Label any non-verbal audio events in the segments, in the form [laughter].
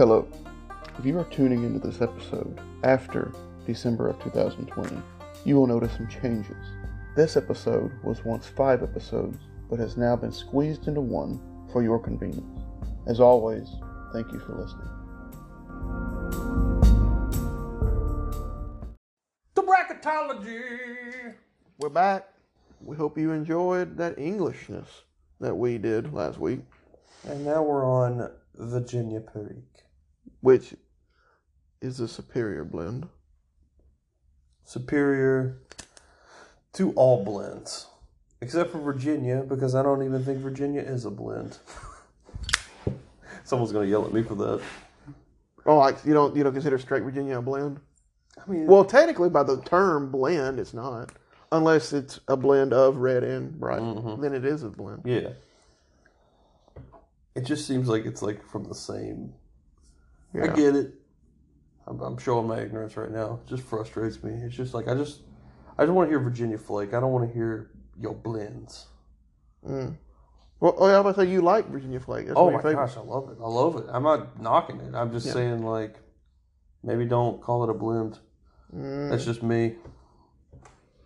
Hello. If you are tuning into this episode after December of 2020, you will notice some changes. This episode was once five episodes, but has now been squeezed into one for your convenience. As always, thank you for listening. The bracketology. We're back. We hope you enjoyed that Englishness that we did last week, And now we're on Virginia Perique. Which is a superior blend. Superior to all blends. Except for Virginia, because I don't even think Virginia is a blend. [laughs] Someone's gonna yell at me for that. Oh, like you don't you don't consider straight Virginia a blend? I mean, Well, technically, by the term blend, it's not, unless it's a blend of red and bright. Mhm. Then it is a blend. yeah. It just seems like it's like from the same. I get it. I'm, I'm showing my ignorance right now. It just frustrates me. It's just like I just, I just want to hear Virginia Flake. I don't want to hear your blends. Mm. Well, oh, yeah, I was say you like Virginia Flake. That's Oh my gosh, I love it. I love it. I'm not knocking it. I'm just Yeah. saying like, maybe don't call it a blend. Mm. That's just me.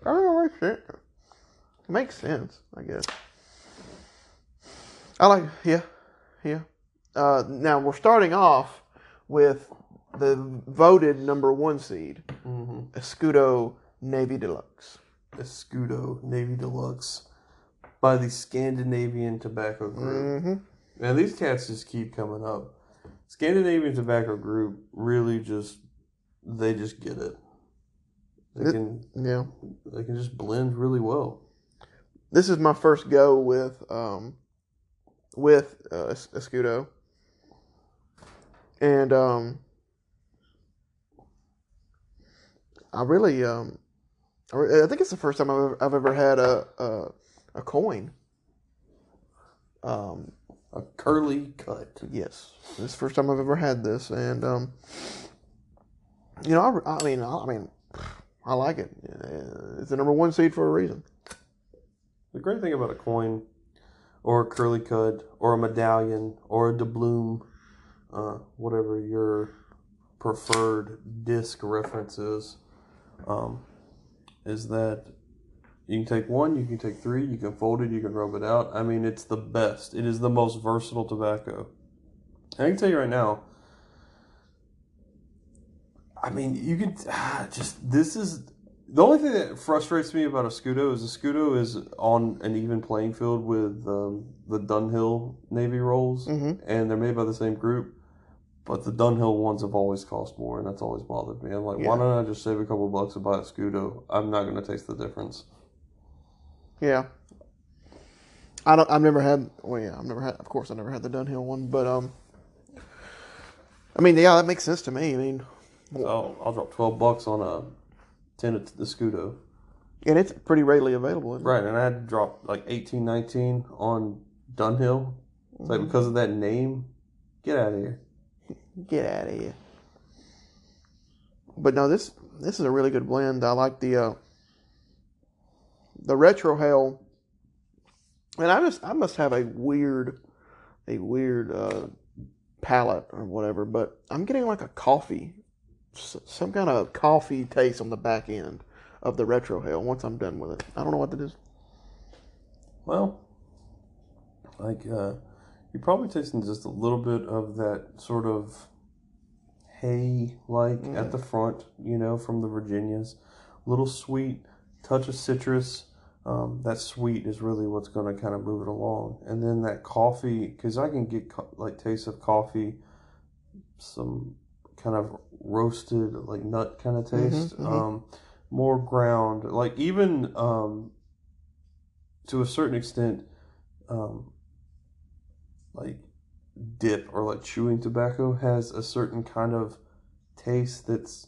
I don't know. Makes sense. It makes sense, I guess. I like, yeah, yeah. Uh, now we're starting off with the voted number one seed, Mm-hmm. Escudo Navy Deluxe. Escudo Navy Deluxe by the Scandinavian Tobacco Group. Mm-hmm. Man, these cats just keep coming up. Scandinavian Tobacco Group really just they just get it. They It- can Yeah. they can just blend really well. This is my first go with um, with uh, Escudo, and um, I really um, I think it's the first time I've ever, I've ever had a a, a coin. Um, A curly cut. yes, this is the first time I've ever had this, and um, you know, I, I mean, I, I mean, I like it. It's the number one seed for a reason. The great thing about a coin, or a curly cut, or a medallion, or a doubloon, uh, whatever your preferred disc reference is, um, is that you can take one, you can take three, you can fold it, you can rub it out. I mean, it's the best. It is the most versatile tobacco. I can tell you right now. I mean, you can ah, just this is the only thing that frustrates me about Escudo is Escudo is on an even playing field with um, the Dunhill Navy rolls, Mhm. and they're made by the same group. But the Dunhill ones have always cost more, and that's always bothered me. I'm like, why don't I just save a couple bucks and buy a Scudo? I'm not going to taste the difference. Yeah. I don't. I've never had. Well, yeah, I've never had. Of course, I never had the Dunhill one, but um. I mean, yeah, that makes sense to me. I mean, So I'll drop 12 bucks on a ten of the Scudo, and it's pretty readily available. Isn't it? Right, and I had to drop like eighteen, nineteen on Dunhill. It's like because of that name, get out of here. Get out of here. But no, this this is a really good blend. I like the uh, the retrohale, and I just I must have a weird a weird uh, palate or whatever. But I'm getting like a coffee, some kind of coffee taste on the back end of the retrohale. Once I'm done with it, I don't know what that is. Well, like uh, you're probably tasting just a little bit of that sort of hay like at the front, you know, from the Virginias. A little sweet, touch of citrus. Um, that sweet is really what's going to kind of move it along, and then that coffee, because I can get co- like taste of coffee, some kind of roasted like nut kind of taste, mhm. um, more ground, like even um, to a certain extent, um, like dip or like chewing tobacco has a certain kind of taste that's,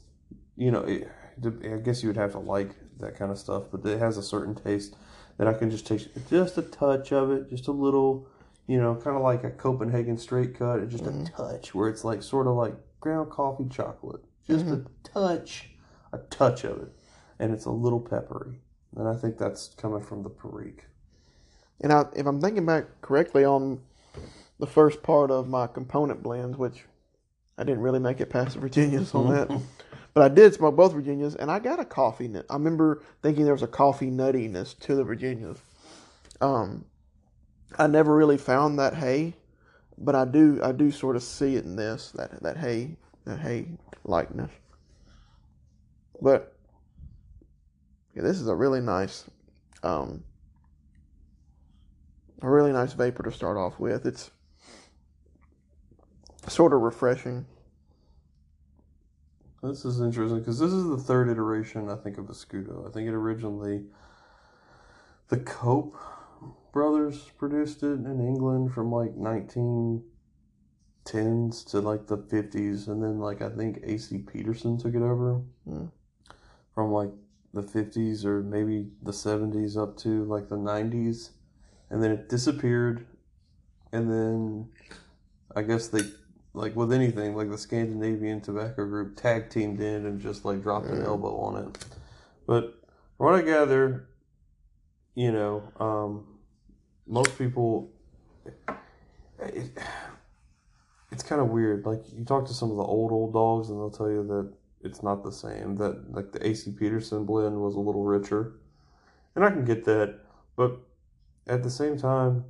you know, it, I guess you would have to like that kind of stuff, but it has a certain taste that I can just taste just a touch of it, just a little, you know, kind of like a Copenhagen straight cut, just a mm-hmm. touch where it's like sort of like ground coffee chocolate, just a mm-hmm. touch, a touch of it, and it's a little peppery, and I think that's coming from the Perique. And I, if I'm thinking back correctly on the first part of my component blends, which I didn't really make it past the Virginias on that. But I did smoke both Virginias, and I got a coffee nut. I remember thinking there was a coffee nuttiness to the Virginias. Um, I never really found that hay, but I do I do sort of see it in this that that hay that hay likeness. But yeah, this is a really nice, um, a really nice vapor to start off with. It's sort of refreshing. This is interesting because this is the third iteration, I think, of the Scudo. I think it originally, the Cope brothers produced it in England from like 1910s to like the 50s, and then like I think AC Petersen took it over Hmm. from like the 50s or maybe the 70s up to like the 90s, and then it disappeared, and then I guess they like with anything, like the Scandinavian Tobacco Group tag teamed in and just like dropped an elbow on it. But from what I gather, you know, um, most people, it, it's kind of weird. Like you talk to some of the old old dogs, and they'll tell you that it's not the same. That like the AC Petersen blend was a little richer, and I can get that, but at the same time,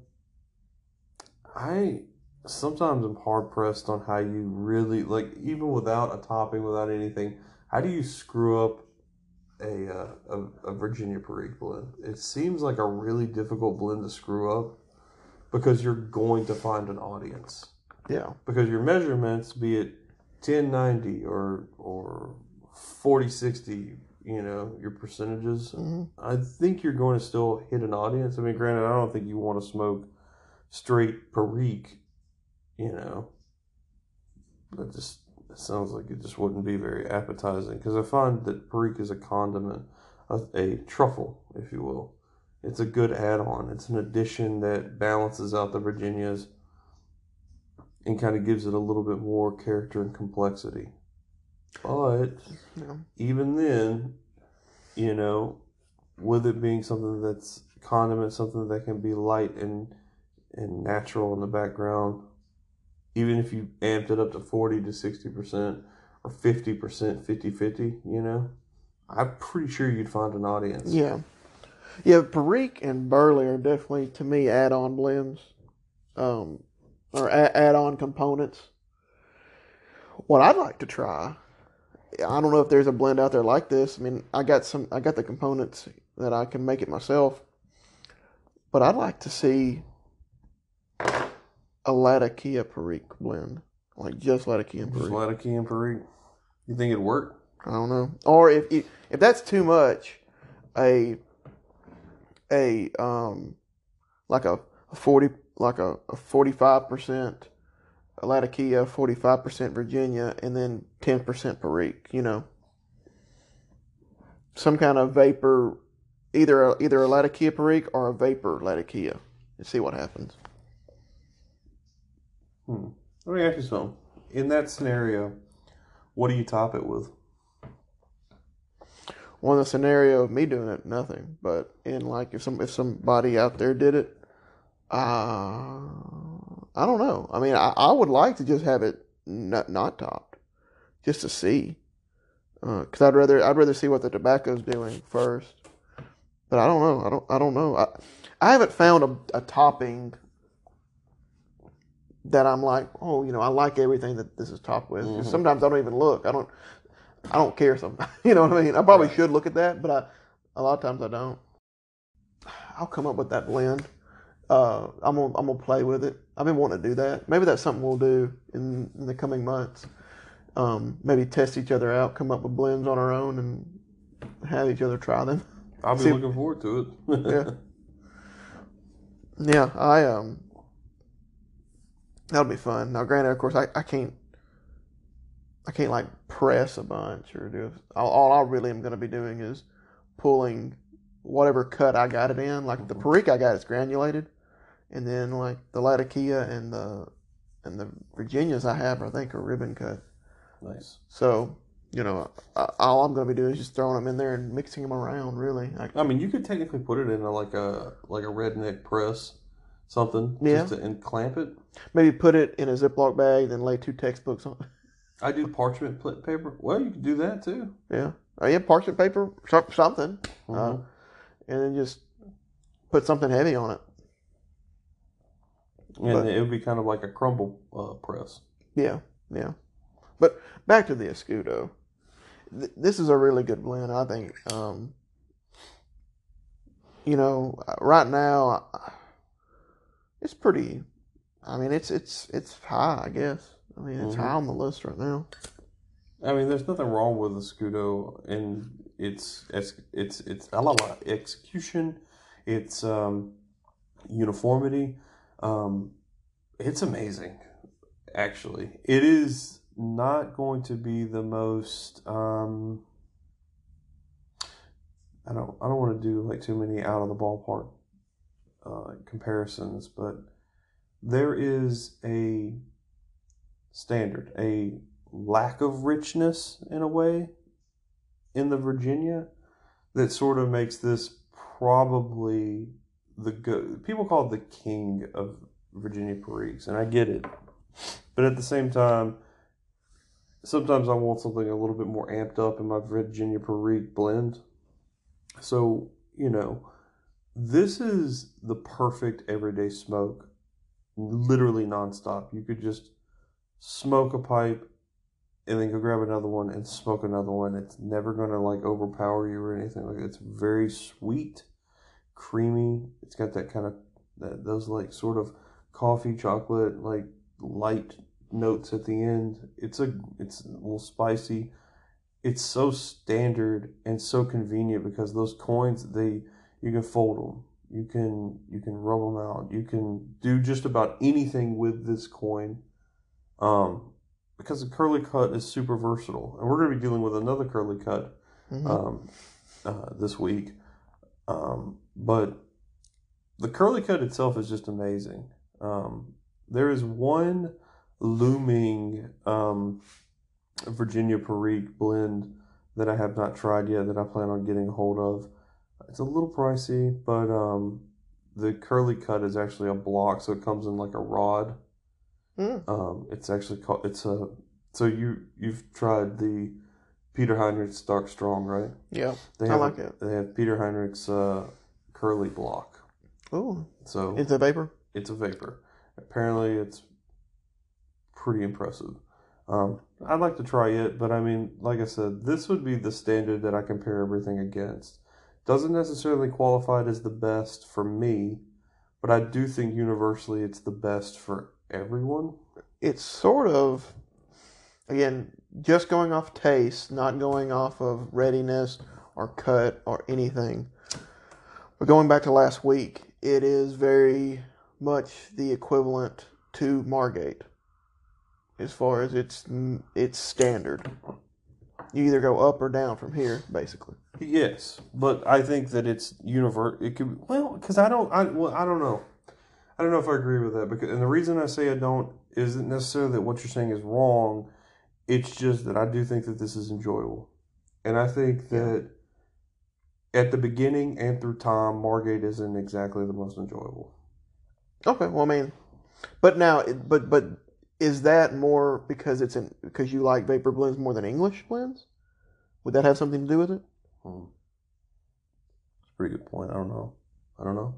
I sometimes I'm hard pressed on how you really like even without a topping, without anything. How do you screw up a uh, a, a Virginia Perique blend? It seems like a really difficult blend to screw up because you're going to find an audience Yeah. because your measurements, be it 1090 or or 4060, you know, your percentages, hmm I think you're going to still hit an audience. I mean, granted, I don't think you want to smoke straight Perique, you know. That just it sounds like it just wouldn't be very appetizing because I find that Perique is a condiment, a, a truffle, if you will. It's a good add-on. It's an addition that balances out the Virginias and kind of gives it a little bit more character and complexity. But Yeah. even then, you know, with it being something that's condiment, something that can be light and and natural in the background, even if you amped it up to 40 to 60% or 50%, 50 50, you know, I'm pretty sure you'd find an audience. Yeah. Yeah, Perique and Burley are definitely, to me, add on blends um, or add on components. What I'd like to try, I don't know if there's a blend out there like this. I mean, I got some, I got the components that I can make it myself, but I'd like to see a Latakia Perique blend, like just Latakia and Just Perique. Latakia Perique. You think it'd work? I don't know. Or if if, if that's too much, a a um like a, a forty like a, a forty five percent Latakia, forty five percent Virginia, and then ten percent Perique. You know, some kind of vapor, either a, either a Latakia Perique or a vapor Latakia, and see what happens. Hmm. Let me ask you something. In that scenario, what do you top it with? One the scenario of me doing it, nothing. But in like if some if somebody out there did it, uh, I don't know. I mean, I, I would like to just have it not not topped, just to see, because I'd rather I'd rather see what the tobacco's doing first. But I don't know. I don't I don't know. I I haven't found a, a topping that I'm like, oh, you know, I like everything that this is topped with. Mhm. Sometimes I don't even look. I don't. I don't care. Some, [laughs] you know what I mean. I probably Right. should look at that, but I, a lot of times I don't. I'll come up with that blend. Uh, I'm gonna I'm gonna play with it. I've been wanting to do that. Maybe that's something we'll do in, in the coming months. Um, maybe test each other out, come up with blends on our own, and have each other try them. I'll be See- looking forward to it. Yeah. [laughs] Yeah, I um, that'll be fun. Now, granted, of course, I, I can't, I can't like press a bunch or do. All, all I really am going to be doing is pulling whatever cut I got it in. Like the mm-hmm. Perique I got is granulated, and then like the Latakia and the and the Virginias I have, I think, are ribbon cut. nice. So you know, I, all I'm going to be doing is just throwing them in there and mixing them around. Really, I, I mean, you could technically put it in a, like a like a redneck press, something, Yeah. just to, and clamp it. maybe put it in a Ziploc bag, then lay two textbooks on. [laughs] I do parchment paper. Well, you can do that too. Yeah, uh, yeah, parchment paper, something, uh, Mhm. and then just put something heavy on it. and but- it would be kind of like a crumble uh, press. Yeah, yeah. But back to the Escudo. Th- this is a really good blend, I think. Um, you know, uh, right now, uh, it's pretty. I mean, it's it's it's high, I guess. I mean, it's Mhm. high on the list right now. I mean, there's nothing wrong with the Scudo and its it's it's it's a lot of execution, its um, uniformity. Um, it's amazing, actually. It is not going to be the most. Um, I don't. I don't want to do like too many out of the ballpark uh, comparisons, but there is a standard, a lack of richness in a way in the Virginia that sort of makes this probably the people call it the king of Virginia Periques, and I get it, but at the same time, sometimes I want something a little bit more amped up in my Virginia Perique blend. So you know, this is the perfect everyday smoke, literally nonstop. You could just smoke a pipe and then go grab another one and smoke another one. It's never gonna like overpower you or anything like that. It's very sweet, creamy. It's got that kind of that those like sort of coffee chocolate like light notes at the end. It's a it's a little spicy. It's so standard and so convenient because those coins they you can fold them. You can you can rub them out. You can do just about anything with this coin. Um, because the curly cut is super versatile, and we're going to be dealing with another curly cut Mhm. um, uh, this week. Um, but the curly cut itself is just amazing. Um, there is one looming um, Virginia Perique blend that I have not tried yet that I plan on getting a hold of. It's a little pricey, but um, the curly cut is actually a block, so it comes in like a rod. Mm. Um, it's actually called. It's a. So you you've tried the Peter Heinrichs Dark Strong, right? Yeah, They I have like it. They have Peter Heinrichs uh, curly block. Oh, So it's a vapor. it's a vapor. Apparently, it's pretty impressive. Um, I'd like to try it, but I mean, like I said, this would be the standard that I compare everything against. Doesn't necessarily qualify it as the best for me, but I do think universally it's the best for everyone. It's sort of, again, just going off taste, not going off of readiness or cut or anything. But going back to last week, it is very much the equivalent to Margate as far as its its standard. You either go up or down from here, basically. Yes, but I think that it's universal. It could well because I don't. I well, I don't know. I don't know if I agree with that because, and the reason I say I don't isn't necessarily that what you're saying is wrong. It's just that I do think that this is enjoyable, and I think that at the beginning and through time, Margate isn't exactly the most enjoyable. Okay, well, I mean, but now, but but is that more because it's in because you like vapor blends more than English blends? Would that have something to do with it? Hmm. It's a pretty good point. I don't know. I don't know.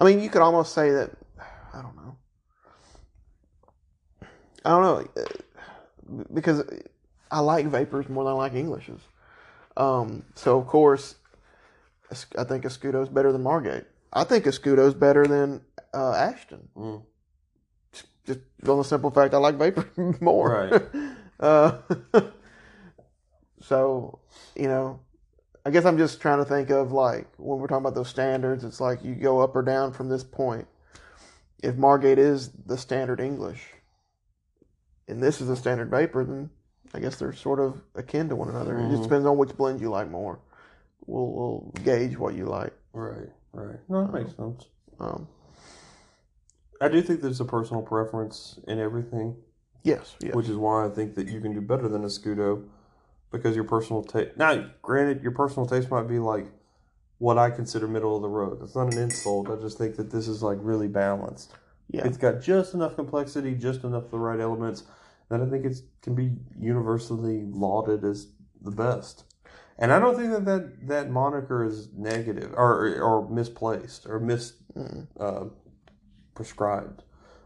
I mean, you could almost say that. I don't know. I don't know uh, because I like vapors more than I like Englishes. Um, so of course, I think Escudo's better than Margate. I think Escudo's better than uh, Ashton. Mm. Just on the simple fact I like vapor [laughs] more. Right. [laughs] uh, [laughs] so you know, I guess I'm just trying to think of like when we're talking about those standards, it's like you go up or down from this point. If Margate is the standard English, and this is the standard vapor, then I guess they're sort of akin to one another. It just Mhm. depends on which blend you like more. We'll, we'll gauge what you like. Right. Right. No, that makes sense. Um, I do think there's a personal preference in everything. yes, yes. which is why I think that you can do better than a Scudo because your personal taste. Now, granted, your personal taste might be like what I consider middle of the road. That's not an insult. I just think that this is like really balanced. yeah. It's got just enough complexity, just enough of the right elements. that I think it can be universally lauded as the best. And I don't think that that, that moniker is negative or or misplaced or mis Mm. uh, prescribed.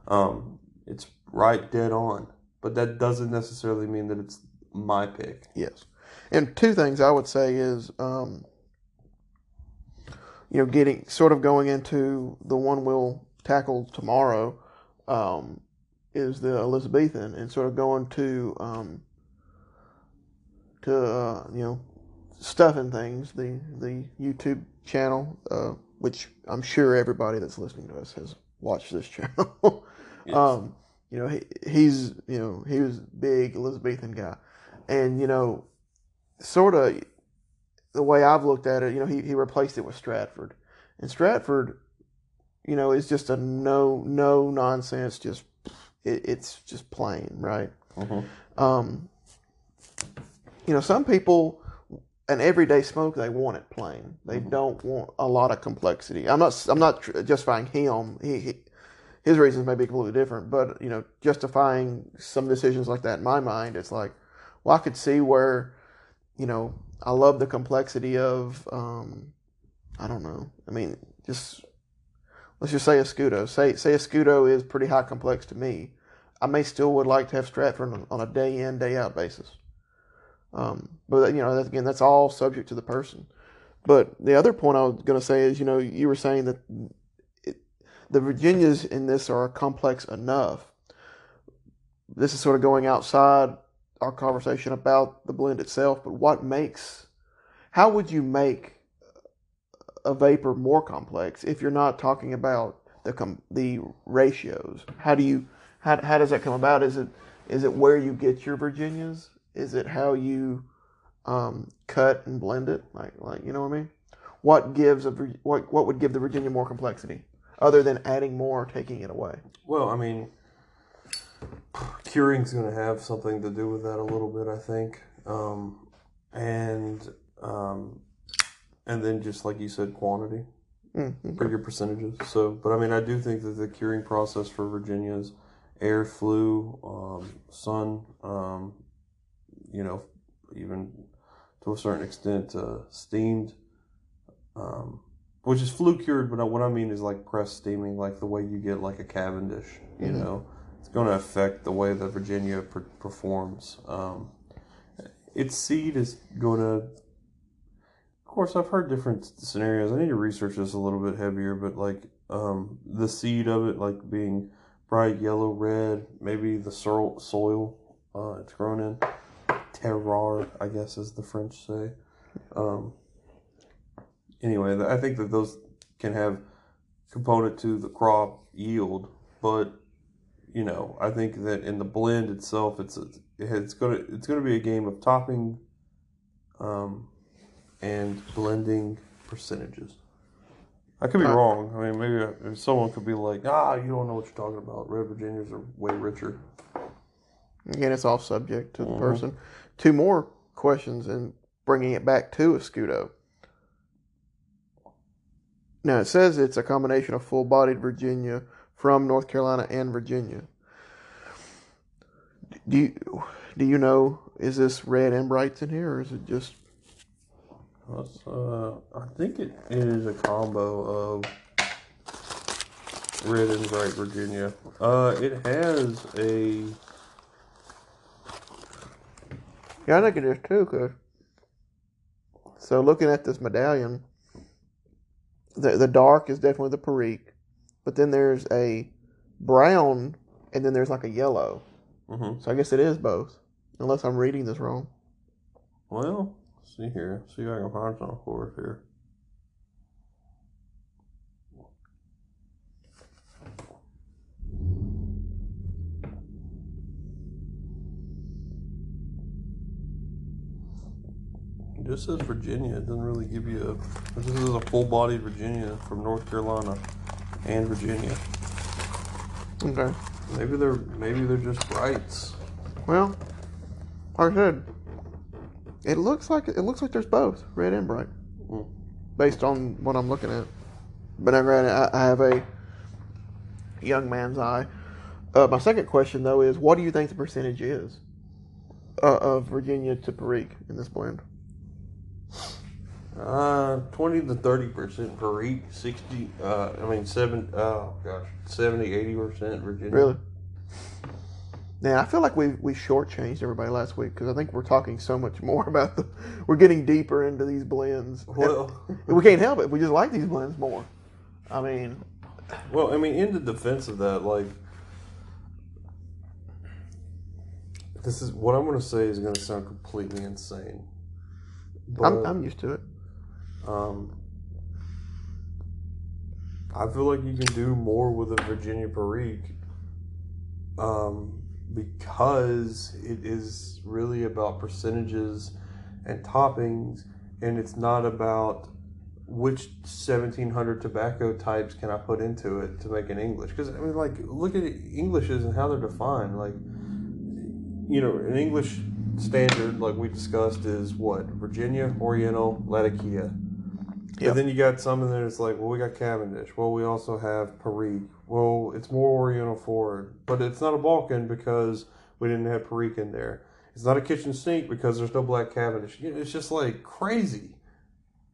Um, it's right dead on, but that doesn't necessarily mean that it's my pick. Yes. And two things I would say is, um, you know, getting sort of going into the one we'll tackle tomorrow um, is the Elizabethan, and sort of going to um, to uh, you know stuffing things the the YouTube channel, uh, which I'm sure everybody that's listening to us has watched this channel. [laughs] Yes. um, you know, he, he's you know he was big Elizabethan guy, and you know, sort of the way I've looked at it, you know, he, he replaced it with Stratford, and Stratford, you know, is just a no no nonsense, just it, it's just plain right. Mhm. Um, you know, some people an everyday smoke they want it plain. They don't want a lot of complexity. I'm not I'm not justifying him. He, he his reasons may be completely different, but you know, justifying some decisions like that in my mind, it's like, well, I could see where, you know, I love the complexity of, um, I don't know. I mean, just let's just say a Scudo. Say say a Scudo is pretty high complex to me. I may still would like to have Stratford on a day in day out basis. Um, but you know, again, that's all subject to the person. But the other point I was going to say is, you know, you were saying that it, the Virginias in this are complex enough. This is sort of going outside our conversation about the blend itself, but what makes, how would you make a vapor more complex if you're not talking about the com- the ratios? How do you, how, how does that come about? Is it is it where you get your Virginias? Is it how you um, cut and blend it? Like like you know what I mean? What gives a what what would give the Virginia more complexity other than adding more or taking it away? Well, I mean, curing's going to have something to do with that a little bit, I think, um, and um, and then just like you said, quantity Mm, for your percentages. So, but I mean, I do think that the curing process for Virginia is air, flue, um, sun, um, you know, even to a certain extent, uh, steamed. Um, which is flue cured, but what I mean is like press steaming, like the way you get like a Cavendish. You Mhm. know, it's going to affect the way that Virginia per- performs. Um, its seed is going to. Of course, I've heard different scenarios. I need to research this a little bit heavier, but like um, the seed of it, like being bright yellow, red, maybe the soil soil uh, it's grown in, terroir, I guess, as the French say. Um, anyway, I think that those can have component to the crop yield, but you know, I think that in the blend itself, it's it's gonna it's gonna be a game of topping, um, and blending percentages. I could be Uh, wrong. I mean, maybe uh, someone could be like, "Ah, you don't know what you're talking about. Red Virginias are way richer." Again, it's all subject to the Mhm. person. Two more questions and bringing it back to Escudo. Now it says it's a combination of full-bodied Virginia from North Carolina and Virginia. Do you do you know is this red and brights in here or is it just uh, I think it is a combo of red and bright Virginia. Uh, it has a Yeah, I think it is too. Cause so looking at this medallion, the the dark is definitely the Perique, but then there's a brown, and then there's like a yellow. mhm. So I guess it is both, unless I'm reading this wrong. Well, see here. See if I can find some for here. It just says Virginia. It doesn't really give you a. This is a full-bodied Virginia from North Carolina and Virginia. Okay. Maybe they're maybe they're just brights. Well, like I said, it looks like it looks like there's both red and bright, Mm. based on what I'm looking at. But now, granted, I, I have a young man's eye. Uh, my second question though is, what do you think the percentage is uh, of Virginia to Perique in this blend? Uh, twenty to thirty percent Perique, sixty. Uh, I mean seven. Oh gosh, 70, 80 percent Virginia. Really? Now I feel like we we shortchanged everybody last week because I think we're talking so much more [laughs] about the. We're getting deeper into these blends. Well, [laughs] we can't help it. We just like these blends more. I mean, well, I mean, in the defense of that, like, this is what I'm going to say is going to sound completely insane. But, I'm I'm used to it. um, I feel like you can do more with a Virginia Perique, um, because it is really about percentages and toppings, and it's not about which 1700 tobacco types can I put into it to make an English. Because I mean, like, look at Englishes and how they're defined. Like, you know, an English standard, like we discussed, is what Virginia, Oriental, Latakia. Yep. And then you got some in there. It's like, well, we got Cavendish. Well, we also have Perique. Well, it's more Oriental forward, but it's not a Balkan because we didn't have Perique in there. It's not a kitchen sink because there's no black Cavendish. It's just like crazy,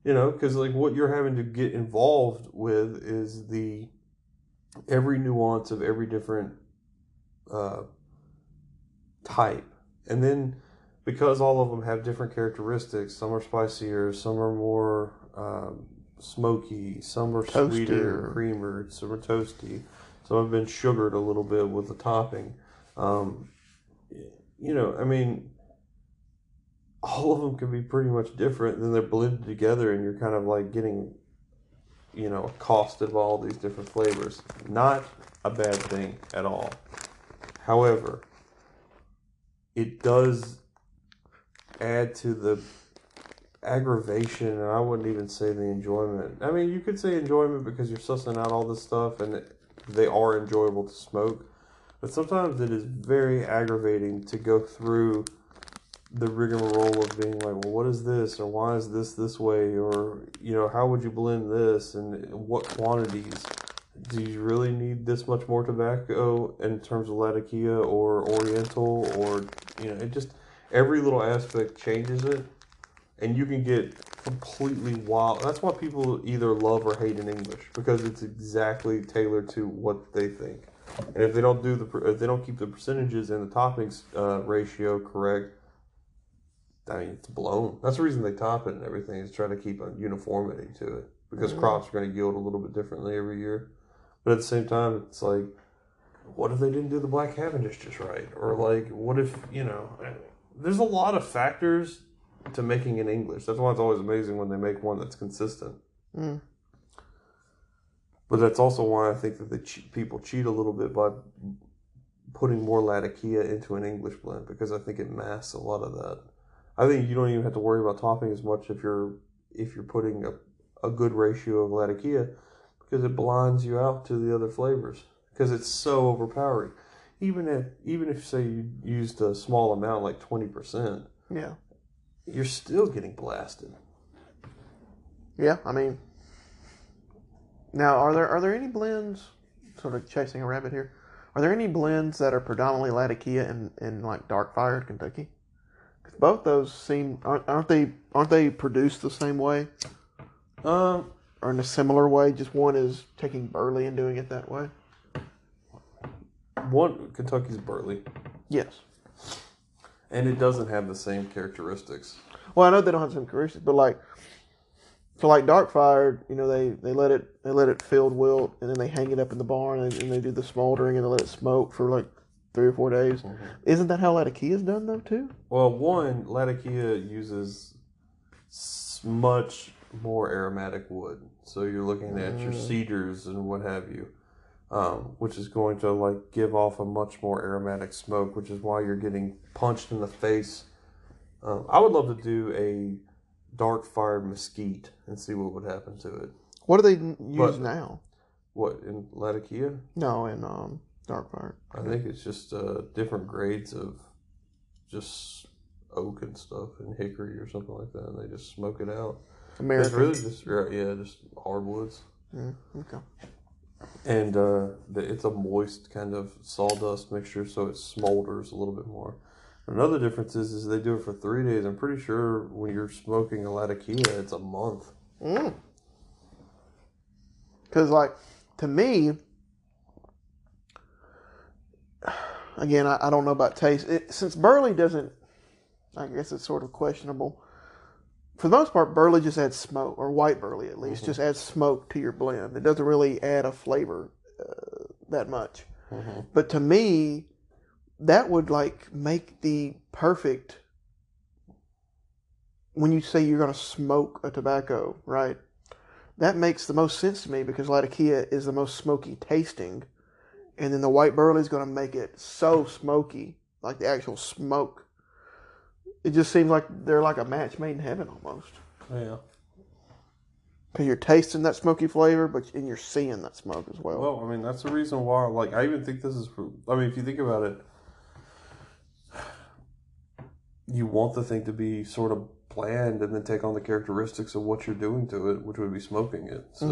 you know, because like what you're having to get involved with is the every nuance of every different uh, type, and then because all of them have different characteristics, some are spicier, some are more um, smoky, some are sweeter, Toastier. creamer, some are toasty, some have been sugared a little bit with the topping. Um, you know, I mean, all of them can be pretty much different, then they're blended together, and you're kind of like getting, you know, a cost of all these different flavors. Not a bad thing at all. However, it does add to the aggravation, and I wouldn't even say the enjoyment. I mean, you could say enjoyment because you're sussing out all this stuff, and they are enjoyable to smoke. But sometimes it is very aggravating to go through the rigmarole of being like, well, what is this, or why is this this way, or you know, how would you blend this, and what quantities? Do you really need this much more tobacco in terms of Latakia or Oriental, or you know, it just every little aspect changes it, and you can get completely wild. That's why people either love or hate in English because it's exactly tailored to what they think. And if they don't do the if they don't keep the percentages and the toppings uh, ratio correct, I mean it's blown. That's the reason they top it and everything is try to keep a uniformity to it because Mhm. crops are going to yield a little bit differently every year. But at the same time, it's like, what if they didn't do the black Cavendish just right, or like, what if you know? There's a lot of factors to making an English. That's why it's always amazing when they make one that's consistent. Mm. But that's also why I think that the che- people cheat a little bit by putting more Latakia into an English blend because I think it masks a lot of that. I think you don't even have to worry about topping as much if you're if you're putting a, a good ratio of Latakia because it blinds you out to the other flavors because it's so overpowering. Even if even if say you used a small amount like twenty percent, Yeah. you're still getting blasted. Yeah. I mean, now are there are there any blends? Sort of chasing a rabbit here. Are there any blends that are predominantly Latakia and, and like dark fired kentucky because both those seem aren't, aren't they aren't they produced the same way Um, or in a similar way? Just one is taking burley and doing it that way. One Kentucky's Burley. Yes. And it doesn't have the same characteristics. Well, I know they don't have some characteristics, but like, so like dark fired, you know, they, they let it they let it field wilt, and then they hang it up in the barn, and, and they do the smoldering, and they let it smoke for like three or four days. Isn't that how Latakia is done though too? Well, one, Latakia uses much more aromatic wood. So you're looking at your Mm. cedars and what have you, um, which is going to like give off a much more aromatic smoke, which is why you're getting punched in the face. Um, I would love to do a dark fired mesquite and see what would happen to it. What do they use But- now? What in Latakia? No, in um dark fired. I think it's just uh, different grades of just oak and stuff and hickory or something like that, and they just smoke it out. It's American. really just yeah, yeah, just hardwoods. Mm, okay. And uh, it's a moist kind of sawdust mixture, so it smolders a little bit more. Another difference is, is they do it for three days. I'm pretty sure when you're smoking a Latakia, it's a month. Mm. Because, like, to me, again, I, I don't know about taste. It, since Burley doesn't, I guess it's sort of questionable. For the most part, Burley just adds smoke, or white Burley at least, just adds smoke to your blend. It doesn't really add a flavor uh, that much. Mhm. But to me, that would like make the perfect. When you say you're going to smoke a tobacco, right? That makes the most sense to me because Latakia is the most smoky tasting, and then the white burley is going to make it so smoky, like the actual smoke. It just seems like they're like a match made in heaven almost. Yeah. Because you're tasting that smoky flavor, but and you're seeing that smoke as well. Well, I mean, that's the reason why. Like, I even think this is. I mean, if you think about it, you want the thing to be sort of bland and then take on the characteristics of what you're doing to it, which would be smoking it. So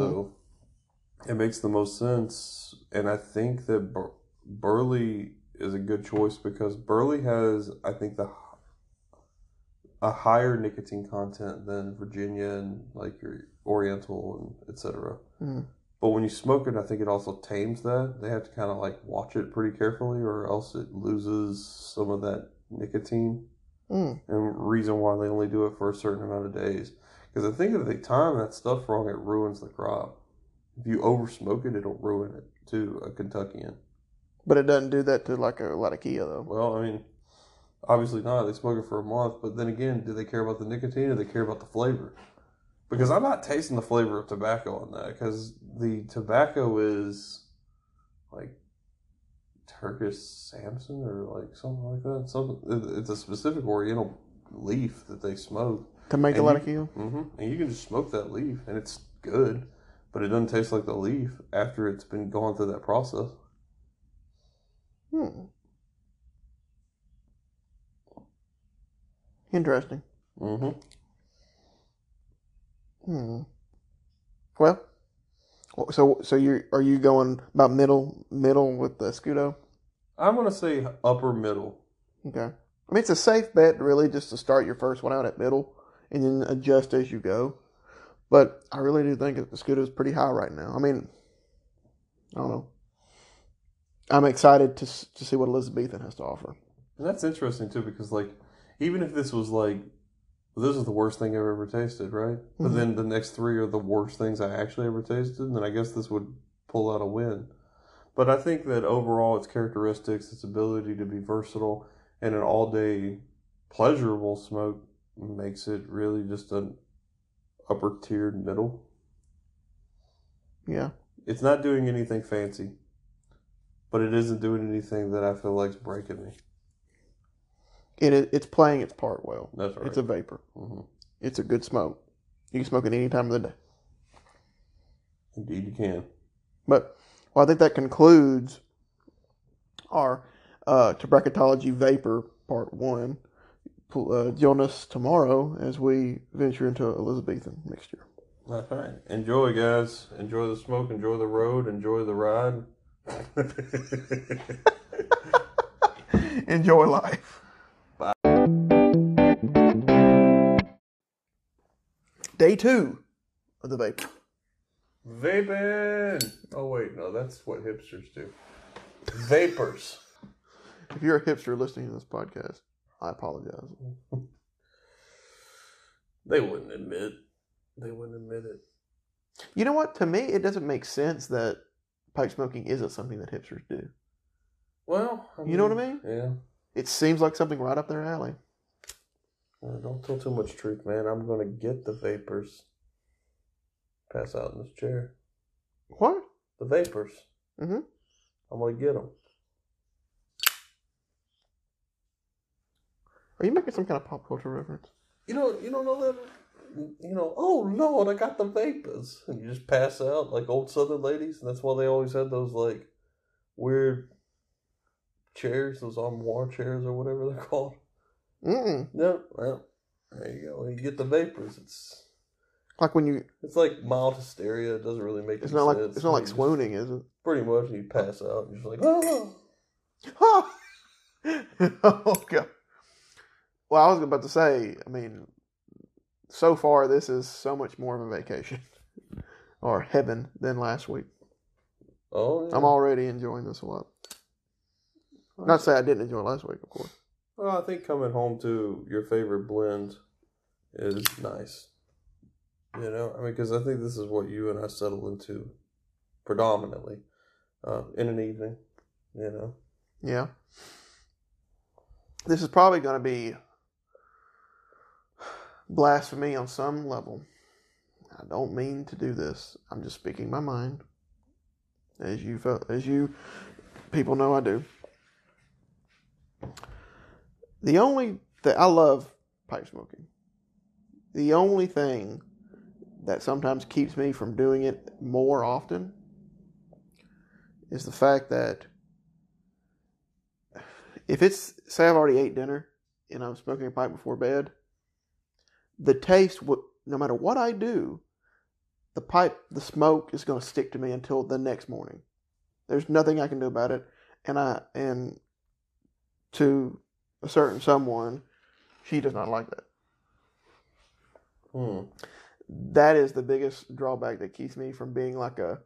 mm-hmm. it makes the most sense. And I think that Bur- Burley is a good choice because Burley has, I think, the a higher nicotine content than Virginia and like your Oriental and etc. Mm. But when you smoke it, I think it also tames that. They have to kind of like watch it pretty carefully, or else it loses some of that nicotine. Mm. And reason why they only do it for a certain amount of days, because I think if they time that stuff wrong, it ruins the crop. If you over smoke it, it'll ruin it to a Kentuckian. But it doesn't do that to like a Latakia though. Well, I mean, obviously not. They smoke it for a month, but then again, do they care about the nicotine or do they care about the flavor? Because I'm not tasting the flavor of tobacco on that because the tobacco is like Turkish Samsun or like something like that. Something it's a specific Oriental leaf that they smoke. To make And Latakia? hmm And you can just smoke that leaf and it's good, but it doesn't taste like the leaf after it's been gone through that process. Hmm. Interesting. hmm Hmm. Well, so so you are you going about middle middle with the Scudo? I'm gonna say upper middle. Okay. I mean, it's a safe bet, really, just to start your first one out at middle and then adjust as you go. But I really do think that the Scudo is pretty high right now. I mean, I don't know. I'm excited to to see what Elizabethan has to offer. And that's interesting too, because like, even if this was like, this is the worst thing I've ever tasted, right? But Mhm. then the next three are the worst things I actually ever tasted, then I guess this would pull out a win. But I think that overall, its characteristics, its ability to be versatile, and an all-day pleasurable smoke makes it really just an upper tiered middle. Yeah. It's not doing anything fancy, but it isn't doing anything that I feel like's breaking me. It it's playing its part well. That's right. It's a vapor. hmm It's a good smoke. You can smoke it any time of the day. Indeed, you can. But well, I think that concludes our uh, Vapor Part 1. Uh, join us tomorrow as we venture into Elizabethan mixture. That's right. Enjoy, guys. Enjoy the smoke. Enjoy the road. Enjoy the ride. [laughs] Enjoy life. Day two of the vapor. Vaping. Oh wait, no, that's what hipsters do. Vapors. If you're a hipster listening to this podcast, I apologize. [laughs] They wouldn't admit. They wouldn't admit it. You know what? To me, it doesn't make sense that pipe smoking isn't something that hipsters do. Well, You know what I mean? Yeah. It seems like something right up their alley. Well, don't tell too much truth, man. I'm gonna get the vapors. Pass out in this chair. What? The vapors. Mhm. I'm gonna get them. Are you making some kind of pop culture reference? You know, you don't know that. You know, oh Lord, I got the vapors, and [laughs] you just pass out like old Southern ladies, and that's why they always had those like weird chairs, those armoire chairs or whatever they're [laughs] called. Mm-mm. No, well, there you go. You get the vapors. It's Like when you, It's like mild hysteria. It doesn't really make it's not like sense. it's not like You just- swooning, is it? Pretty much, you pass out. And you're just like, oh. [laughs] oh god. Well, I was about to say, I mean, so far this is so much more of a vacation [laughs] or heaven than last week. Oh, yeah. I'm already enjoying this a lot. Not to say I didn't enjoy last week, of course. Well, I think coming home to your favorite blend is nice. You know, I mean, because I think this is what you and I settled into predominantly uh, in an evening. You know, Yeah. This is probably going to be blasphemy on some level. I don't mean to do this. I'm just speaking my mind. As you as you people know I do. The only that I love pipe smoking. The only thing that sometimes keeps me from doing it more often is the fact that if it's say I've already ate dinner and I'm smoking a pipe before bed, the taste would no matter what I do, the pipe, the smoke is going to stick to me until the next morning. There's nothing I can do about it, and I and to a certain someone, she does not like that. hmm. That is the biggest drawback that keeps me from being like a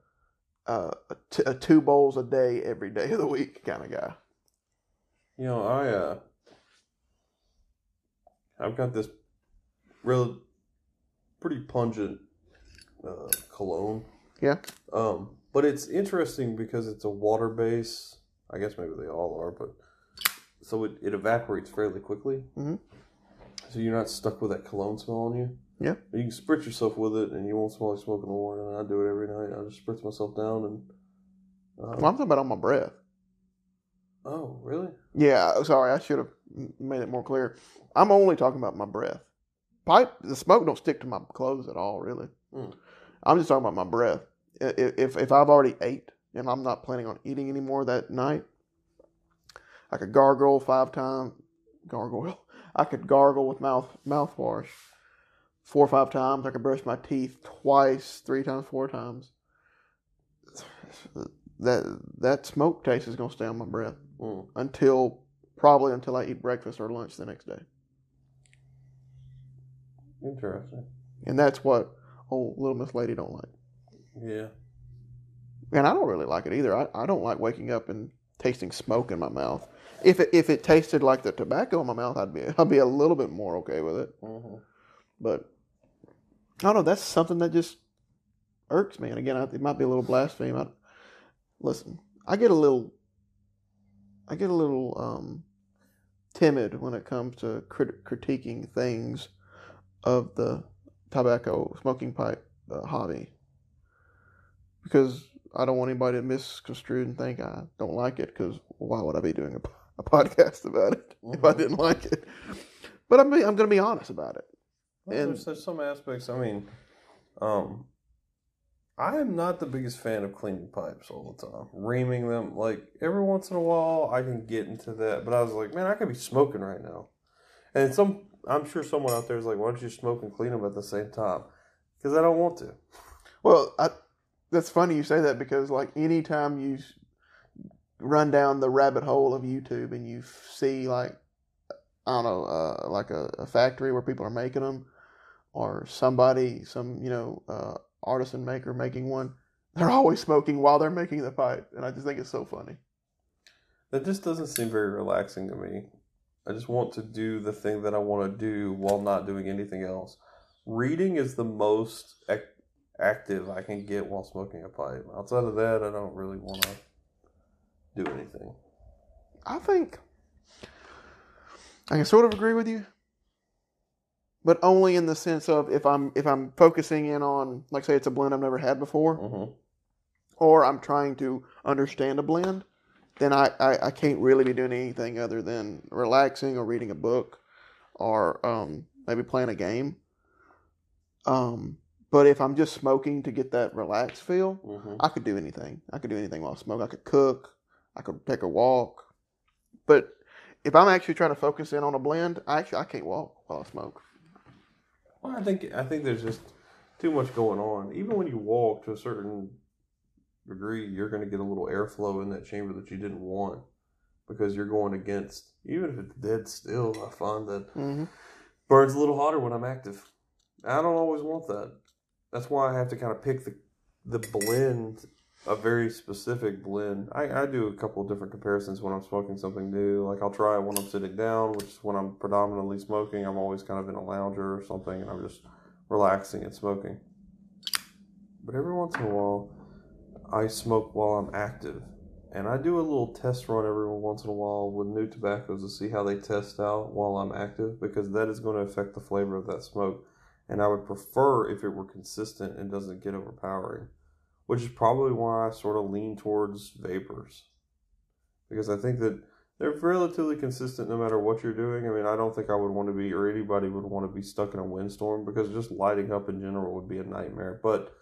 a, a, t- a two bowls a day every day of the week kind of guy. you know, I uh, I've got this real pretty pungent uh, cologne. Yeah. Um, but it's interesting because it's a water base. I guess maybe they all are, but so it, it evaporates fairly quickly. Mhm. So you're not stuck with that cologne smell on you. Yeah. You can spritz yourself with it, and you won't smell like smoke in the morning. And I do it every night. I just spritz myself down, and uh, Well, I'm talking about on my breath. oh, really? Yeah, sorry, I should have made it more clear. I'm only talking about my breath. Pipe, the smoke don't stick to my clothes at all, really. Mm. I'm just talking about my breath. If if I've already ate and I'm not planning on eating anymore that night, I could gargle five times. Gargle. [laughs] I could gargle with mouth mouthwash four or five times. I could brush my teeth twice, three times, four times. [sighs] That that smoke taste is gonna stay on my breath Mm. until probably until I eat breakfast or lunch the next day. Interesting. And that's what old little Miss Lady don't like. Yeah. And I don't really like it either. I, I don't like waking up and tasting smoke in my mouth. If it if it tasted like the tobacco in my mouth, I'd be I'd be a little bit more okay with it. hmm But I don't know. That's something that just irks me. And again, I, it might be a little blasphemy. I, listen, I get a little I get a little um, timid when it comes to crit- critiquing things of the tobacco smoking pipe uh, hobby because I don't want anybody to misconstrue and think I don't like it. Because why would I be doing a, a podcast about it [laughs] if I Mhm. didn't like it? But I'm I'm going to be honest about it. Well, And- there's, there's some aspects. I mean, um, I am not the biggest fan of cleaning pipes all the time, reaming them. Like every once in a while, I can get into that. But I was like, man, I could be smoking right now, and some. I'm sure someone out there is like, why don't you smoke and clean them at the same time? Because I don't want to. Well, I, that's funny you say that because like anytime you run down the rabbit hole of YouTube and you see like I don't know, uh, like a, a factory where people are making them, or somebody, some you know, uh, artisan maker making one, [laughs] they're always smoking while they're making the pipe, and I just think it's so funny. That just doesn't seem very relaxing to me. I just want to do the thing that I want to do while not doing anything else. Reading is the most ac- active I can get while smoking a pipe. Outside of that, I don't really want to do anything. I think I can sort of agree with you, but only in the sense of if I'm if I'm focusing in on like say it's a blend I've never had before, Mm-hmm. or I'm trying to understand a blend, then I, I, I can't really be doing anything other than relaxing or reading a book or um, maybe playing a game. Um, but if I'm just smoking to get that relaxed feel, Mm-hmm. I could do anything. I could do anything while I smoke. I could cook. I could take a walk. But if I'm actually trying to focus in on a blend, I actually I can't walk while I smoke. Well, I think I think there's just too much going on. Even when you walk to a certain degree, you're going to get a little airflow in that chamber that you didn't want because you're going against. Even if it's dead still, I find that hmm burns a little hotter when I'm active. I don't always want that. That's why I have to kind of pick the the blend, a very specific blend. I, I do a couple of different comparisons when I'm smoking something new. Like I'll try it when I'm sitting down, which is when I'm predominantly smoking. I'm always kind of in a lounger or something, and I'm just relaxing and smoking. But every once in a while, I smoke while I'm active. And I do a little test run every once in a while with new tobaccos to see how they test out while I'm active because that is going to affect the flavor of that smoke. And I would prefer if it were consistent and doesn't get overpowering, which is probably why I sort of lean towards vapors. Because I think that they're relatively consistent no matter what you're doing. I mean, I don't think I would want to be, or anybody would want to be stuck in a windstorm because just lighting up in general would be a nightmare. But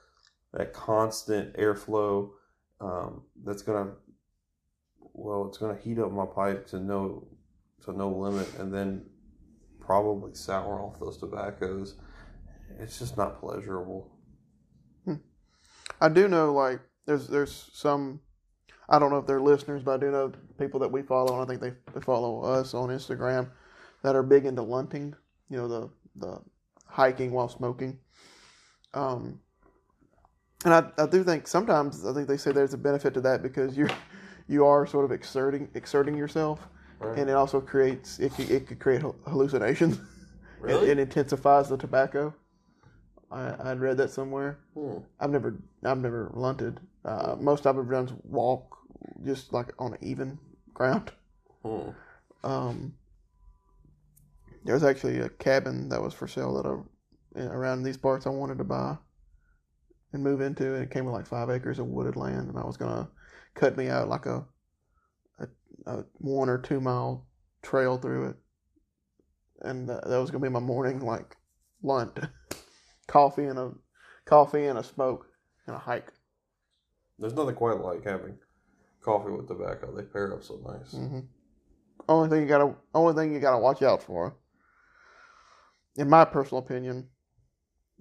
that constant airflow um, that's to well, it's to heat up my pipe to no to no limit, and then probably sour off those tobaccos. It's just not pleasurable. I do know like there's there's some I don't know if they're listeners, but I do know people that we follow, and I think they, they follow us on Instagram that are big into lunting. You know the the hiking while smoking. Um, and I, I do think sometimes I think they say there's a benefit to that because you're you are sort of exerting exerting yourself, Right? and it also creates it could, it could create hallucinations. [laughs] really? It, it intensifies the tobacco. I I'd read that somewhere. Hmm. I've never I've never lunted. Uh, most I've ever done is walk, just like on an even ground. Hmm. Um, there's actually a cabin that was for sale that I around these parts I wanted to buy and move into, and it came with like five acres of wooded land, and I was gonna cut me out like a a, a one or two mile trail through it, and uh, that was gonna be my morning like lunch, [laughs] coffee and a coffee and a smoke and a hike. There's nothing quite like having coffee with tobacco. They pair up so nice. hmm Only thing you gotta, only thing you gotta watch out for, in my personal opinion,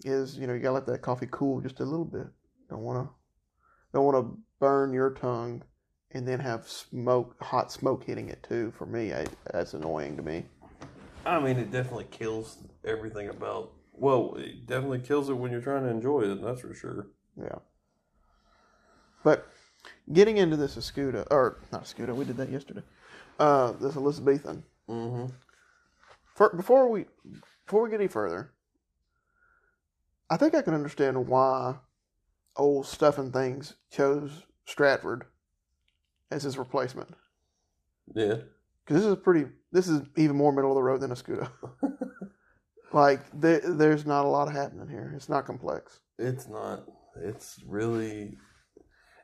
is you know you gotta let that coffee cool just a little bit. Don't wanna, don't wanna burn your tongue, and then have smoke, hot smoke hitting it too. For me, I, that's annoying to me. I mean, it definitely kills everything about. Well, it definitely kills it when you're trying to enjoy it. That's for sure. Yeah. But getting into this Escudo, or not Escudo, we did that yesterday. Uh, this Elizabethan. Mm-hmm. For, before we before we get any further, I think I can understand why old stuff and things chose Stratford as his replacement Yeah. because this is pretty. This is even more middle of the road than Escudo. [laughs] like there, there's not a lot happening here. It's not complex. It's not. It's really,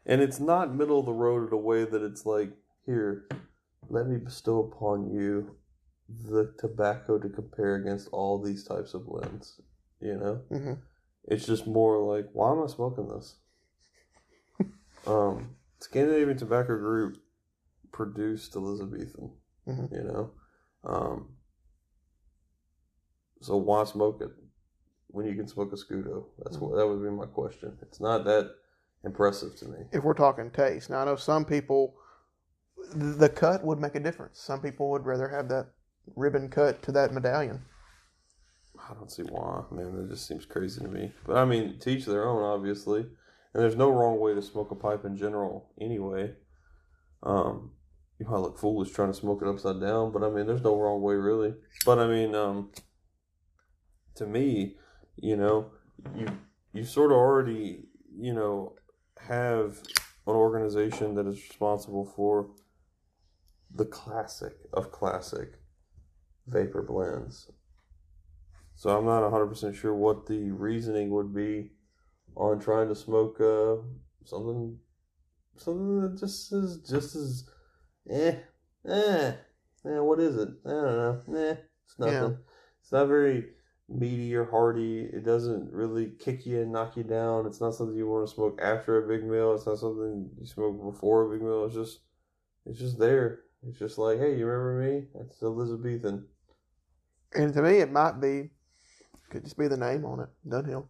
and it's not middle of the road in a way that it's like, here, let me bestow upon you the tobacco to compare against all these types of blends. You know, hmm it's just more like, why am I smoking this? [laughs] um, Scandinavian Tobacco Group produced Elizabethan. Mhm. You know, um, so why smoke it when you can smoke Escudo? That's what that would be my question. It's not that impressive to me. if we're talking taste. Now I know some people, the cut would make a difference. Some people would rather have that ribbon cut to that medallion. I don't see why, man. That just seems crazy to me. But I mean, teach their own, obviously. And there's no wrong way to smoke a pipe in general, anyway. Um, you might look foolish trying to smoke it upside down, but I mean, there's no wrong way, really. But I mean, um, to me, you know, you you sort of already, you know, have an organization that is responsible for the classic of classic vapor blends. So I'm not 100% sure what the reasoning would be on trying to smoke uh, something something that just is just as eh eh eh what is it? I don't know. Eh, it's nothing. Yeah. It's not very meaty or hearty. It doesn't really kick you and knock you down. It's not something you want to smoke after a big meal. It's not something you smoke before a big meal. It's just it's just there. It's just like, hey, you remember me? That's Elizabethan. And to me, it might be could just be the name on it, Dunhill.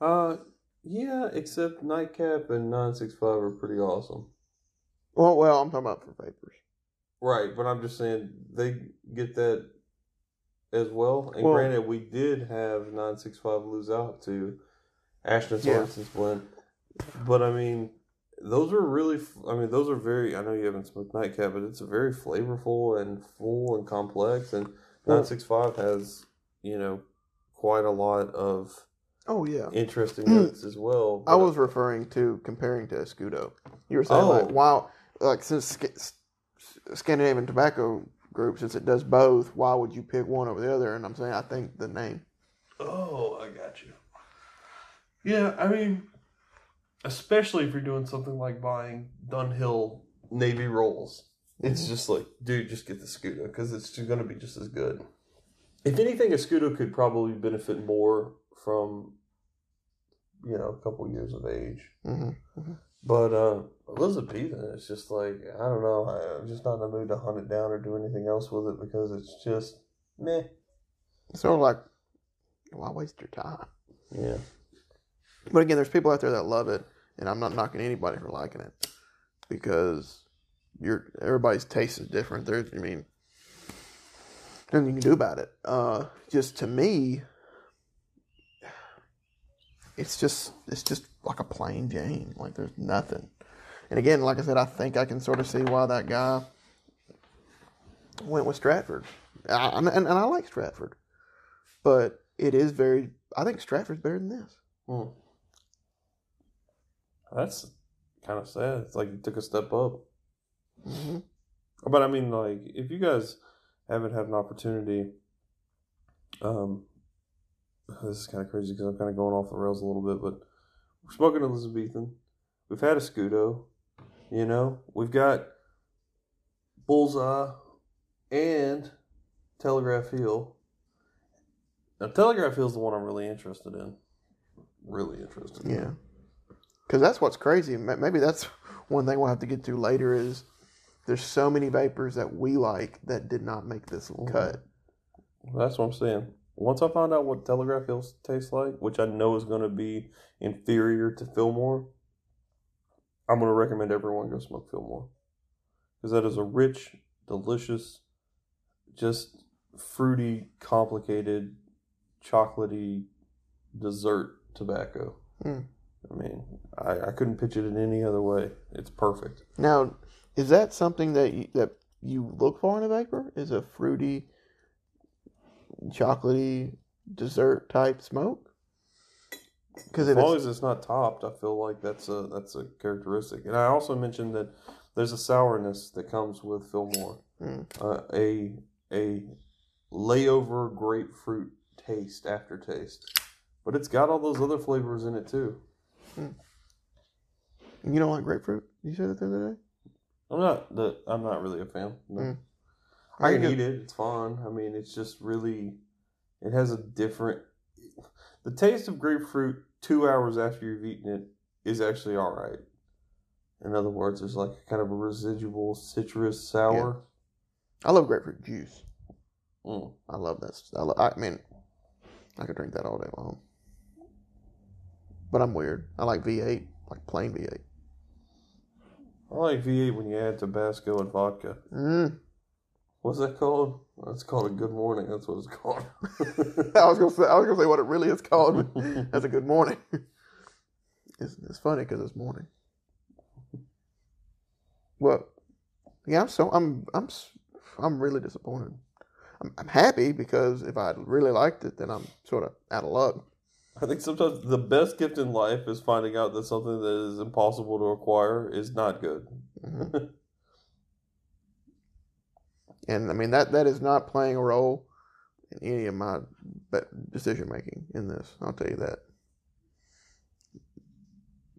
Uh, yeah, except Nightcap and 965 are pretty awesome. Well, well, I'm talking about for vapors. Right, but I'm just saying they get that as well. And Well- granted, we did have 965 lose out to Ashton Yeah. Sorensen's blend. But I mean, those are really. I mean, those are very, I know you haven't smoked Nightcap, but it's very flavorful and full and complex. And 965 has, you know, quite a lot of Oh yeah. interesting [clears throat] notes as well. I was referring to comparing to Escudo. You were saying Oh. like, wow, like since Sc- Scandinavian tobacco group, since it does both, why would you pick one over the other? And I'm saying I think the name. Oh, I got you. Yeah, I mean, especially if you're doing something like buying Dunhill Navy rolls, it's Mhm. just like, dude, just get the Scudo because it's going to be just as good. If anything, Escudo could probably benefit more from, you know, a couple years of age. hmm But uh, Elizabethan, it's just like I don't know. I- I'm just not in the mood to hunt it down or do anything else with it because it's just meh. It's sort of like, why waste your time? Yeah. But again, there's people out there that love it, and I'm not knocking anybody for liking it because your everybody's taste is different. There's, I mean, nothing you can do about it. Uh, just to me, it's just it's just like a plain Jane. Like there's nothing. And again, like I said, I think I can sort of see why that guy went with Stratford. I, and, and I like Stratford, but it is very. I think Stratford's better than this. Hmm. That's kind of sad. It's like you took a step up. hmm But I mean, like, if you guys haven't had an opportunity, um, this is kind of crazy because I'm kind of going off the rails a little bit, but we're smoking Elizabethan. We've had Escudo, you know, we've got Bullseye and Telegraph Hill. Now, Telegraph Hill is the one I'm really interested in. Really interested in. Yeah, because that's what's crazy. Maybe that's one thing we'll have to get to later. Is there's so many vapors that we like that did not make this mm-hmm. cut. That's what I'm saying. Once I find out what Telegraph Hills tastes like, which I know is going to be inferior to Fillmore, I'm going to recommend everyone go smoke Fillmore. Because that is a rich, delicious, just fruity, complicated, chocolatey dessert tobacco. Mm. I mean, I, I couldn't pitch it in any other way. It's perfect. Now, is that something that you, that you look for in a vapor? Is a fruity, chocolatey dessert type smoke? Because as long as it's not topped, I feel like that's a that's a characteristic. And I also mentioned that there's a sourness that comes with Fillmore, Mm. uh, a a layover grapefruit taste aftertaste, but it's got all those other flavors in it too. you don't like grapefruit, you said that the other day. I'm not the I'm not really a fan. No. Mm. I I can eat it. It's fine. I mean, it's just really it has a different. The taste of grapefruit two hours after you've eaten it is actually all right. In other words, there's like kind of a residual citrus sour. I love grapefruit juice. Mm. I love that. I, lo- I mean, I could drink that all day long. But I'm weird. I like V8, like plain V8. I like V8 when you add Tabasco and vodka. Mm. What's that called? That's called a good morning. That's what it's called. [laughs] I was gonna say I was gonna say what it really is called. [laughs] That's a good morning. It's, it's funny because it's morning. Well, yeah, I'm so I'm I'm I'm really disappointed. I'm, I'm happy because if I really liked it, then I'm sort of out of luck. I think sometimes the best gift in life is finding out that something that is impossible to acquire is not good. Mhm. [laughs] and I mean that that is not playing a role in any of my decision making in this. I'll tell you that.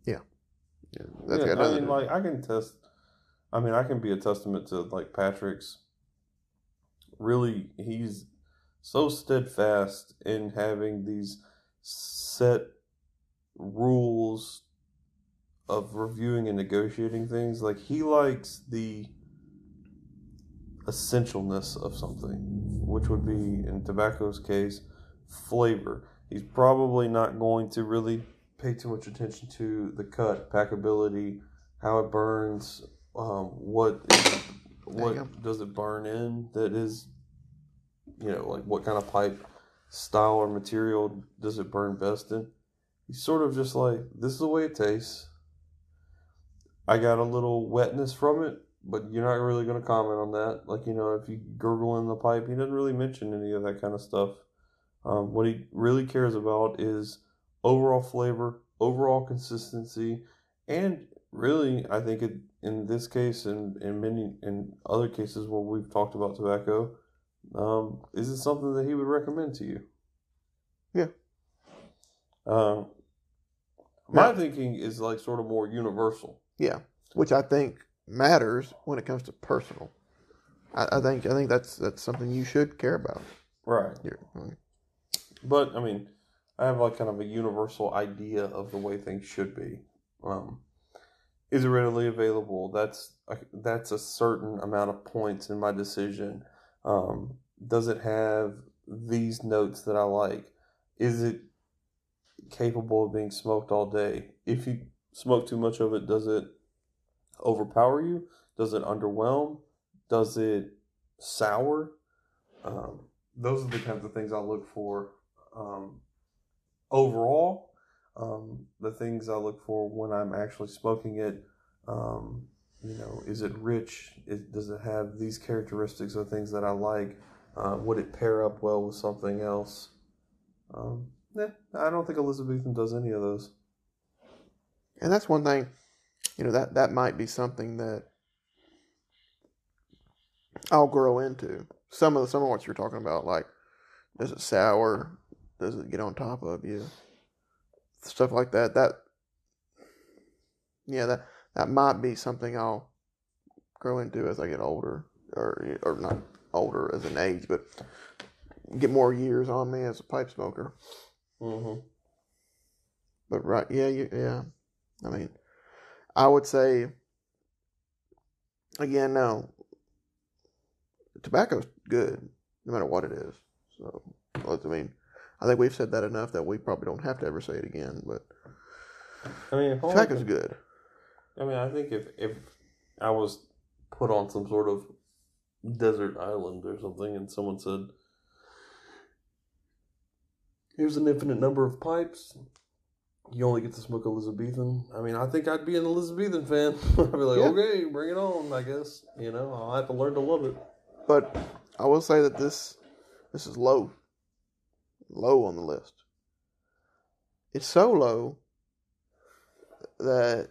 Yeah, yeah that's yeah, got I mean, like I can test. I mean, I can be a testament to like Patrick's. Really, he's so steadfast in having these set rules of reviewing and negotiating things. Like he likes the essentialness of something, which would be in tobacco's case, flavor. He's probably not going to really pay too much attention to the cut, packability, how it burns, um, what is, what does it burn in that is, you know, like what kind of pipe style or material does it burn best in. He's sort of just like, this is the way it tastes. I got a little wetness from it, but you're not really going to comment on that. Like, you know, if you gurgle in the pipe, he doesn't really mention any of that kind of stuff. Um, what he really cares about is overall flavor, overall consistency, and really, I think it, in this case and in many in other cases where we've talked about tobacco, um, is it something that he would recommend to you? Yeah. Um, my Yeah. thinking is like sort of more universal. Yeah, which I think matters when it comes to personal. I, I think I think that's that's something you should care about. Right. You're- But I mean, I have like kind of a universal idea of the way things should be. Um, is it readily available? That's a, that's a certain amount of points in my decision. Um, does it have these notes that I like? Is it capable of being smoked all day? If you smoke too much of it, does it overpower you? Does it underwhelm? Does it sour? Um, those are the kinds of things I look for um, overall. Um, the things I look for when I'm actually smoking it, um, you know, is it rich? It, does it have these characteristics or things that I like? Uh, would it pair up well with something else? Um, I don't think Elizabethan does any of those. And that's one thing, you know, that that might be something that I'll grow into. Some of the, some of what you're talking about, like does it sour? Does it get on top of you? Stuff like that. That yeah, that that might be something I'll grow into as I get older, or or not older as an age, but get more years on me as a pipe smoker. Mm-hmm. But right, yeah, you, yeah. I mean, I would say again, no. Tobacco's good, no matter what it is. So, I mean, I think we've said that enough that we probably don't have to ever say it again. But I mean, tobacco's good. I mean, I think if if I was put on some sort of desert island or something, and someone said, "Here's an infinite number of pipes," you only get to smoke Elizabethan. I mean, I think I'd be an Elizabethan fan. [laughs] I'd be like, Yeah. "Okay, bring it on." I guess you know I'll have to learn to love it. But I will say that this this is low, low on the list. It's so low that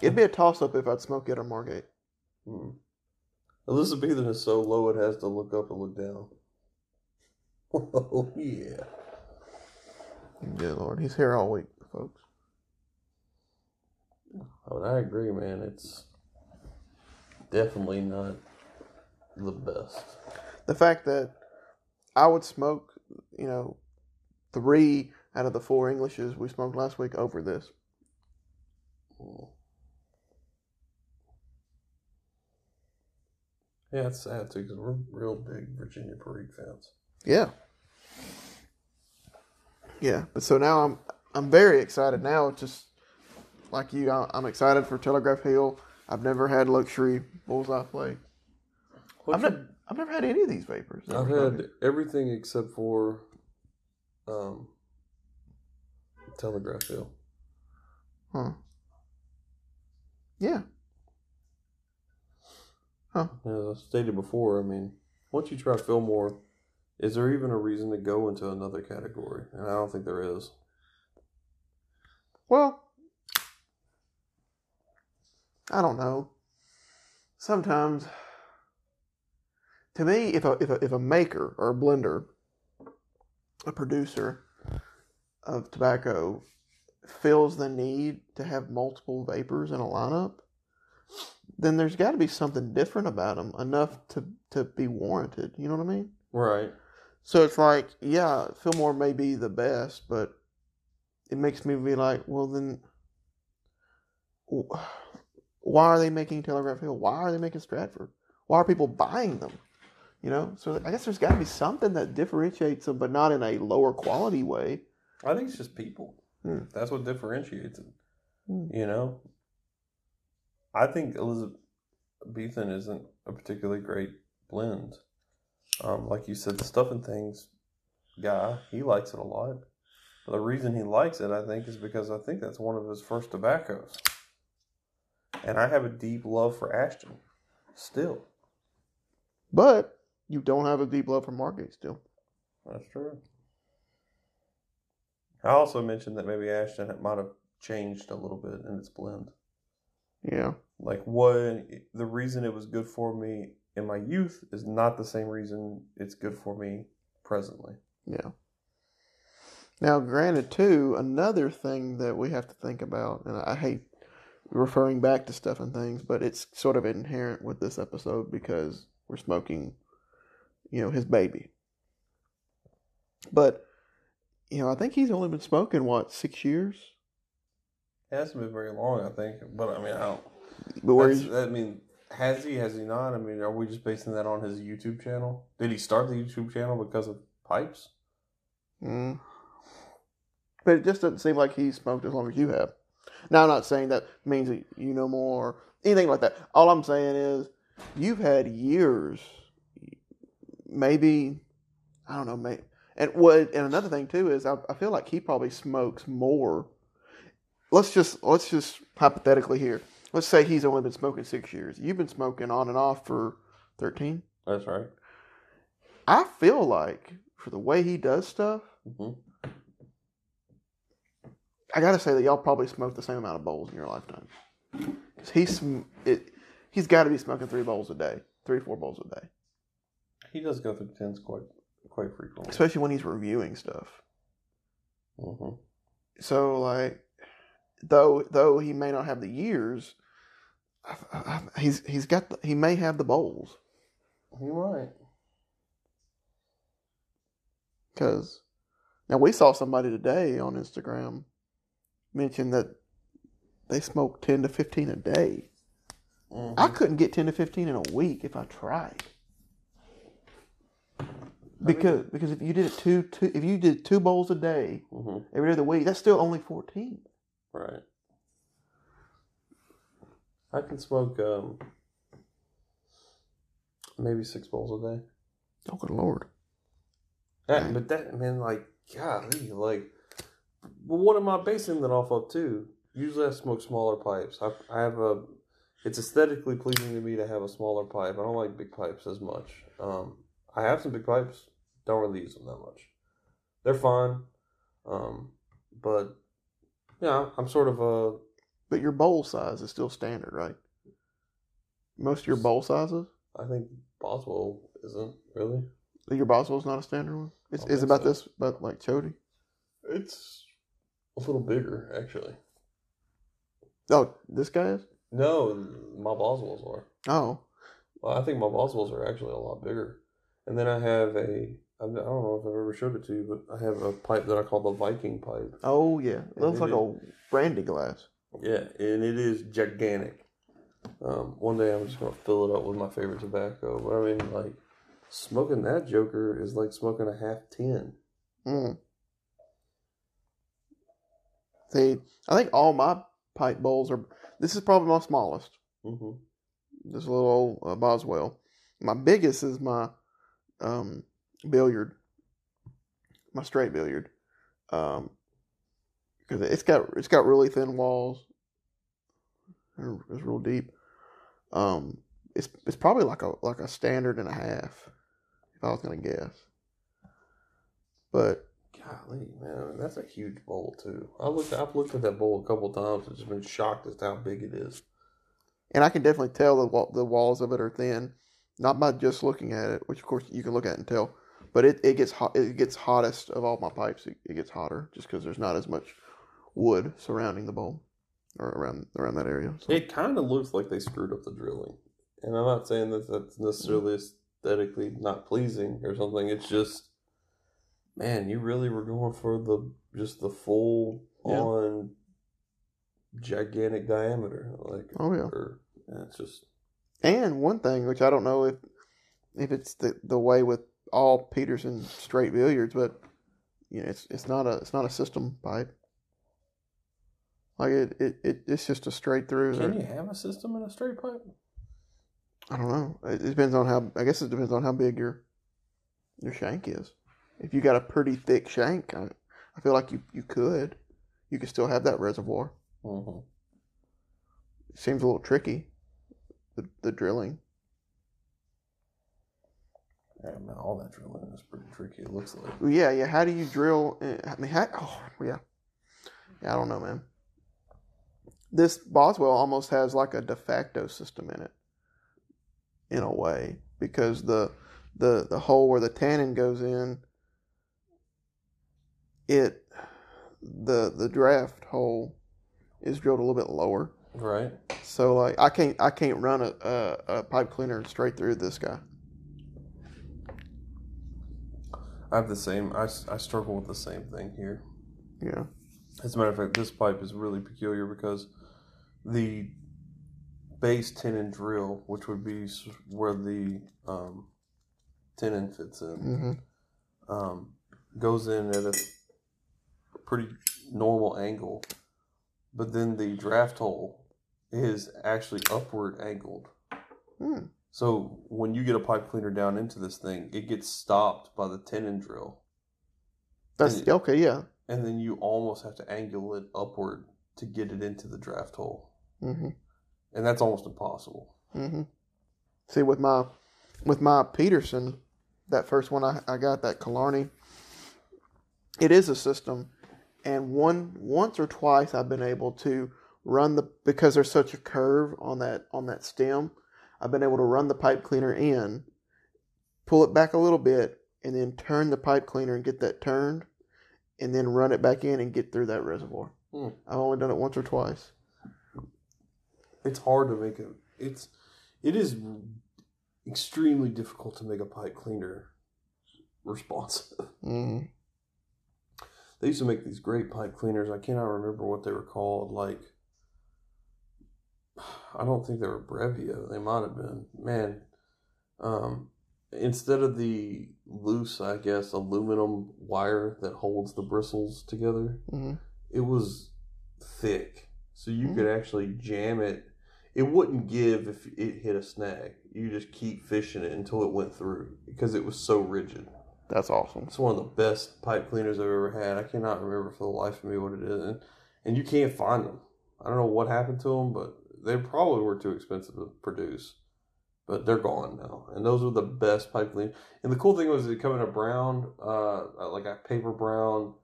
it'd be a toss up if I'd smoke it or Margate. Hmm. Elizabethan is so low it has to look up and look down. [laughs] Oh yeah. Good lord, he's here all week, folks. Oh, I agree, man. It's definitely not the best. The fact that I would smoke, you know, three out of the four Englishes we smoked last week over this. Yeah, it's sad too because we're real big Virginia Perique fans. Yeah. Yeah, but so now I'm I'm very excited now. Just like you, I- I'm excited for Telegraph Hill. I've never had luxury bullseye flake. I've, What's ne- I've never had any of these vapors. I've had smoking. everything except for um, Telegraph Hill. Huh. Yeah. Huh. As I stated before, I mean, once you try Fillmore, is there even a reason to go into another category? And I don't think there is. Well, I don't know. Sometimes, to me, if a if a, if a maker or a blender, a producer of tobacco, feels the need to have multiple vapors in a lineup, then there's got to be something different about them enough to to be warranted. You know what I mean? Right. So it's like, yeah, Fillmore may be the best, but it makes me be like, well, then why are they making Telegraph Hill? Why are they making Stratford? Why are people buying them? You know, so I guess there's got to be something that differentiates them, but not in a lower quality way. I think it's just people. Hmm. That's what differentiates it. Hmm. You know, I think Elizabethan isn't a particularly great blend. Um, like you said, the stuff and things guy, he likes it a lot. But the reason he likes it, I think, is because I think that's one of his first tobaccos. And I have a deep love for Ashton still. But you don't have a deep love for Margate still. That's true. I also mentioned that maybe Ashton might have changed a little bit in its blend. Yeah. Like what the reason it was good for me in my youth is not the same reason it's good for me presently. Yeah. Now, granted, too, another thing that we have to think about, and I hate referring back to stuff and things, but it's sort of inherent with this episode because we're smoking, you know, his baby. But, you know, I think he's only been smoking, what, six years? It hasn't been very long, I think. But I mean, I don't. But where that mean, has he? Has he not? I mean, are we just basing that on his YouTube channel? Did he start the YouTube channel because of pipes? Mm. But it just doesn't seem like he smoked as long as you have. Now, I'm not saying that means that you know more or anything like that. All I'm saying is you've had years, maybe, I don't know, maybe. And what? And another thing too is I, I feel like he probably smokes more. Let's just let's just hypothetically here. Let's say he's only been smoking six years. You've been smoking on and off for thirteen. That's right. I feel like for the way he does stuff, hmm I gotta say that y'all probably smoked the same amount of bowls in your lifetime. Cause he's sm- it, he's got to be smoking three bowls a day, three four bowls a day, He does go through tens quite quite frequently. especially when he's reviewing stuff. hmm So like, though though he may not have the years, I, I, he's he's got the, he may have the bowls You're right. because now we saw somebody today on Instagram mention that they smoke ten to fifteen a day. Mhm. I couldn't get ten to fifteen in a week if I tried. Because because if you did it two two if you did two bowls a day Mhm. every day of the week, that's still only fourteen. Right. I can smoke um, maybe six bowls a day. Oh good lord. That, but that, I mean, like, golly, like, well, what am I basing that off of too? Usually, I smoke smaller pipes. I, I have a, it's aesthetically pleasing to me to have a smaller pipe. I don't like big pipes as much. Um, I have some big pipes. Don't really use them that much. They're fine, um, but yeah, I'm sort of a But your bowl size is still standard, right? Most of your bowl sizes? I think Boswell isn't really. Your Boswell's not a standard one? It's, I is about so. this but like Chody? It's a little bigger, actually. Oh, this guy is? No, my Boswells are. Oh. Well, I think my Boswells are actually a lot bigger. And then I have a, I don't know if I've ever showed it to you, but I have a pipe that I call the Viking pipe. Oh yeah. It looks it like a brandy glass. Yeah, and it is gigantic. Um, one day I'm just gonna fill it up with my favorite tobacco. But I mean, like, smoking that Joker is like smoking a half tin. Mm. See, I think all my pipe bowls are. This is probably my smallest. hmm This little old uh, Boswell. My biggest is my um, billiard, my straight billiard, um, because it's got it's got really thin walls. It's real deep. Um, it's it's probably like a like a standard and a half, if I was gonna guess. But Golly, man, that's a huge bowl too. I looked, I've looked at that bowl a couple times and just been shocked as to how big it is. and I can definitely tell the the walls of it are thin, not by just looking at it, which of course you can look at and tell. But it, it gets hot. It gets hottest of all my pipes. It, it gets hotter just because there's not as much wood surrounding the bowl or around around that area. So, It kind of looks like they screwed up the drilling, and I'm not saying that that's necessarily aesthetically not pleasing or something. It's just, man, you really were going for the just the full Yeah. on gigantic diameter, like oh yeah. or yeah, it's just And one thing which I don't know if if it's the the way with all Peterson straight billiards, but you know, it's it's not a it's not a system pipe. Like it, it, it it's just a straight through. Can you have a system in a straight pipe? I don't know. It depends on how. I guess it depends on how big your your shank is. If you got a pretty thick shank, I, I feel like you you could. You could still have that reservoir. Mm-hmm. It seems a little tricky. The the drilling. Yeah, man, all that drilling is pretty tricky. It looks like. Yeah, yeah. How do you drill? uh, I mean, how, oh, yeah. Yeah, I don't know, man. This Boswell almost has like a de facto system in it, in a way, because the the the hole where the tenon goes in, it the the draft hole is drilled a little bit lower. Right. So like I can't I can't run a, a, a pipe cleaner straight through this guy. I have the same. I, I struggle with the same thing here. Yeah. As a matter of fact, this pipe is really peculiar because the base tenon drill, which would be where the um, tenon fits in, hmm um, goes in at a pretty normal angle, but then the draft hole is actually upward angled. Hmm. So when you get a pipe cleaner down into this thing, it gets stopped by the tenon drill, That's And- okay. Yeah. And then you almost have to angle it upward to get it into the draft hole, hmm and that's almost impossible. hmm See, with my with my Peterson, that first one I, I got that Killarney, it is a system, and one once or twice I've been able to run the because there's such a curve on that on that stem. I've been able to run the pipe cleaner in, pull it back a little bit, and then turn the pipe cleaner and get that turned, and then run it back in and get through that reservoir. Hmm. I've only done it once or twice. It's hard to make it. It's it is extremely difficult to make a pipe cleaner responsive. [laughs] hmm They used to make these great pipe cleaners. I cannot remember what they were called. Like, I don't think they were Brevia. They might have been. Man, um, instead of the loose, I guess, aluminum wire that holds the bristles together, hmm it was thick. So you Mm. could actually jam it. It wouldn't give if it hit a snag. You just keep fishing it until it went through because it was so rigid. That's awesome. It's one of the best pipe cleaners I've ever had. I cannot remember for the life of me what it is, and, and you can't find them. I don't know what happened to them, but they probably were too expensive to produce. But they're gone now, and those were the best pipe cleaners. And the cool thing was, it come in a brown, uh, like a paper brown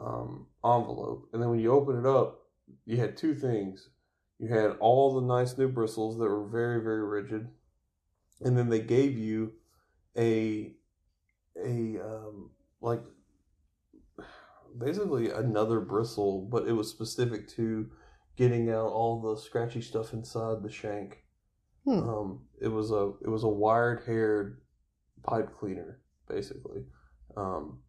um, envelope, and then when you open it up, you had two things. You had all the nice new bristles that were very, very rigid, and then they gave you a a um, like basically another bristle, but it was specific to getting out all the scratchy stuff inside the shank. Hmm. Um, it was a it was a wired haired pipe cleaner basically, um,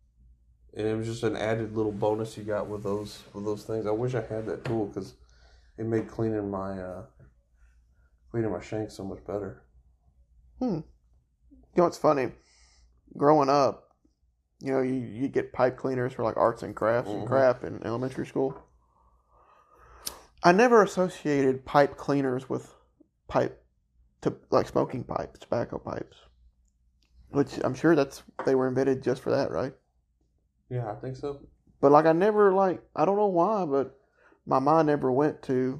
and it was just an added little bonus you got with those with those things. I wish I had that tool because it made cleaning my uh, cleaning my shank so much better. You know, it's funny. Growing up, you know, you, you get pipe cleaners for like arts and crafts and Mhm. crap in elementary school. I never associated pipe cleaners with pipe to like smoking pipes, tobacco pipes. Which I'm sure that's they were invented just for that, right? Yeah, I think so. But like I never like I don't know why, but my mind never went to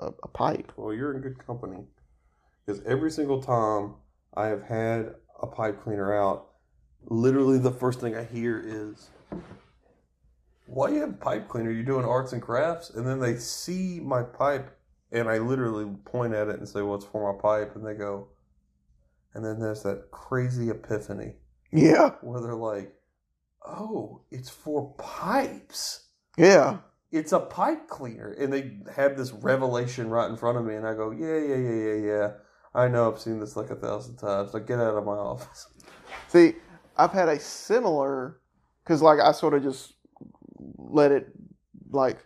a pipe. Well, you're in good company. Because every single time I have had a pipe cleaner out, literally the first thing I hear is, Why you have a pipe cleaner? You're doing arts and crafts? And then they see my pipe, and I literally point at it and say, What's for my pipe? And they go, and then there's that crazy epiphany. Yeah, where they're like, Oh, it's for pipes. Yeah. it's a pipe cleaner. And they have this revelation right in front of me. And i go yeah yeah yeah yeah yeah. I know i've seen this like a thousand times. Like get out of my office. See, I've had a similar, because like I sort of just let it, like,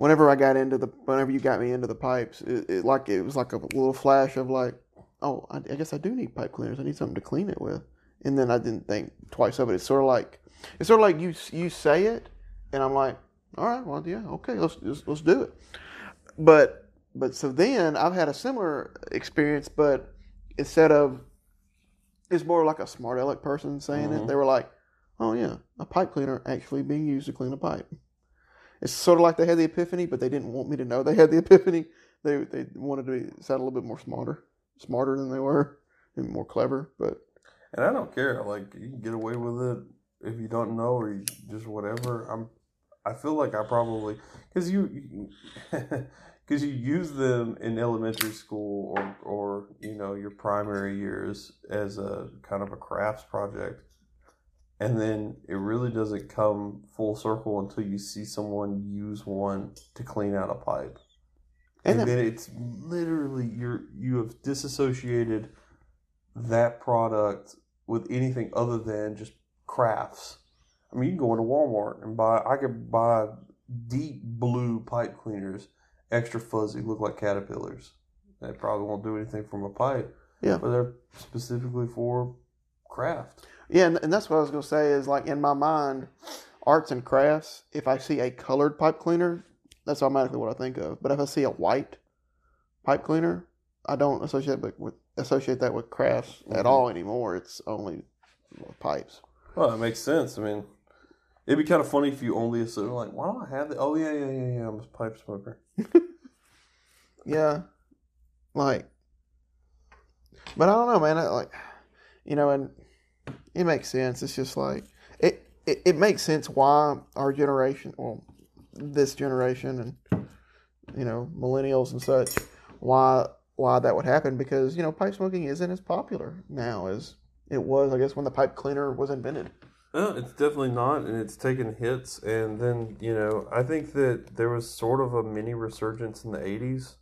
whenever I got into the, whenever you got me into the pipes, it, it like it was like a little flash of like, oh, I, I guess I do need pipe cleaners. I need something to clean it with. And then I didn't think twice of it. It's sort of like it's sort of like you you say it, and I'm like, all right, well, yeah, okay, let's let's, let's do it. But but so then I've had a similar experience, but instead of it's more like a smart aleck person saying it. Mhm. They were like, "Oh yeah, a pipe cleaner actually being used to clean a pipe." It's sort of like they had the epiphany, but they didn't want me to know they had the epiphany. They they wanted to be, sound a little bit more smarter, smarter than they were, and more clever. But And I don't care. Like you can get away with it if you don't know or you just whatever. I'm. I feel like I probably because you because [laughs] you use them in elementary school or or you know your primary years as a kind of a crafts project, and then it really doesn't come full circle until you see someone use one to clean out a pipe. And And, then- it's literally you're you have disassociated that product with anything other than just crafts. I mean, you can go into Walmart and buy. I could buy deep blue pipe cleaners, extra fuzzy, look like caterpillars. They probably won't do anything from a pipe. Yeah. but they're specifically for craft. yeah, and, and that's what I was gonna say is like in my mind, arts and crafts. If I see a colored pipe cleaner, that's automatically what I think of. But if I see a white pipe cleaner, I don't associate with, with associate that with crafts at Mhm. all anymore. It's only pipes. Well, that makes sense. I mean, it'd be kind of funny if you only assume like, why don't I have that? Oh yeah, yeah, yeah, yeah. I'm a pipe smoker. [laughs] Yeah, like, but I don't know, man. I, like, you know, and it makes sense. It's just like it, it. It makes sense why our generation, well, this generation, and you know, millennials and such, why why that would happen because you know, pipe smoking isn't as popular now as it was, I guess, when the pipe cleaner was invented. No, it's definitely not, and it's taken hits. And then you know, I think that there was sort of a mini resurgence in the '80s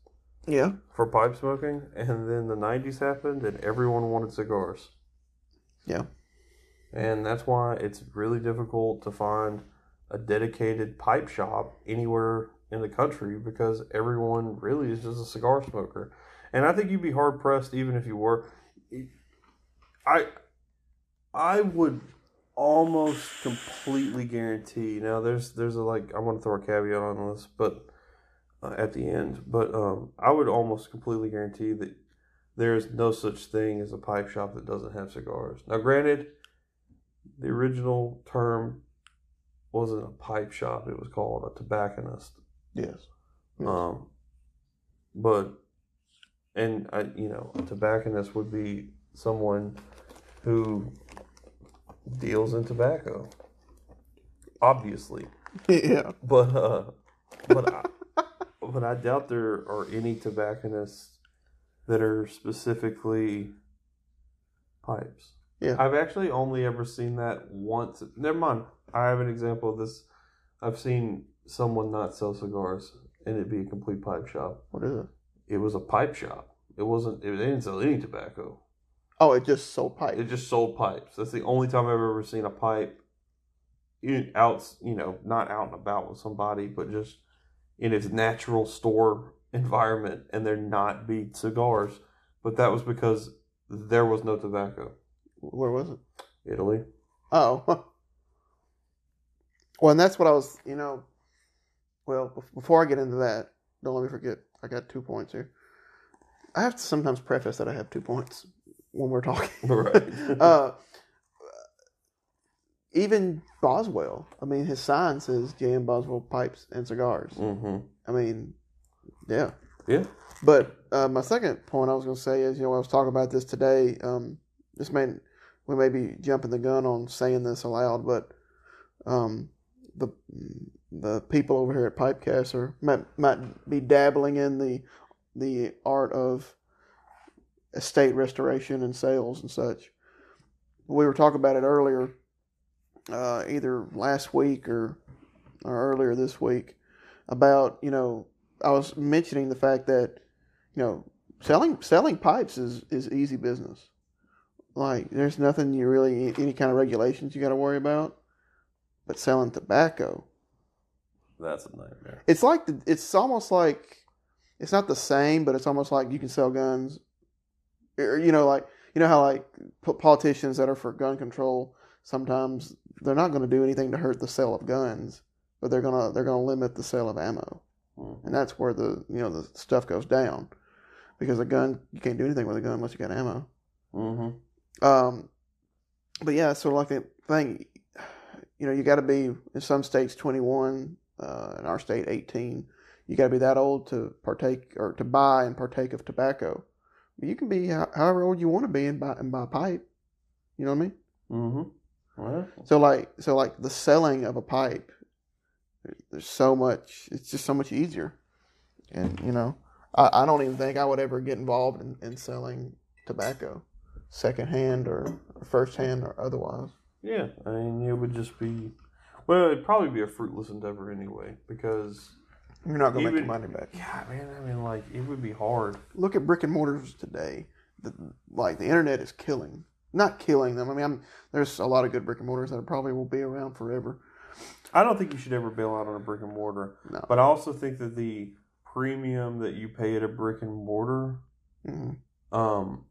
Yeah, for pipe smoking, and then the '90s happened, and everyone wanted cigars. Yeah. and that's why it's really difficult to find a dedicated pipe shop anywhere in the country because everyone really is just a cigar smoker. And I think you'd be hard pressed even if you were. I I would almost completely guarantee. Now there's there's a like I'm gonna throw a caveat on this, but uh, at the end, but um, I would almost completely guarantee that there is no such thing as a pipe shop that doesn't have cigars. Now, granted, the original term wasn't a pipe shop; it was called a tobacconist. yes, Yes. Um, but and I, you know, a tobacconist would be someone who deals in tobacco, obviously. [laughs] yeah, But uh, but I, [laughs] but I doubt there are any tobacconists that are specifically pipes. Yeah. I've actually only ever seen that once. Never mind. I have an example of this. I've seen someone not sell cigars and it be a complete pipe shop. what is it? It was a pipe shop. It wasn't. It, they didn't sell any tobacco. Oh, it just sold pipe. It just sold pipes. That's the only time I've ever seen a pipe in, out, you know, not out and about with somebody, but just in its natural store environment, and there not be cigars. But that was because there was no tobacco. Where was it? Italy. Oh. [laughs] Well, and that's what I was, you know. Well, before I get into that, don't let me forget. I got two points here. I have to sometimes preface that I have two points when we're talking. [laughs] Right. [laughs] uh, even Boswell. I mean, his sign says J.M. Boswell Pipes and Cigars. mm-hmm. I mean, yeah. Yeah. But uh, my second point I was going to say is, you know, I was talking about this today. Um, this may we may be jumping the gun on saying this aloud, but um, the the people over here at Pipecast are might might be dabbling in the the art of estate restoration and sales and such. We were talking about it earlier, uh, either last week or or earlier this week, about you know I was mentioning the fact that you know selling selling pipes is is easy business. Like there's nothing you really any kind of regulations you got to worry about. But selling tobacco, That's a nightmare. it's like the, it's almost like it's not the same, but it's almost like you can sell guns or, you know, like you know how like po- politicians that are for gun control sometimes they're not going to do anything to hurt the sale of guns, but they're gonna they're gonna limit the sale of ammo. And that's where the you know the stuff goes down, because a gun you can't do anything with a gun unless you got ammo. Mm-hmm. Um, but yeah, sort of like the thing, you know, you got to be in some states 21, uh, in our state 18. You got to be that old to partake or to buy and partake of tobacco. You can be however old you want to be and buy and buy a pipe. You know what I mean? Mm-hmm. Well, So like, so like the selling of a pipe, there's so much. It's just so much easier, and you know, I, I don't even think I would ever get involved in, in selling tobacco, secondhand or firsthand or otherwise. yeah. I mean, it would just be, well, it'd probably be a fruitless endeavor anyway because, You're not gonna make your money back. yeah, man. I mean, like, it would be hard. Look at brick and mortars today. The, like the internet is killing, not killing them. I mean, I'm, there's a lot of good brick and mortars that probably will be around forever. I don't think you should ever bail out on a brick and mortar, No. but I also think that the premium that you pay at a brick and mortar, hmm um,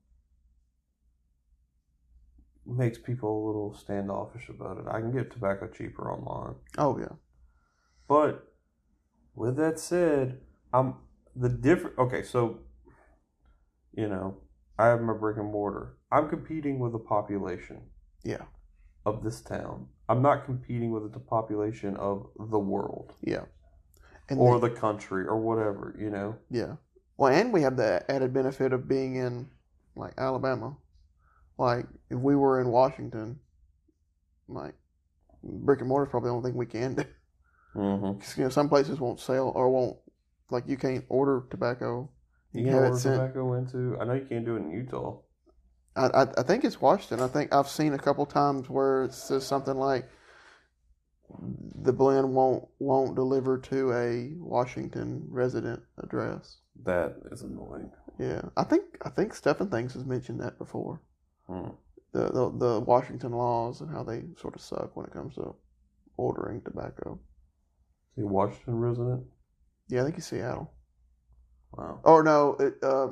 makes people a little standoffish about it. I can get tobacco cheaper online. Oh yeah. But with that said, I'm the different. Okay, so you know, I have my brick and mortar. I'm competing with the population Yeah. of this town. I'm not competing with the population of the world Yeah. And or the- the country or whatever. You know. Yeah. Well, and we have the added benefit of being in like Alabama. Like if we were in Washington, like brick and mortar is probably the only thing we can do. Mm-hmm. 'Cause, you know, some places won't sell or won't like you can't order tobacco. You can can have it order sent. tobacco into. I know you can't do it in Utah. I, I think it's Washington. I think I've seen a couple times where it says something like the blend won't won't deliver to a Washington resident address. That is annoying. Yeah, I think I think Stephen Things has mentioned that before. Hmm. The, the the Washington laws and how they sort of suck when it comes to ordering tobacco. Is he a Washington resident? Yeah, I think it's Seattle. Wow. Or no, it uh,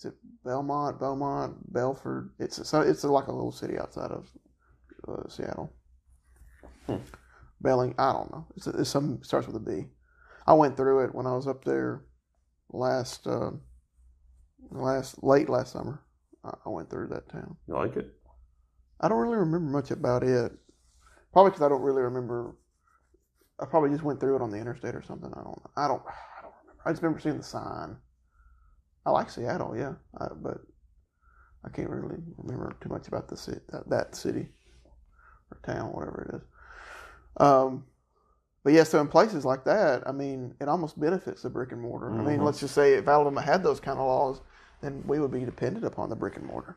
is it Belmont, Belmont, Belford? It's so it's like a little city outside of uh, Seattle. Hmm. Belling, I don't know. It's, it's some starts with a B. I went through it when I was up there last uh, last late last summer. I, I went through that town. You like it? I don't really remember much about it. Probably because I don't really remember. I probably just went through it on the interstate or something. I don't. I don't. I don't remember. I just remember seeing the sign. I like Seattle, yeah, I, but I can't really remember too much about the city, that, that city or town, whatever it is. Um, but yeah, so in places like that, I mean, it almost benefits the brick and mortar. I mean, Mhm. let's just say if Alabama had those kind of laws, then we would be dependent upon the brick and mortar.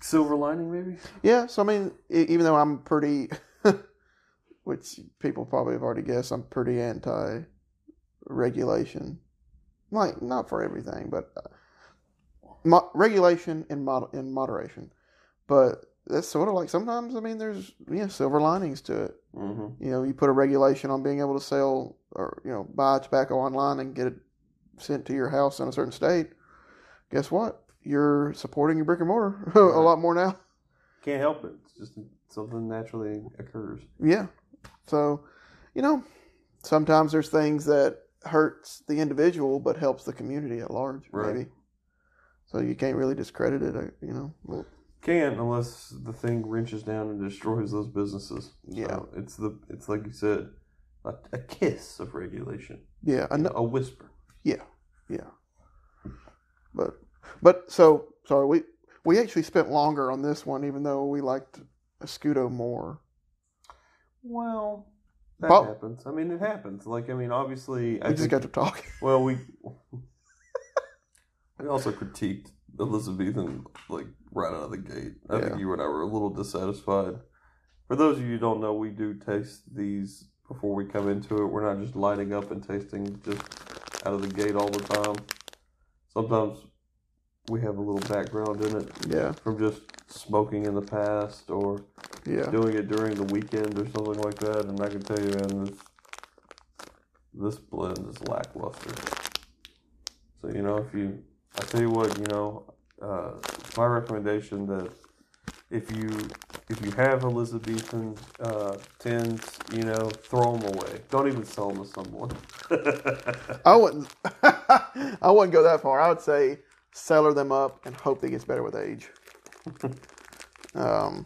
Silver lining, maybe. Yeah, so I mean, even though I'm pretty, [laughs] which people probably have already guessed, I'm pretty anti regulation. Like, not for everything, but uh, mo- regulation in, mod- in moderation. But that's sort of like sometimes, I mean, there's, yeah, silver linings to it. Mm-hmm. You know, you put a regulation on being able to sell or, you know, buy tobacco online and get it sent to your house in a certain state. Guess what? You're supporting your brick and mortar [laughs] a lot more now. Can't help it. It's just something naturally occurs. Yeah. So, you know, sometimes there's things that hurts the individual but helps the community at large, Right. maybe. So you can't really discredit it, uh, you know. Well, Can't unless the thing wrenches down and destroys those businesses. Yeah. So it's the it's like you said, a, a kiss of regulation, yeah, know, a whisper. Yeah, yeah. But but so sorry, we we actually spent longer on this one even though we liked Escudo more. Well, that happens. I mean, it happens. Like I mean, obviously, I We just think, got to talk. [laughs] well, we we also critiqued Elizabethan like right out of the gate. I Yeah. think you and I were a little dissatisfied. For those of you who don't know, we do taste these before we come into it. We're not just lighting up and tasting just out of the gate all the time. Sometimes we have a little background in it Yeah, from just smoking in the past or yeah. doing it during the weekend or something like that. And I can tell you, man, this this blend is lackluster. So you know, if you, I tell you what, you know, uh, my recommendation that if you if you have Elizabethan uh, tins, you know, throw them away. Don't even sell them to someone. [laughs] I wouldn't. [laughs] I wouldn't go that far. I would say cellar them up and hope they gets better with age. [laughs] um,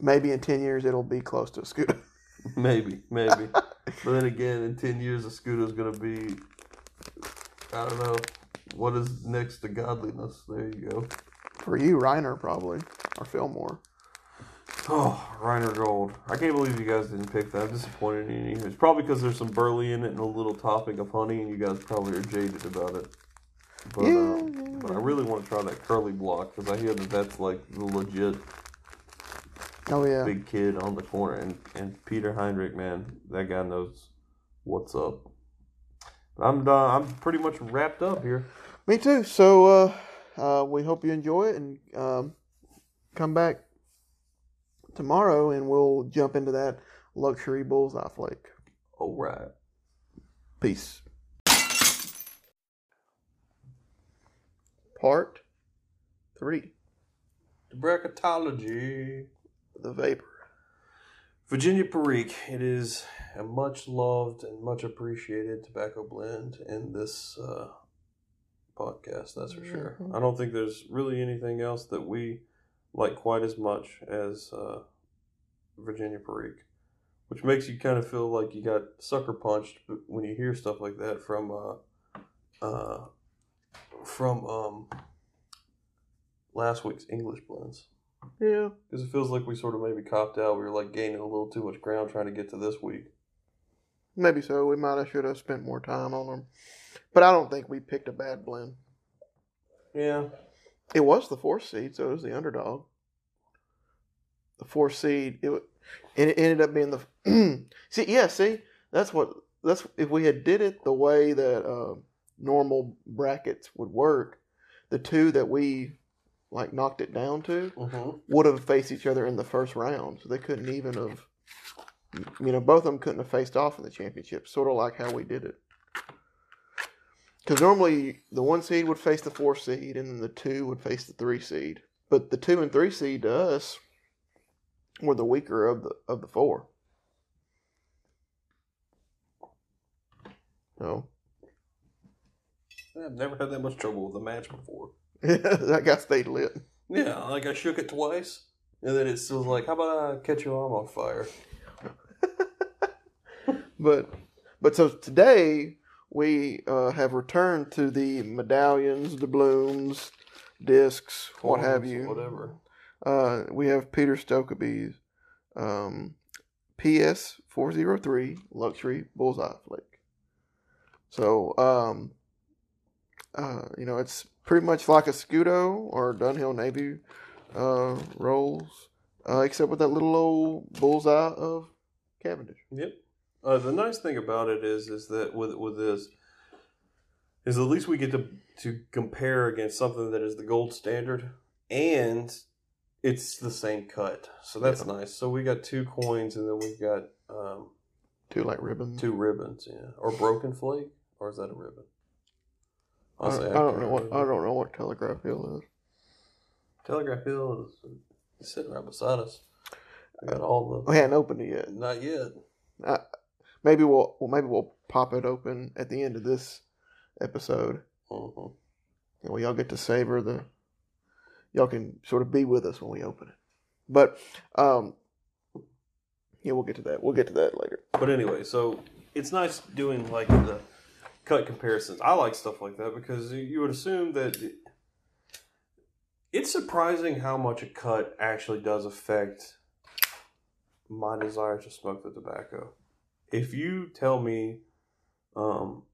maybe in ten years it'll be close to a Scudo. [laughs] maybe, maybe. [laughs] but then again, in ten years, a is gonna be, I don't know, what is next to godliness? There you go. For you, Reiner probably or Fillmore. Oh, Reiner Gold. I can't believe you guys didn't pick that. I'm disappointed in you. It's probably because there's some burley in it and a little topping of honey, and you guys probably are jaded about it. But, Yeah, um, but I really want to try that curly block because I hear that that's like the legit Oh yeah. big kid on the corner. And, and Peter Heinrichs, man, that guy knows what's up. I'm uh, I'm pretty much wrapped up here. Me too. So uh, uh, we hope you enjoy it and um, come back tomorrow and we'll jump into that luxury bullseye flake. All right. Peace. Part three. The bracketology. The vapor. Virginia Perique. It is a much loved and much appreciated tobacco blend in this uh, podcast, that's for sure. Mhm. I don't think there's really anything else that we like quite as much as uh, Virginia Perique, which makes you kind of feel like you got sucker punched when you hear stuff like that from uh, uh, from um, last week's English blends Yeah. because it feels like we sort of maybe copped out. We were like gaining a little too much ground trying to get to this week. Maybe so. We might have should have spent more time on them. But I don't think we picked a bad blend. Yeah, It was the fourth seed, so it was the underdog. The fourth seed, it and it ended up being the [clears throat] see. Yeah, see, that's what that's if we had did it the way that uh, normal brackets would work, the two that we like knocked it down to mm-hmm. would have faced each other in the first round. So they couldn't even have, you know, both of them couldn't have faced off in the championship. Sort of like how we did it. Because normally the one seed would face the four seed, and then the two would face the three seed. But the two and three seed to us were the weaker of the of the four. So I've never had that much trouble with a match before. [laughs] that guy stayed lit. Yeah, like I shook it twice, and then it was like, "How about I catch your arm on fire?" [laughs] But but so today we uh, have returned to the medallions, doubloons, discs, what have you. whatever. Uh, we have Peter Stokkebye's um, PS four zero three luxury bullseye flick. So um, uh, you know it's pretty much like a Scudo or Dunhill Navy uh, rolls, uh, except with that little old bullseye of Cavendish. Yep. Uh, the nice thing about it is, is that with with this, is at least we get to to compare against something that is the gold standard, and it's the same cut. So that's nice. So we got two coins, and then we've got um, Two like ribbons. two ribbons. Yeah, or broken flake, or is that a ribbon? I don't, I don't know what I don't know what Telegraph Hill is. Telegraph Hill is, is sitting right beside us. We got all the. We hadn't opened it yet. not yet. Maybe we'll well, maybe we'll pop it open at the end of this episode, hmm and we all get to savor the. Y'all can sort of be with us when we open it, but um, yeah, we'll get to that. We'll get to that later. But anyway, so it's nice doing like the cut comparisons. I like stuff like that because you- would assume that it's surprising how much a cut actually does affect my desire to smoke the tobacco. If you tell me, um,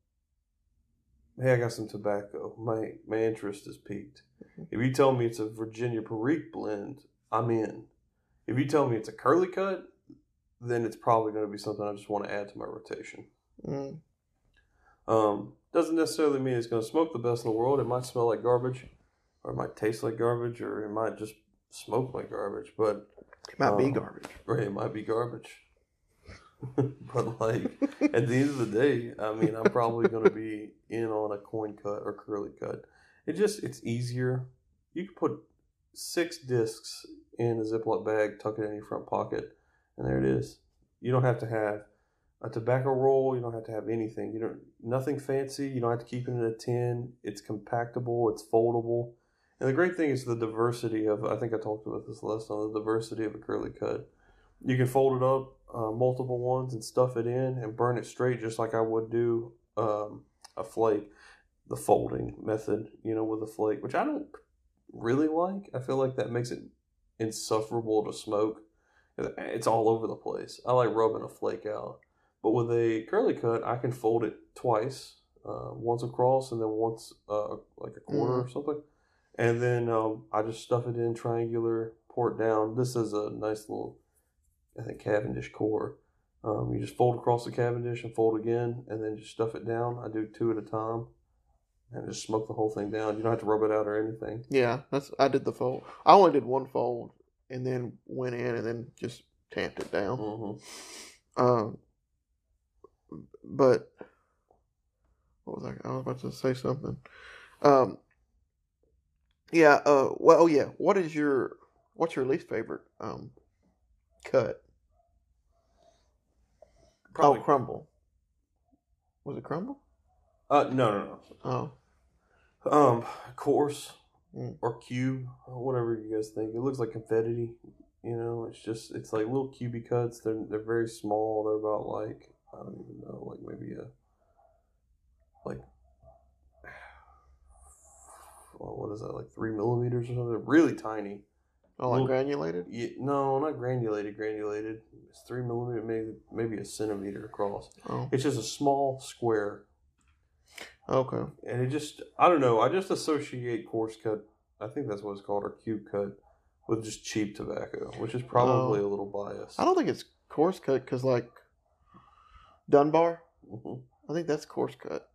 hey, I got some tobacco, my my interest is piqued. If you tell me it's a Virginia Perique blend, I'm in. If you tell me it's a curly cut, then it's probably going to be something I just want to add to my rotation. Mm. Um, doesn't necessarily mean it's going to smoke the best in the world. It might smell like garbage, or it might taste like garbage, or it might just smoke like garbage. But It might be Um, garbage. or it might be garbage. [laughs] but like at the end of the day, I mean, I'm probably going to be in on a coin cut or curly cut. It just it's easier. You can put six discs in a Ziploc bag, tuck it in your front pocket, and there it is. You don't have to have a tobacco roll. You don't have to have anything. You don't nothing fancy. You don't have to keep it in a tin. It's compactable. It's foldable. And the great thing is the diversity of. I think I talked about this last time. The diversity of a curly cut. You can fold it up, uh, multiple ones, and stuff it in, and burn it straight, just like I would do um, a flake. The folding method, you know, with a flake, which I don't really like. I feel like that makes it insufferable to smoke. It's all over the place. I like rubbing a flake out. But with a curly cut, I can fold it twice, uh, once across and then once uh, like a quarter mm. or something. And then um, I just stuff it in triangular, pour it down. This is a nice little, I think, Cavendish core. Um, you just fold across the Cavendish and fold again, and then just stuff it down. I do two at a time, and just smoke the whole thing down. You don't have to rub it out or anything. Yeah, that's I did the fold. I only did one fold, and then went in and then just tamped it down. Mm-hmm. Um, but what was I? I was about to say something. Um, yeah. Uh. Well. Oh, yeah. What is your What's your least favorite um cut? Probably. Oh, crumble. Was it crumble? Uh. No. No. No. Oh. Um. coarse mm. or cube, or whatever you guys think. It looks like confetti. You know, it's just it's like little cubey cuts. They're they're very small. They're about like I don't even know, like maybe a like well, what is that, like three millimeters or something? Really tiny. Oh, like granulated? Yeah, no, not granulated. Granulated. It's three millimeter, maybe maybe a centimeter across. Oh. It's just a small square. Okay. And it just, I don't know. I just associate coarse cut. I think that's what it's called, or cube cut, with just cheap tobacco, which is probably oh. a little biased. I don't think it's coarse cut because like Dunbar. Mm-hmm. I think that's coarse cut.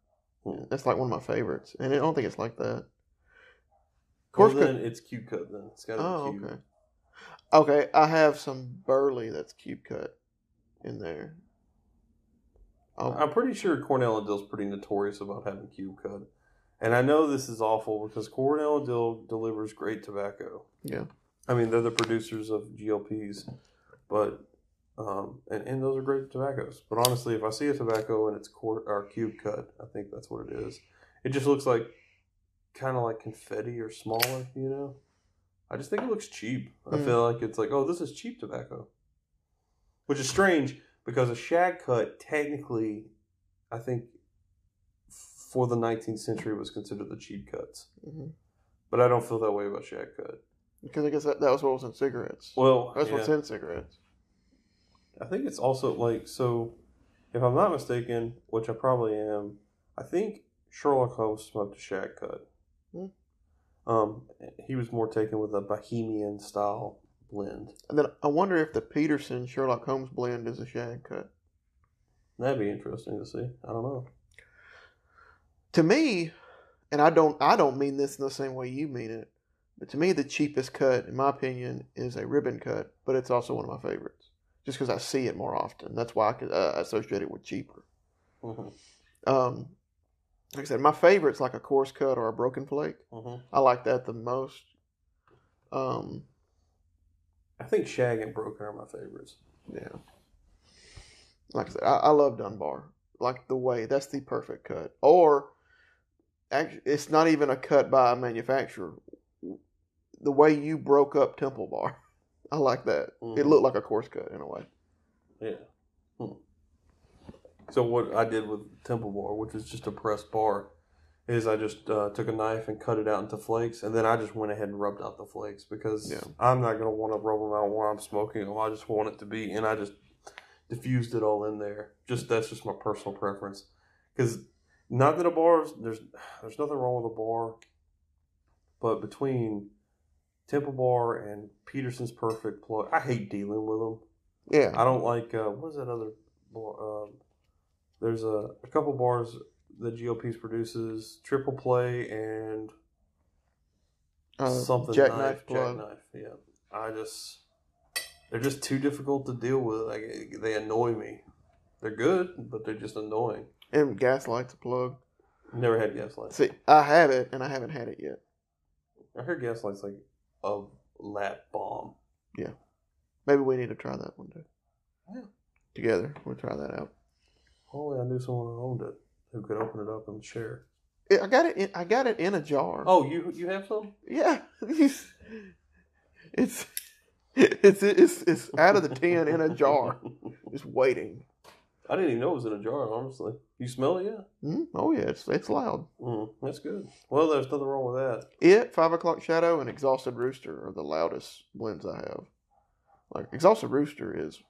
Mm-hmm. That's like one of my favorites, and I don't think it's like that. Coarse well, cut. It's cube cut then. It's got to oh, be cube. okay. Okay, I have some burley that's cube cut in there. I'll... I'm pretty sure Cornell and Diehl's pretty notorious about having cube cut. And I know this is awful because Cornell and Diehl delivers great tobacco. Yeah. I mean, they're the producers of GL Pease, but um, and, and those are great tobaccos. But honestly, if I see a tobacco and it's quart or cube cut, I think that's what it is. It just looks like kind of like confetti or smaller, you know. I just think it looks cheap. Mm. I feel like it's like, oh, this is cheap tobacco, which is strange because a shag cut technically, I think, for the 19th century was considered the cheap cuts. Mm-hmm. But I don't feel that way about shag cut because I guess that, that was what was in cigarettes. Well, that's yeah. what's in cigarettes. I think it's also like so. If I'm not mistaken, which I probably am, I think Sherlock Holmes smoked a shag cut. Hmm. Um, he was more taken with a Bohemian style blend. And then I wonder if the Peterson Sherlock Holmes blend is a shag cut. That'd be interesting to see. I don't know. To me, and I don't I don't mean this in the same way you mean it, but to me the cheapest cut, in my opinion, is a ribbon cut, but it's also one of my favorites just because I see it more often. That's why I could uh, associate it with cheaper. Mm-hmm. Um, like I said, my favorite's like a coarse cut or a broken flake. Mm-hmm. I like that the most. Um, I think shag and broken are my favorites. Yeah. Like I said, I, I love Dunbar. Like the way that's the perfect cut. Or, actually, it's not even a cut by a manufacturer. The way you broke up Temple Bar. I like that. Mm-hmm. It looked like a coarse cut in a way. Yeah. Hmm. So what I did with Temple Bar, which is just a pressed bar, is I just uh, took a knife and cut it out into flakes, and then I just went ahead and rubbed out the flakes because yeah. I'm not gonna want to rub them out while I'm smoking them. I just want it to be, and I just diffused it all in there. Just that's just my personal preference, because not that a bar there's there's nothing wrong with a bar, but between Temple Bar and Peterson's Perfect Plug. I hate dealing with them. Yeah. I don't like, uh, what is that other bar? Um, there's a, a couple bars that GL Pease produces Triple Play and uh, something Jackknife. Jackknife, yeah. I just, they're just too difficult to deal with. Like, they annoy me. They're good, but they're just annoying. And Gaslight's a plug. Never had Gaslight. See, I have it, and I haven't had it yet. I heard Gaslight's like a lat bomb. Yeah. Maybe we need to try that one day. Yeah. Together, we'll try that out. Only I knew someone who owned it who could open it up and share. Yeah, I got it. In, I got it in a jar. Oh, you you have some? yeah. [laughs] it's it's it's it's out of the tin in a jar, [laughs] just waiting. I didn't even know it was in a jar. Honestly, you smell it yeah. Mm, oh yeah, it's it's loud. Mm, that's good. Well, there's nothing wrong with that. It, Five O'Clock Shadow, and Exhausted Rooster are the loudest blends I have. Like Exhausted Rooster is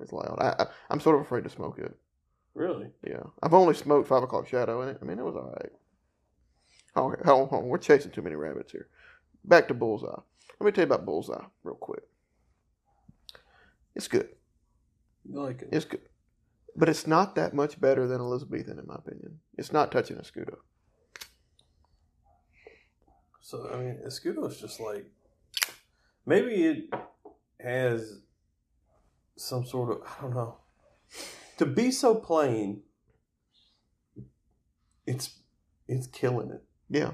is loud. I, I I'm sort of afraid to smoke it. Really? Yeah, I've only smoked Five O'Clock Shadow, and it, I mean it was. Okay, hold on, hold on, we're chasing too many rabbits here. Back to Bullseye. Let me tell you about Bullseye real quick. It's good. You like it? It's good, but it's not that much better than Elizabethan, in my opinion. It's not touching a Scudo. So I mean, Escudo is just like maybe it has some sort of I don't know. To be so plain, it's it's killing it. Yeah,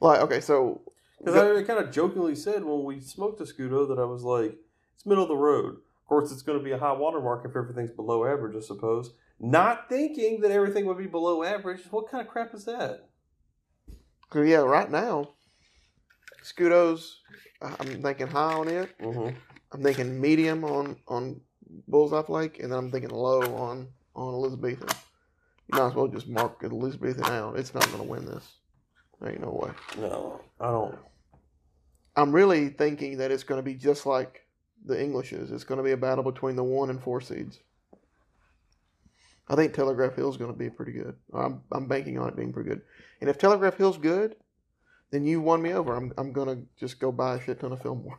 like okay, so Because I kind of jokingly said when we smoked a Scudo that I was like, it's middle of the road. Of course, it's going to be a high water mark if everything's below average, I suppose. Not thinking that everything would be below average. What kind of crap is that? Yeah, right now, Scudos. I'm thinking high on it. Mm-hmm. I'm thinking medium on on Bullseye Flake, and then I'm thinking low on on Elizabethan. You might as well just mark Elizabethan out. It's not going to win this. There ain't no way. No, I don't. I'm really thinking that it's going to be just like the Englishes. It's going to be a battle between the one and four seeds. I think Telegraph Hill's going to be pretty good. I'm I'm banking on it being pretty good. And if Telegraph Hill's good, then you won me over. I'm I'm going to just go buy a shit ton of Fillmore.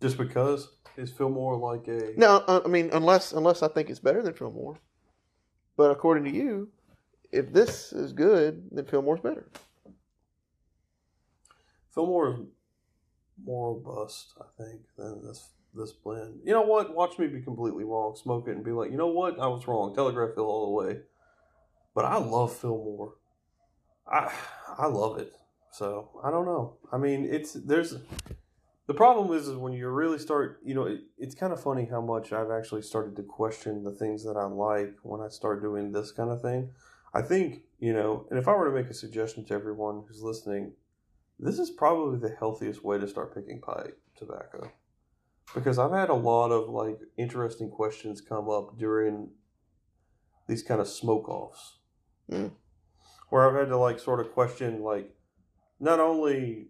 Just because is Fillmore like a No, uh, I mean unless unless I think it's better than Fillmore. But according to you, if this is good, then Fillmore's better. Fillmore is more robust, I think, than this this blend. You know what? Watch me be completely wrong. Smoke it and be like, you know what? I was wrong. Telegraph Hill all the way. But I love Fillmore. I I love it. So I don't know. I mean, it's there's the problem is, is when you really start. You know, it, it's kind of funny how much I've actually started to question the things that I like when I start doing this kind of thing. I think you know, and if I were to make a suggestion to everyone who's listening, this is probably the healthiest way to start picking pipe tobacco. Because I've had a lot of like interesting questions come up during these kind of smoke offs Mm. where I've had to like sort of question like not only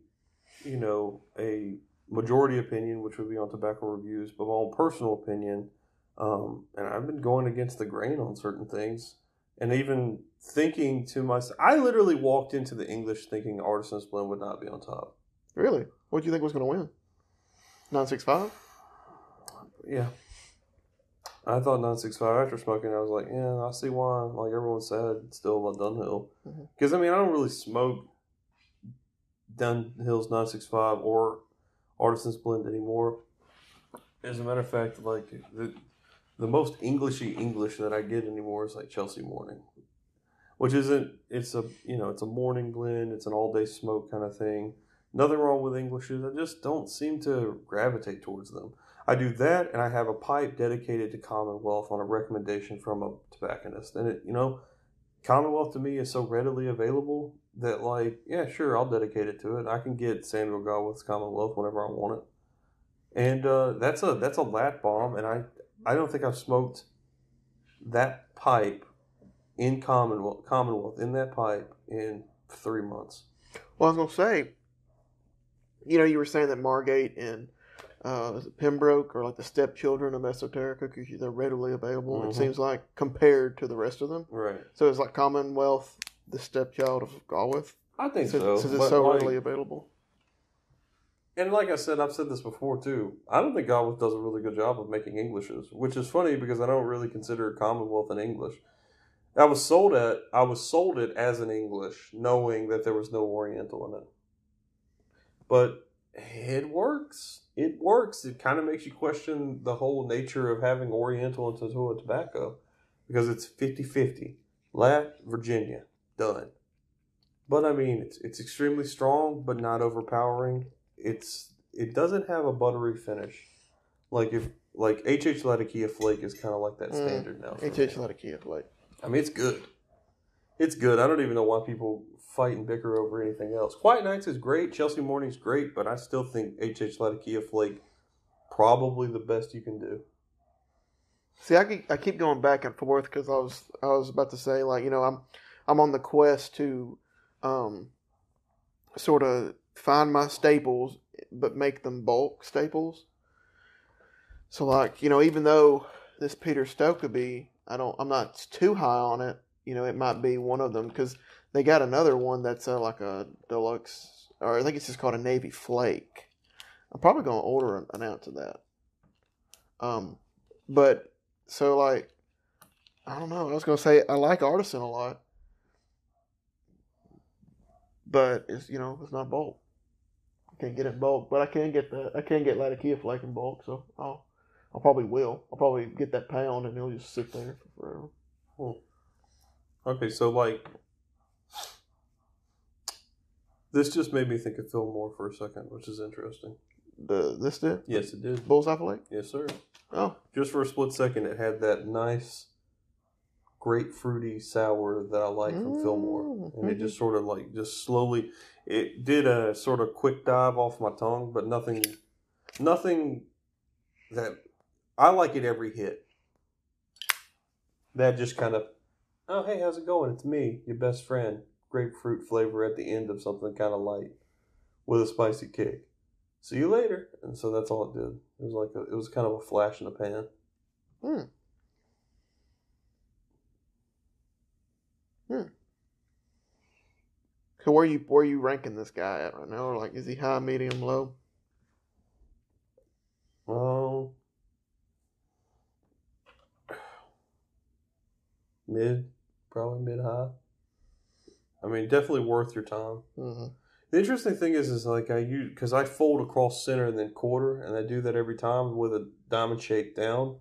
you know a majority opinion which would be on tobacco reviews but my own personal opinion um, and I've been going against the grain on certain things and even thinking to myself I literally walked into the English thinking Artisan's blend would not be on top Really? What do you think was going to win? Nine six five. Yeah. I thought 965 after smoking, I was like, yeah, I see why, like everyone said, still about Dunhill. Mhm. Because, I mean, I don't really smoke Dunhill's 965 or Artisan's Blend anymore. As a matter of fact, like, the, the most Englishy English that I get anymore is like Chelsea Morning. Which isn't, it's a, you know, it's a morning blend, it's an all day smoke kind of thing. Nothing wrong with Englishes, I just don't seem to gravitate towards them. I do that, and I have a pipe dedicated to Commonwealth on a recommendation from a tobacconist. And it, you know, Commonwealth to me is so readily available that, like, yeah, sure, I'll dedicate it to it. I can get Samuel Gawith's Commonwealth whenever I want it, and uh, that's a that's a lat bomb. And I I don't think I've smoked that pipe in Commonwealth Commonwealth in that pipe in three months. Well, I was going to say, you know, you were saying that Margate and uh, Pembroke are like the stepchildren of Esoterica because they're readily available. Mhm. It seems like compared to the rest of them. Right. So it's like Commonwealth, the stepchild of Gawith, I think since, so. since it's so like, readily available. And like I said, I've said this before too. I don't think Gawith does a really good job of making Englishes, which is funny because I don't really consider Commonwealth an English. I was sold at I was sold it as an English, knowing that there was no Oriental in it. But it works. it works. It kind of makes you question the whole nature of having Oriental and Tatoa tobacco because it's 50 50. Left, Virginia, done. But I mean, it's, it's extremely strong, but not overpowering. It's It doesn't have a buttery finish. Like if like HH Latakia Flake is kind of like that Mm, standard now. HH Latakia Flake. I mean, it's good. It's good. I don't even know why people fight and bicker over anything else. Quiet Nights is great. Chelsea Morning's great, but I still think HH Latakia Flake probably the best you can do. See, I keep, I keep going back and forth because I was I was about to say like you know I'm I'm on the quest to um sort of find my staples but make them bulk staples. So like you know even though this Peter Stokkebye I don't I'm not too high on it you know it might be one of them because they got another one that's uh, like a deluxe or I think it's just called a Navy Flake. I'm probably gonna order an, an ounce of that. Um, but so like, I don't know. I was gonna say I like artisan a lot, but it's you know it's not bulk. I can't get it bulk, but I can get the I can get Latakia flake in bulk. So I'll I'll probably will. I'll probably get that pound and it'll just sit there for forever. Okay, so like this just made me think of Fillmore for a second, which is interesting. The this did Yes, it did. bullseye flake. Yes, sir. Oh, Just for a split second, it had that nice grapefruity sour that I like from Fillmore, mm, and it just mhm. sort of like just slowly. It did a sort of quick dive off my tongue, but nothing, nothing that I like it every hit. That just kind of, oh hey, how's it going? It's me, your best friend. Grapefruit flavor at the end of something kind of light with a spicy kick. See you later. And so that's all it did. It was like a, it was kind of a flash in the pan. Hmm. Hmm. so where you where you ranking this guy at right now? Or like, is he high, medium, low? Um, mid, probably mid high. I mean, definitely worth your time. Mm-hmm. The interesting thing is, is like I use because I fold across center and then quarter, and I do that every time with a diamond shake down.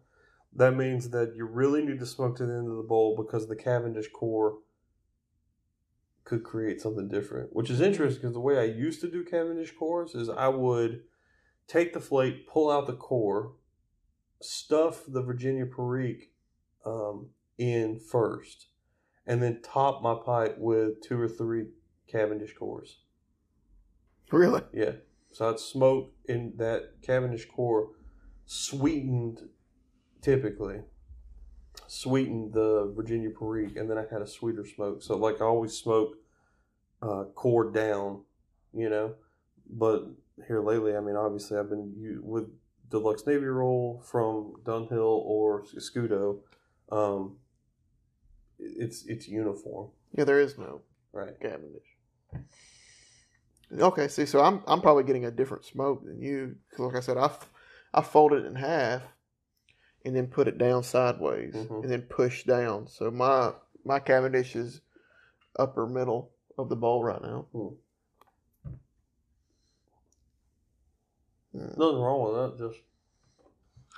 That means that you really need to smoke to the end of the bowl because the Cavendish core could create something different, which is interesting because the way I used to do Cavendish cores is I would take the flake, pull out the core, stuff the Virginia Perique um, in first, and then top my pipe with two or three Cavendish cores. Really? Yeah. So I'd smoke in that Cavendish core, sweetened typically, sweetened the Virginia Perique, and then I had a sweeter smoke. So like I always smoke uh, core down, you know. But here lately, I mean, obviously I've been with Deluxe Navy Roll from Dunhill or Scudo. Um, it's it's uniform, Yeah, there is no right? Cavendish. Okay, see, so I'm I'm probably getting a different smoke than you. 'Cause like I said, I I fold it in half, and then put it down sideways, Mhm. and then push down. So my my Cavendish is upper middle of the bowl right now. Hmm. Nothing wrong with that. Just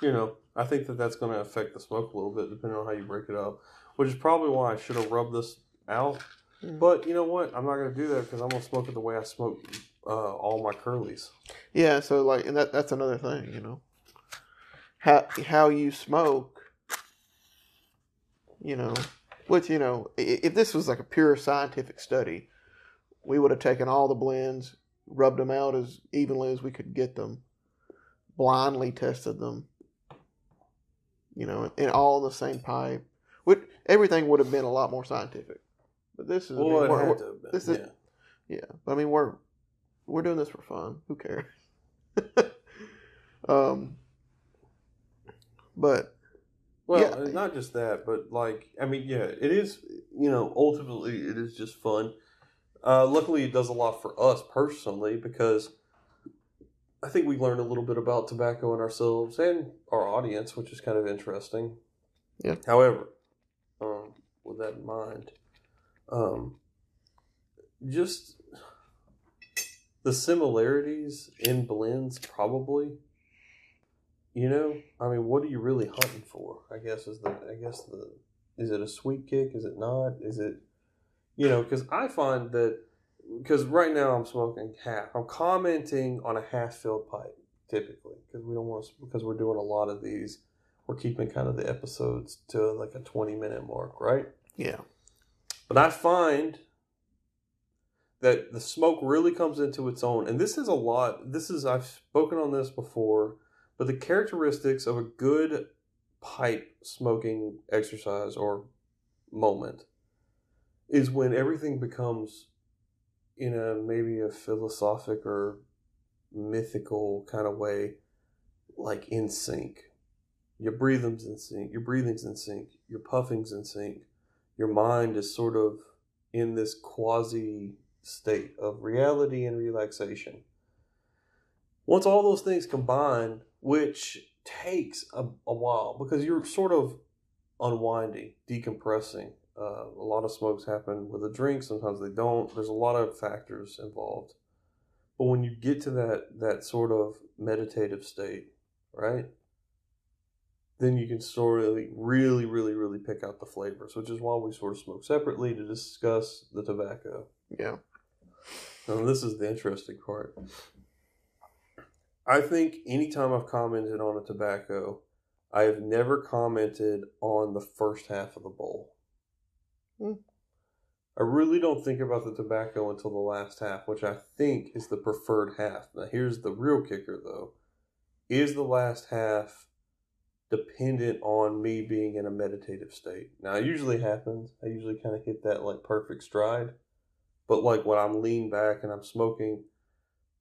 you know, I think that that's going to affect the smoke a little bit depending on how you break it up, which is probably why I should have rubbed this out. Hmm. But you know what? I'm not going to do that because I'm going to smoke it the way I smoke uh, all my curlies. Yeah, so like, and that that's another thing, you know, how how you smoke, you know, which you know, if this was like a pure scientific study, we would have taken all the blends, rubbed them out as evenly as we could get them, blindly tested them, you know, and all in the same pipe. Which everything would have been a lot more scientific. But this is, I mean, Well, it we're- had we're- to have been, this is- yeah. yeah, but I mean we're we're doing this for fun. Who cares? [laughs] um, but Well, Yeah. uh, not just that, but like, I mean, yeah, it is. You know, ultimately, it is just fun. Uh, luckily, it does a lot for us personally because I think we learned a little bit about tobacco and ourselves and our audience, which is kind of interesting. Yeah. However, um, with that in mind, um, just the similarities in blends probably You know, I mean, what are you really hunting for? I guess is the I guess the is it a sweet kick? Is it not? Is it you know? Because I find that because right now I'm smoking half. I'm commenting on a half filled pipe typically because we don't want to because we're doing a lot of these. We're keeping kind of the episodes to like a 20 minute mark, right? Yeah. But I find that the smoke really comes into its own. And this is a lot. This is, I've spoken on this before, but the characteristics of a good pipe smoking exercise or moment is when everything becomes in a maybe a philosophic or mythical kind of way like in sync your breathing's in sync your breathing's in sync your puffing's in sync your mind is sort of in this quasi state of reality and relaxation. Once all those things combine, which takes a, a while because you're sort of unwinding, decompressing. Uh, a lot of smokes happen with a drink, sometimes they don't. There's a lot of factors involved. But when you get to that that sort of meditative state, right? then you can sort of really, really, really pick out the flavors, which is why we sort of smoke separately to discuss the tobacco. Yeah. And this is the interesting part. I think anytime I've commented on a tobacco, I have never commented on the first half of the bowl. Hmm. I really don't think about the tobacco until the last half, which I think is the preferred half. Now, here's the real kicker though. Is the last half dependent on me being in a meditative state. Now, it usually happens. I usually kind of hit that like perfect stride. But like when I'm lean back and I'm smoking,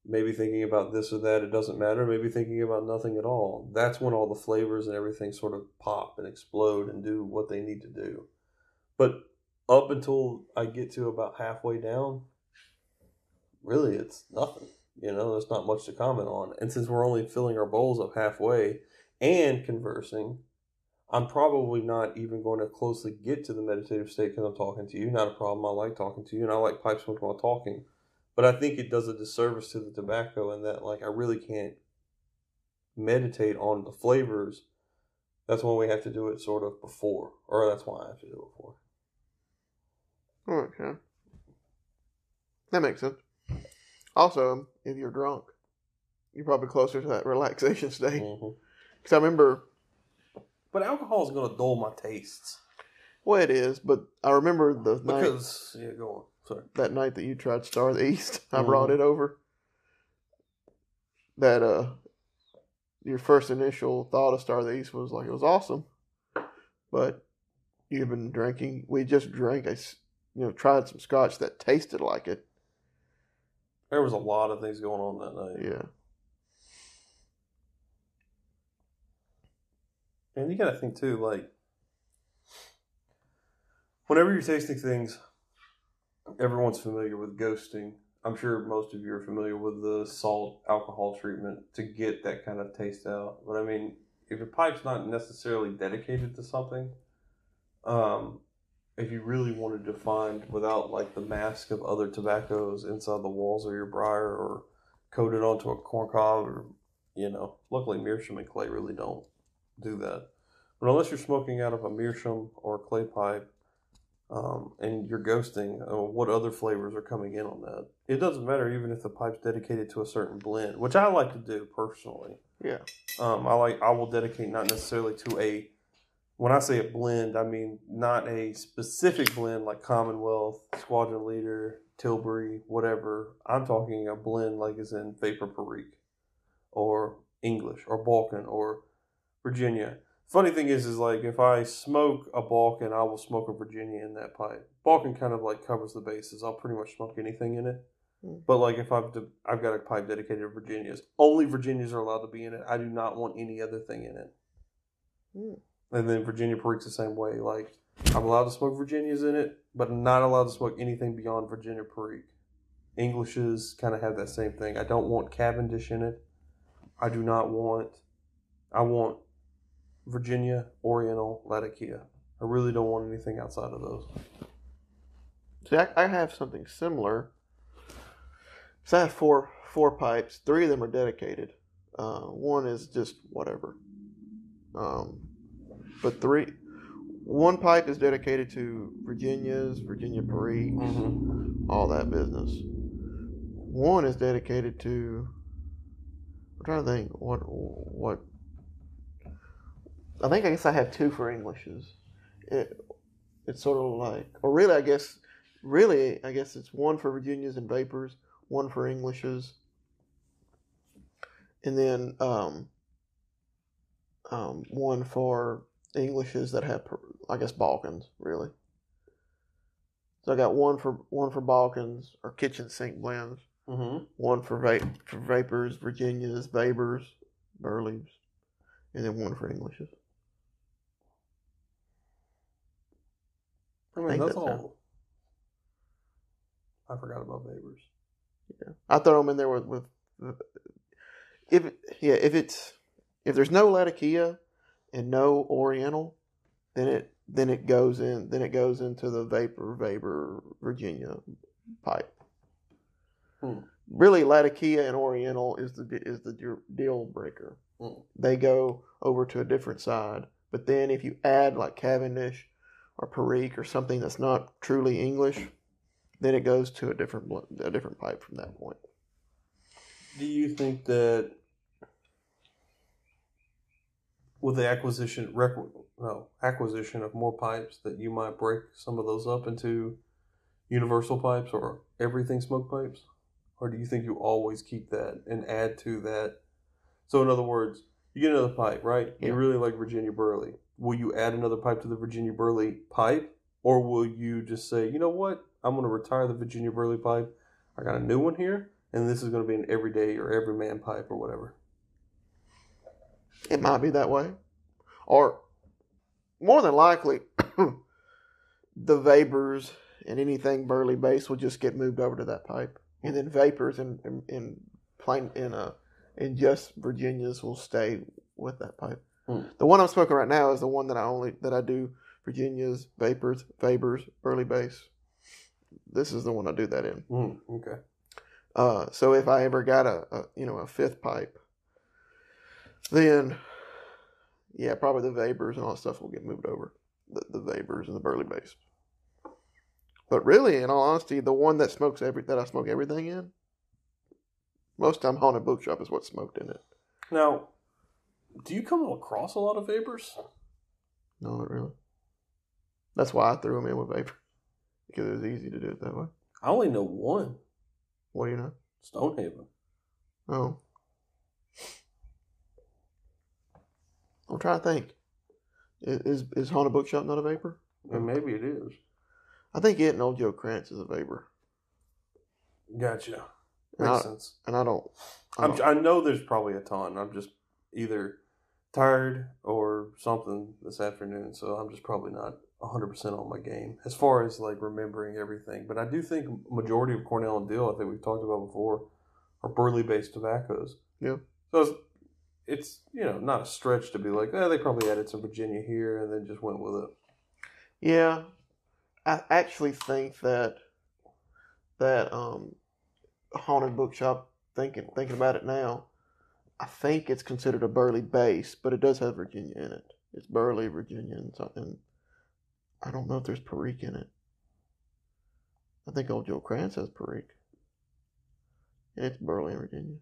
maybe thinking about this or that, it doesn't matter. Maybe thinking about nothing at all. That's when all the flavors and everything sort of pop and explode and do what they need to do. But up until I get to about halfway down, really it's nothing. You know, there's not much to comment on. And since we're only filling our bowls up halfway, and conversing, I'm probably not even going to closely get to the meditative state because I'm talking to you. Not a problem. I like talking to you, and I like pipe smoking while talking. But I think it does a disservice to the tobacco in that, like, I really can't meditate on the flavors. That's why we have to do it sort of before, or that's why I have to do it before. Okay. That makes sense. Also, if you're drunk, you're probably closer to that [laughs] relaxation state. Mm-hmm. Because I remember, But alcohol is going to dull my tastes well, it is, but I remember the night, because yeah, go on. Sorry. that night that you tried Star of the East. [laughs] I Mhm. brought it over. That uh, your first initial thought of Star of the East was like it was awesome, but you've been drinking. We just drank a, you know, tried some scotch that tasted like it. There was a lot of things going on that night. Yeah, And you gotta think too, like whenever you're tasting things, everyone's familiar with ghosting. I'm sure most of you are familiar with the salt alcohol treatment to get that kind of taste out. But I mean, if your pipe's not necessarily dedicated to something, um, if you really wanted to find without like the mask of other tobaccos inside the walls of your briar or coated onto a corn cob or you know, luckily Meerschaum and clay really don't do that. But unless you're smoking out of a meerschaum or a clay pipe, um, and you're ghosting, uh, what other flavors are coming in on that? It doesn't matter even if the pipe's dedicated to a certain blend, which I like to do personally. yeah, Um, I like I will dedicate not necessarily to a when I say a blend, I mean not a specific blend like Commonwealth, Squadron Leader, Tilbury, whatever. I'm talking a blend like is in Vapor Perique or English or Balkan or Virginia. Funny thing is, is like if I smoke a Balkan, I will smoke a Virginia in that pipe. Balkan kind of like covers the bases. I'll pretty much smoke anything in it. Mm. But like if I've de- I've got a pipe dedicated to Virginias, only Virginias are allowed to be in it. I do not want any other thing in it. Mm. And then Virginia Perique's the same way. Like I'm allowed to smoke Virginias in it, but not allowed to smoke anything beyond Virginia Perique. Englishes kind of have that same thing. I don't want Cavendish in it. I do not want. I want Virginia Oriental Latakia. I really don't want anything outside of those. See, I, I have something similar. So I have four four pipes. Three of them are dedicated. Uh, one is just whatever. Um, but three, one pipe is dedicated to Virginia's, Virginia Perique, Mm-hmm. all that business. One is dedicated to. I'm trying to think what what. I think I guess I have two for Englishes. It it's sort of like, or really, I guess, really, I guess it's one for Virginias and Vapors, one for Englishes, and then um, um, one for Englishes that have, I guess, Balkans, really. So I got one for one for Balkans or kitchen sink blends, Mm-hmm. one for va- for Vapors, Virginias, Vapors, Burleys, and then one for Englishes. I mean, think that's that's all. I forgot about Vapors. Yeah. I throw them in there with, with if yeah if it's if there's no Latakia and no Oriental, then it then it goes in then it goes into the Vapor Vapor Virginia pipe. Hmm. Really, Latakia and Oriental is the is the deal- deal breaker. Hmm. They go over to a different side. But then if you add like Cavendish or Perique or something that's not truly English, then it goes to a different a different pipe from that point. Do you think that with the acquisition, rec- no, acquisition of more pipes, that you might break some of those up into universal pipes or everything smoke pipes, or do you think you always keep that and add to that? So, in other words, you get another pipe, right? Yeah. You really like Virginia Burley. Will you add another pipe to the Virginia Burley pipe, or will you just say, you know what, I'm going to retire the Virginia Burley pipe. I got a new one here, and this is going to be an everyday or everyman pipe or whatever. It might be that way. Or more than likely, [coughs] the vapors and anything Burley based will just get moved over to that pipe. And then vapors and in, in plain in uh in just Virginias will stay with that pipe. Hmm. The one I'm smoking right now is the one that I only that I do Virginias, vapors, vapors, Burley base. This is the one I do that in. Mm, okay. Uh, so if I ever got a, a you know a fifth pipe, then yeah, probably the vapors and all that stuff will get moved over. The, the vapors and the burley base. But really, in all honesty, the one that smokes every that I smoke everything in, most time haunted bookshop is what's smoked in it. Now, do you come across a lot of vapors? No, not really. That's why I threw them in with vapor because it was easy to do it that way. I only know one, What do you know? Stonehaven. Oh. I'm trying to think. Is is Haunted Bookshop not a vapor? And maybe it is. I think it and Old Joe Krantz is a vapor. Gotcha. And Makes I, sense. and I don't. I I'm, don't- I know there's probably a ton. I'm just either tired or something this afternoon, so I'm just probably not 100% on my game as far as like remembering everything. But I do think majority of Cornell and Diehl, I think we've talked about before, are burley based tobaccos. Yeah. So it's, it's you know not a stretch to be like, oh, they probably added some Virginia here and then just went with it. yeah, I actually think that that um, Haunted Bookshop. Thinking thinking about it now, I think it's considered a Burley base, but it does have Virginia in it. It's Burley, Virginia, and something. I don't know if there's Perique in it. I think Old Joe Krantz has Perique. And it's Burley, Virginia.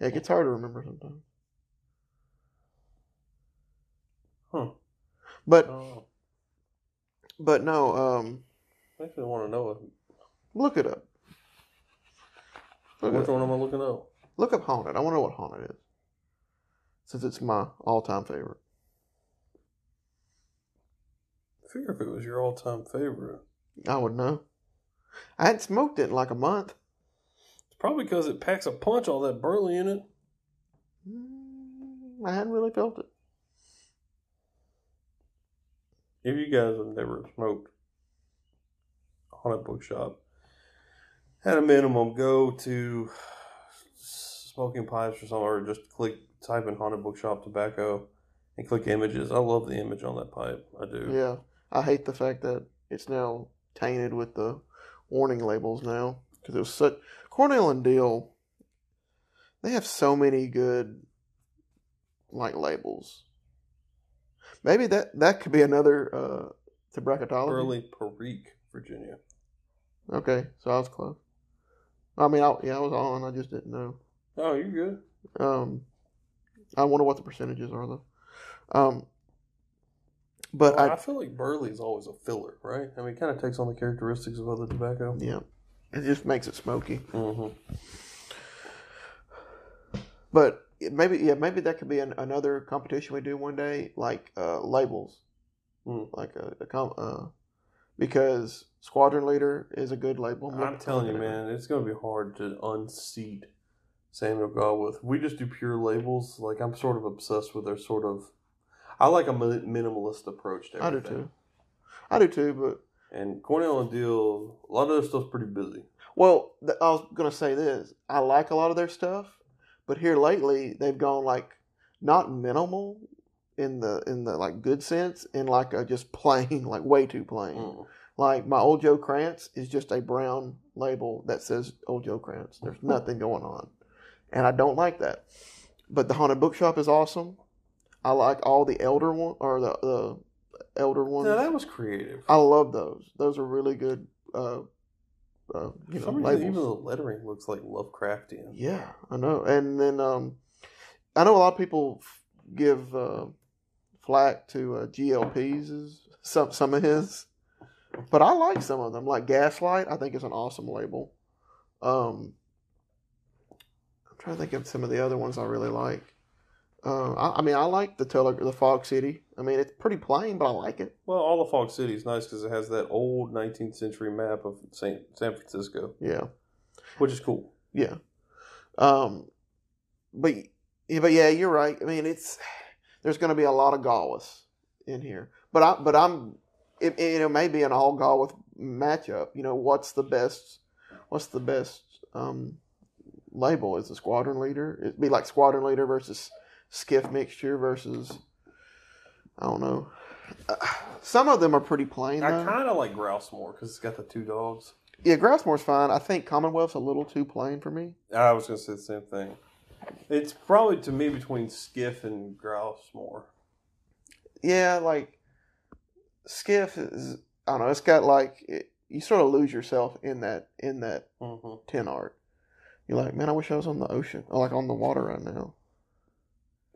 Yeah, it gets hard to remember sometimes. Huh. But Oh, but no, um, I actually want to know look it up. Look, it which up. one am I looking up. Look up Haunted. I want to know what Haunted is. Since it's my all time favorite. figure if it was your all time favorite. I would know. I hadn't smoked it in like a month. It's probably because it packs a punch, all that burley in it. Mm, I hadn't really felt it. If you guys have never smoked haunted bookshop, at a minimum, go to smoking pipes or something, or just click type in haunted bookshop tobacco and click images. I love the image on that pipe. I do. Yeah. I hate the fact that it's now tainted with the warning labels now. Because it was such. Cornell and Diehl, They have so many good like labels. Maybe that that could be another uh to bracketology. Burley Perique, Virginia. Okay, so I was close. I mean, I, yeah, I was on. I just didn't know. Oh, you're good. Um, I wonder what the percentages are though. Um, but Well, I I, feel like Burley is always a filler, right? I mean, it kind of takes on the characteristics of other tobacco. yeah, it just makes it smoky. Mm-hmm. But maybe yeah, maybe that could be an, another competition we do one day, like uh, labels, Mm. like a, a com- uh, because Squadron Leader is a good label. I'm telling you, man, it's going to be hard to unseat Samuel Gawith. We just do pure labels. Like, I'm sort of obsessed with their sort of. I like a minimalist approach to I do too. I do too, but And Cornell and Diehl, a lot of their stuff's pretty busy. Well, th- I was gonna say this. I like a lot of their stuff, but here lately they've gone like not minimal in the in the like good sense, in like a just [laughs] plain, like way too plain. Mm. Like my old Joe Krantz is just a brown label that says old Joe Krantz. There's nothing going on, and I don't like that. But the haunted bookshop is awesome. I like all the elder one or the the elder ones. Now, that was creative. I love those. Those are really good. Uh, uh, you For know, some reason, labels. even the lettering looks like Lovecraftian. Yeah, I know. And then um, I know a lot of people give uh, flack to uh, GL Pease, [laughs] some some of his, but I like some of them. Like Gaslight, I think is an awesome label. Um, trying to think of some of the other ones I really like. Uh, I, I mean, I like the the Fog City. I mean, it's pretty plain, but I like it. Well, all the Fog City is nice because it has that old 19th century map of Saint, San Francisco, Yeah. which is cool. Yeah. Um, but yeah, but yeah, you're right. I mean, it's there's going to be a lot of Gaulis in here, but I but I'm it, it, you know maybe an all Gaulis matchup. You know, what's the best? What's the best um, label? Is the squadron leader? It'd be like squadron leader versus skiff mixture versus I don't know. Uh, [sighs] some of them are pretty plain. I kind of like Grousemoor because it's got the two dogs. Yeah, Grousemoor's fine. I think Commonwealth's a little too plain for me. I was going to say the same thing. It's probably to me between Skiff and Grousemoor. yeah, like Skiff is I don't know, it's got like it, you sort of lose yourself in that in that Mm-hmm. tin art. You're like, man, I wish I was on the ocean, or like on the water right now.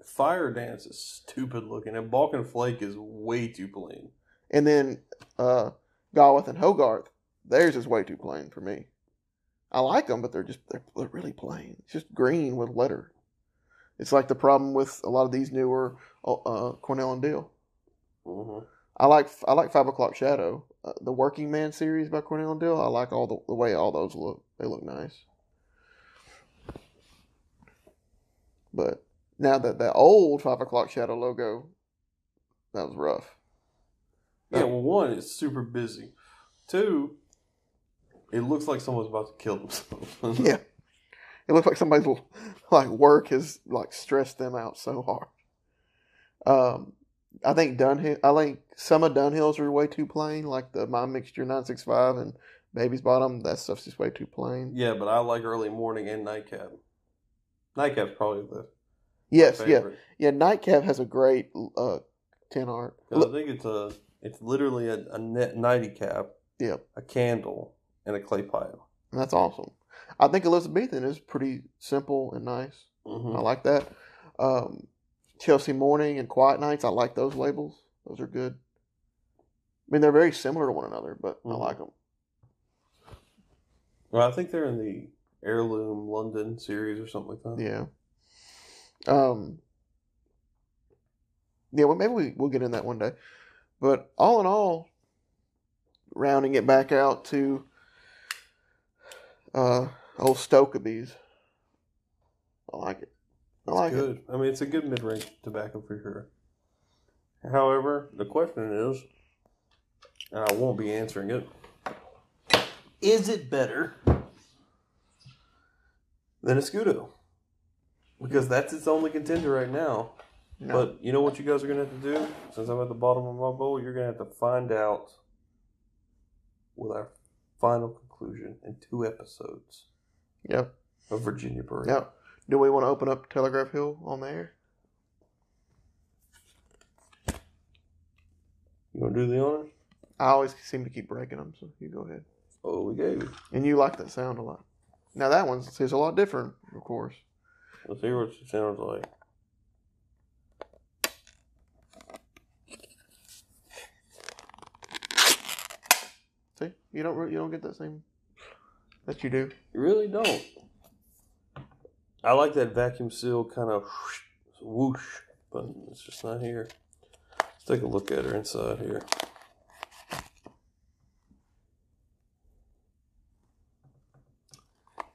Fire Dance is stupid looking, and Balkan Flake is way too plain. And then uh Gawith and Hoggarth, theirs is way too plain for me. I like them, but they're just they're, they're really plain. It's just green with letter. It's like the problem with a lot of these newer uh, Cornell and Diehl. Mm-hmm. I like I like Five O'clock Shadow, uh, the Working Man series by Cornell and Diehl. I like all the, the way all those look. They look nice. But now that that old Five O'clock Shadow logo, that was rough. Yeah, well, one, it's super busy. Two, it looks like someone's about to kill themselves. [laughs] Yeah, it looks like somebody's like work has like stressed them out so hard. Um, I think Dunhill. I think some of Dunhills are way too plain, like the My Mixture nine six five and Baby's Bottom. That stuff's just way too plain. Yeah, but I like early morning and nightcap. Nightcap's probably the Yes, yeah, yeah. Nightcap has a great uh, tin art. 'Cause I think it's a it's literally a, a net nighty cap, Yep, a candle, and a clay pipe. that's awesome. I think Elizabethan is pretty simple and nice. Mm-hmm. I like that. Um, Chelsea Morning and Quiet Nights. I like those labels. Those are good. I mean, they're very similar to one another, but I Mhm. like them. Well, I think they're in the heirloom London series or something like that. Yeah. Um. Yeah, well, maybe we, we'll get in that one day. But all in all, rounding it back out to uh, old Stokkebye's. I like it. I It's like it. I mean, it's a good mid-range tobacco for sure. However, the question is, and I won't be answering it: Is it better than a Scudo? Because that's its only contender right now. No. But you know what you guys are gonna have to do? Since I'm at the bottom of my bowl, you're gonna have to find out with our final conclusion in two episodes Yep. of Virginia Perique. Yep. Do we want to open up Telegraph Hill on there? You want to do the honors? I always seem to keep breaking them, so you go ahead. Oh, we gave you. And you like that sound a lot. Now that one is a lot different, of course. Let's hear what it sounds like. See, you don't you don't get that same that you do. You really don't. I like that vacuum seal kind of whoosh, but it's just not here. Let's take a look at her inside here.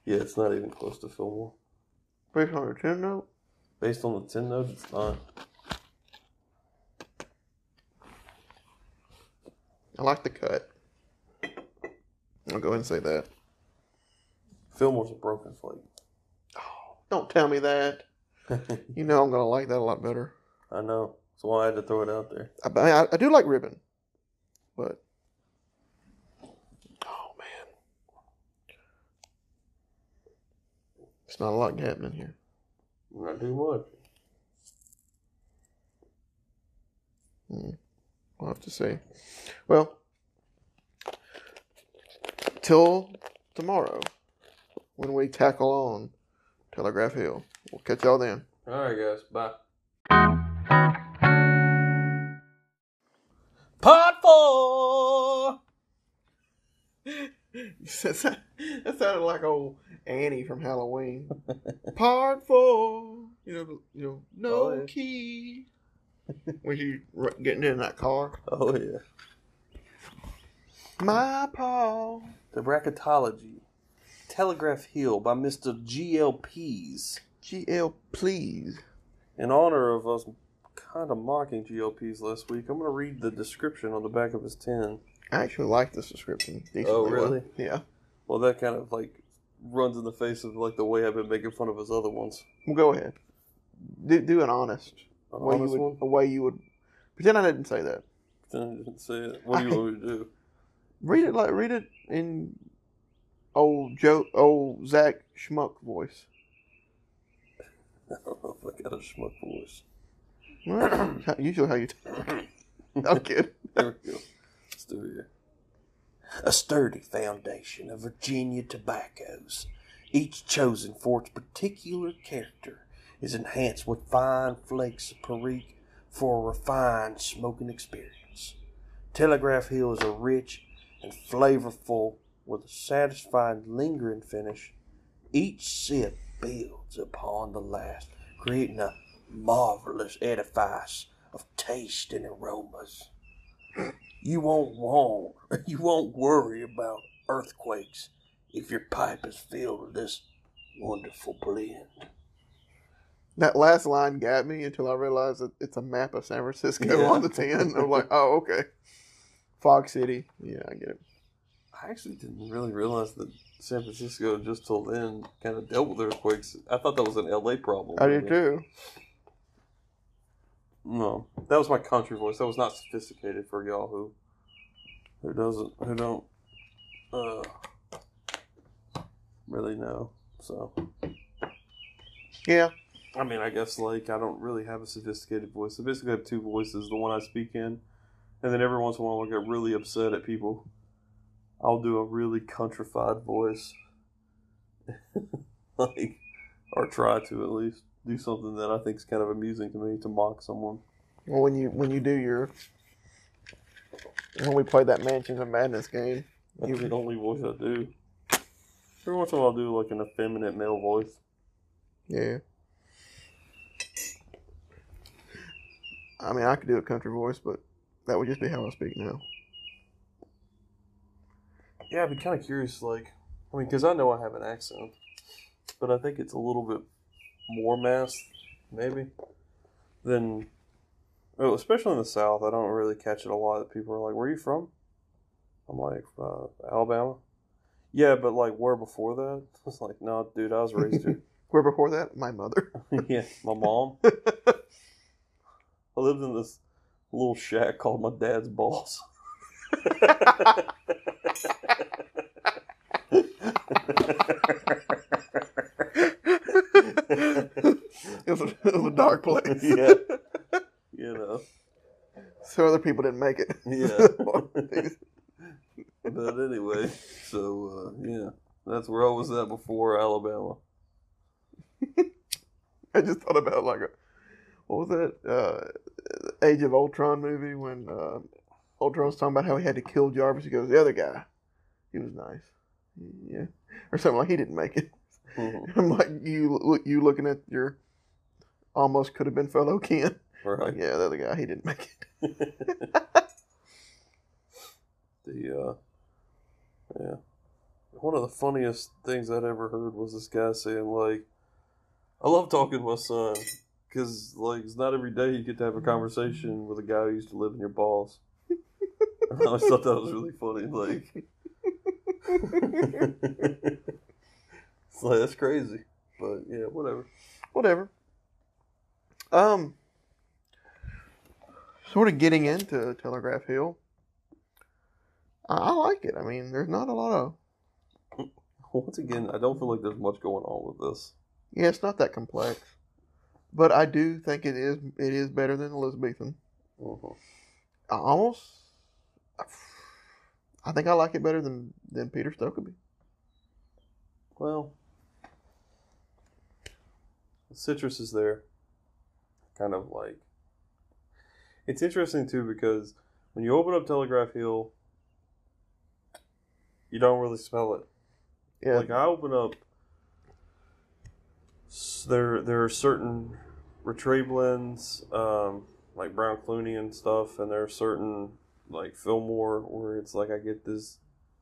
Yeah, it's not even close to Fillmore. Based on your tin note. Based on the tin note, it's not. I like the cut. I'll go ahead and say that. Fillmore's a broken flake. Oh, don't tell me that. [laughs] You know I'm gonna like that a lot better. I know. That's why I had to throw it out there. I, I, I do like ribbon, but oh man, it's not a lot happening here. Not too much. Hmm. We'll have to see. Well, till tomorrow when we tackle on Telegraph Hill. We'll catch y'all then. All right, guys. Bye. Part four. [laughs] that sounded like old Annie from Halloween. [laughs] Part four. You know, you know, no Oh, yeah. key. when you getting in that car, Oh yeah. my paw. The Bracketology. Telegraph Hill by Mr. GLPs. GL Pease. In honor of us kind of mocking GL Pease last week, I'm going to read the description on the back of his tin. I actually like this description. decently Oh, well. really? Yeah. Well, that kind of like runs in the face of like the way I've been making fun of his other ones. Well, go ahead. Do, do an honest. An way honest you would, one? A way you would. Pretend I didn't say that. Then I didn't say it. What do you want me to do? Read it like read it in old Joe, old Zach Schmuck voice. [laughs] I don't know if I got a schmuck voice. Well, [coughs] usually how you. T- [coughs] I'm kidding. There we go. Let's do it here. A sturdy foundation of Virginia tobaccos, each chosen for its particular character, is enhanced with fine flakes of Perique for a refined smoking experience. Telegraph Hill is a rich and flavorful with a satisfying lingering finish. Each sip builds upon the last, creating a marvelous edifice of taste and aromas. You won't want, [laughs] you won't worry about earthquakes if your pipe is filled with this wonderful blend. That last line got me until I realized that it's a map of San Francisco Yeah. on the tin. I'm like, [laughs] oh, okay. Fog City. Yeah, I get it. I actually didn't really realize that San Francisco just till then kind of dealt with earthquakes. I thought that was an LA problem. I did too. No, that was my country voice. That was not sophisticated for y'all who who doesn't who don't uh really know. So Yeah. I mean, I guess like I don't really have a sophisticated voice. I basically have two voices: the one I speak in, and then every once in a while I get really upset at people. I'll do a really countrified voice, [laughs] like, or try to at least do something that I think is kind of amusing to me to mock someone. Well, when you when you do your when we played that Mansions of Madness game, That's the only voice I do. Every once in a while, I'll do like an effeminate male voice. yeah. I mean, I could do a country voice, but that would just be how I speak now. Yeah, I'd be kind of curious, like, I mean, because I know I have an accent, but I think it's a little bit more masked, maybe, than, well, especially in the South. I don't really catch it a lot. That people are like, "Where are you from?" I'm like, uh, "Alabama." Yeah, but like, where before that? [laughs] It's like, no, dude, I was raised here. [laughs] Where before that, my mother. [laughs] yeah, my mom. I lived in this little shack called my dad's balls. [laughs] it was a, it was a dark place. Yeah. [laughs] you know. so other people didn't make it. Yeah. [laughs] but anyway, so uh, yeah, that's where I was at before Alabama. I just thought about like a what was that uh, Age of Ultron movie when uh, Ultron was talking about how he had to kill Jarvis. He goes, the other guy, he was nice, yeah, or something like he didn't make it. Mhm. I'm like you, you looking at your almost could have been fellow Ken. Like, Right. yeah, the other guy, he didn't make it. [laughs] the uh, yeah, one of the funniest things I'd ever heard was this guy saying like, "I love talking to my son." Because like it's not every day you get to have a conversation with a guy who used to live in your balls. [laughs] I always thought that was really funny. Like, [laughs] [laughs] like that's crazy, but yeah, whatever. Whatever. Um, sort of getting into Telegraph Hill. I, I like it. I mean, there's not a lot of [laughs] Once again, I don't feel like there's much going on with this. Yeah, it's not that complex, but I do think it is. It is better than Elizabethan. Mhm. I almost. I think I like it better than than Peter Stokkebye. Well, the citrus is there. Kind of like. It's interesting too because when you open up Telegraph Hill, you don't really smell it. Yeah, Like I open up, there there are certain Rattray blends, um, like Brown Clunee and stuff, and there are certain like Fillmore where it's like I get this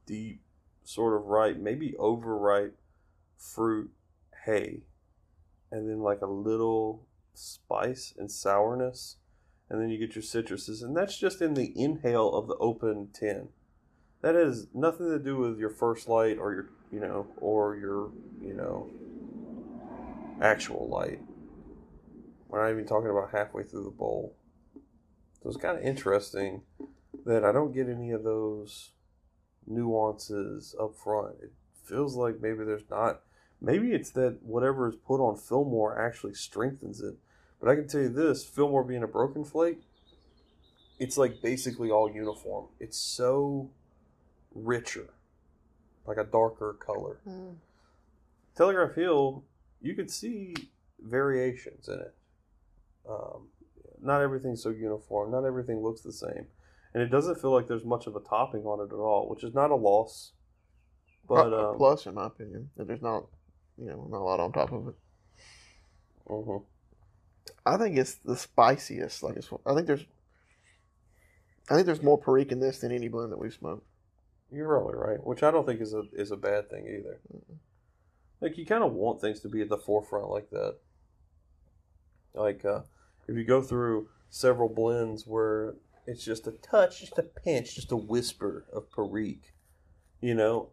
deep, sort of ripe, maybe overripe fruit hay, and then like a little spice and sourness, and then you get your citruses, and that's just in the inhale of the open tin. That has nothing to do with your first light or your, you know, or your, you know, actual light. We're not even talking about halfway through the bowl. So it's kind of interesting that I don't get any of those nuances up front. It feels like maybe there's not. Maybe it's that whatever is put on Fillmore actually strengthens it. But I can tell you this Fillmore being a broken flake, it's like basically all uniform. It's so richer, like a darker color. Mm. Telegraph Hill, you could see variations in it. Um, not everything's so uniform. Not everything looks the same, and it doesn't feel like there's much of a topping on it at all, which is not a loss. But Pro- um, plus, in my opinion, that there's not, you know, not a lot on top of it. mhm. I think it's the spiciest. Like it's, I think there's, I think there's more perique in this than any blend that we've smoked. you're probably right, which I don't think is a is a bad thing either. Like you kind of want things to be at the forefront like that. Like uh, if you go through several blends where it's just a touch, just a pinch, just a whisper of perique, you know,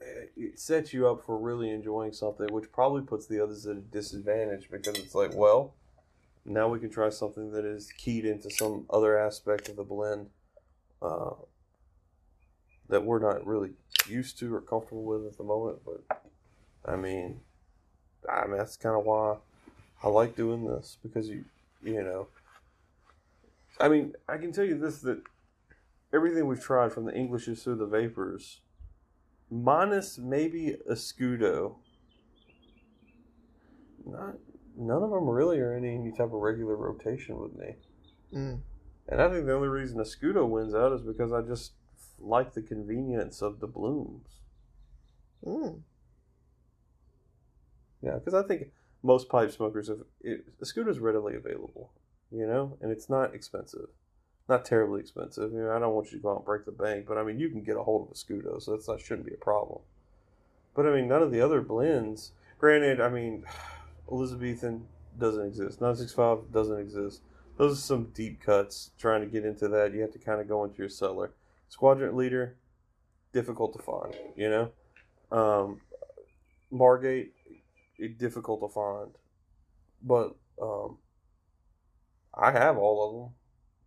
it sets you up for really enjoying something, which probably puts the others at a disadvantage because it's like, well, now we can try something that is keyed into some other aspect of the blend uh, that we're not really used to or comfortable with at the moment. But I mean, I mean that's kind of why I like doing this because you, you know, I mean, I can tell you this that everything we've tried from the Englishes through the vapors, minus maybe a Scudo, not none of them really are in any type of regular rotation with me. Mm. And I think the only reason a Scudo wins out is because I just like the convenience of the blooms. Mm. Yeah, because I think most pipe smokers have it, a Scudo is readily available, you know, and it's not expensive, not terribly expensive. You know, I don't want you to go out and break the bank, but I mean, you can get a hold of a Scudo, so that's not shouldn't be a problem. But I mean, none of the other blends. Granted, I mean, [sighs] Elizabethan doesn't exist. 965 doesn't exist. Those are some deep cuts. Trying to get into that, you have to kind of go into your cellar. Squadron leader, difficult to find. You know, um, Margate, difficult to find. But um, I have all of them,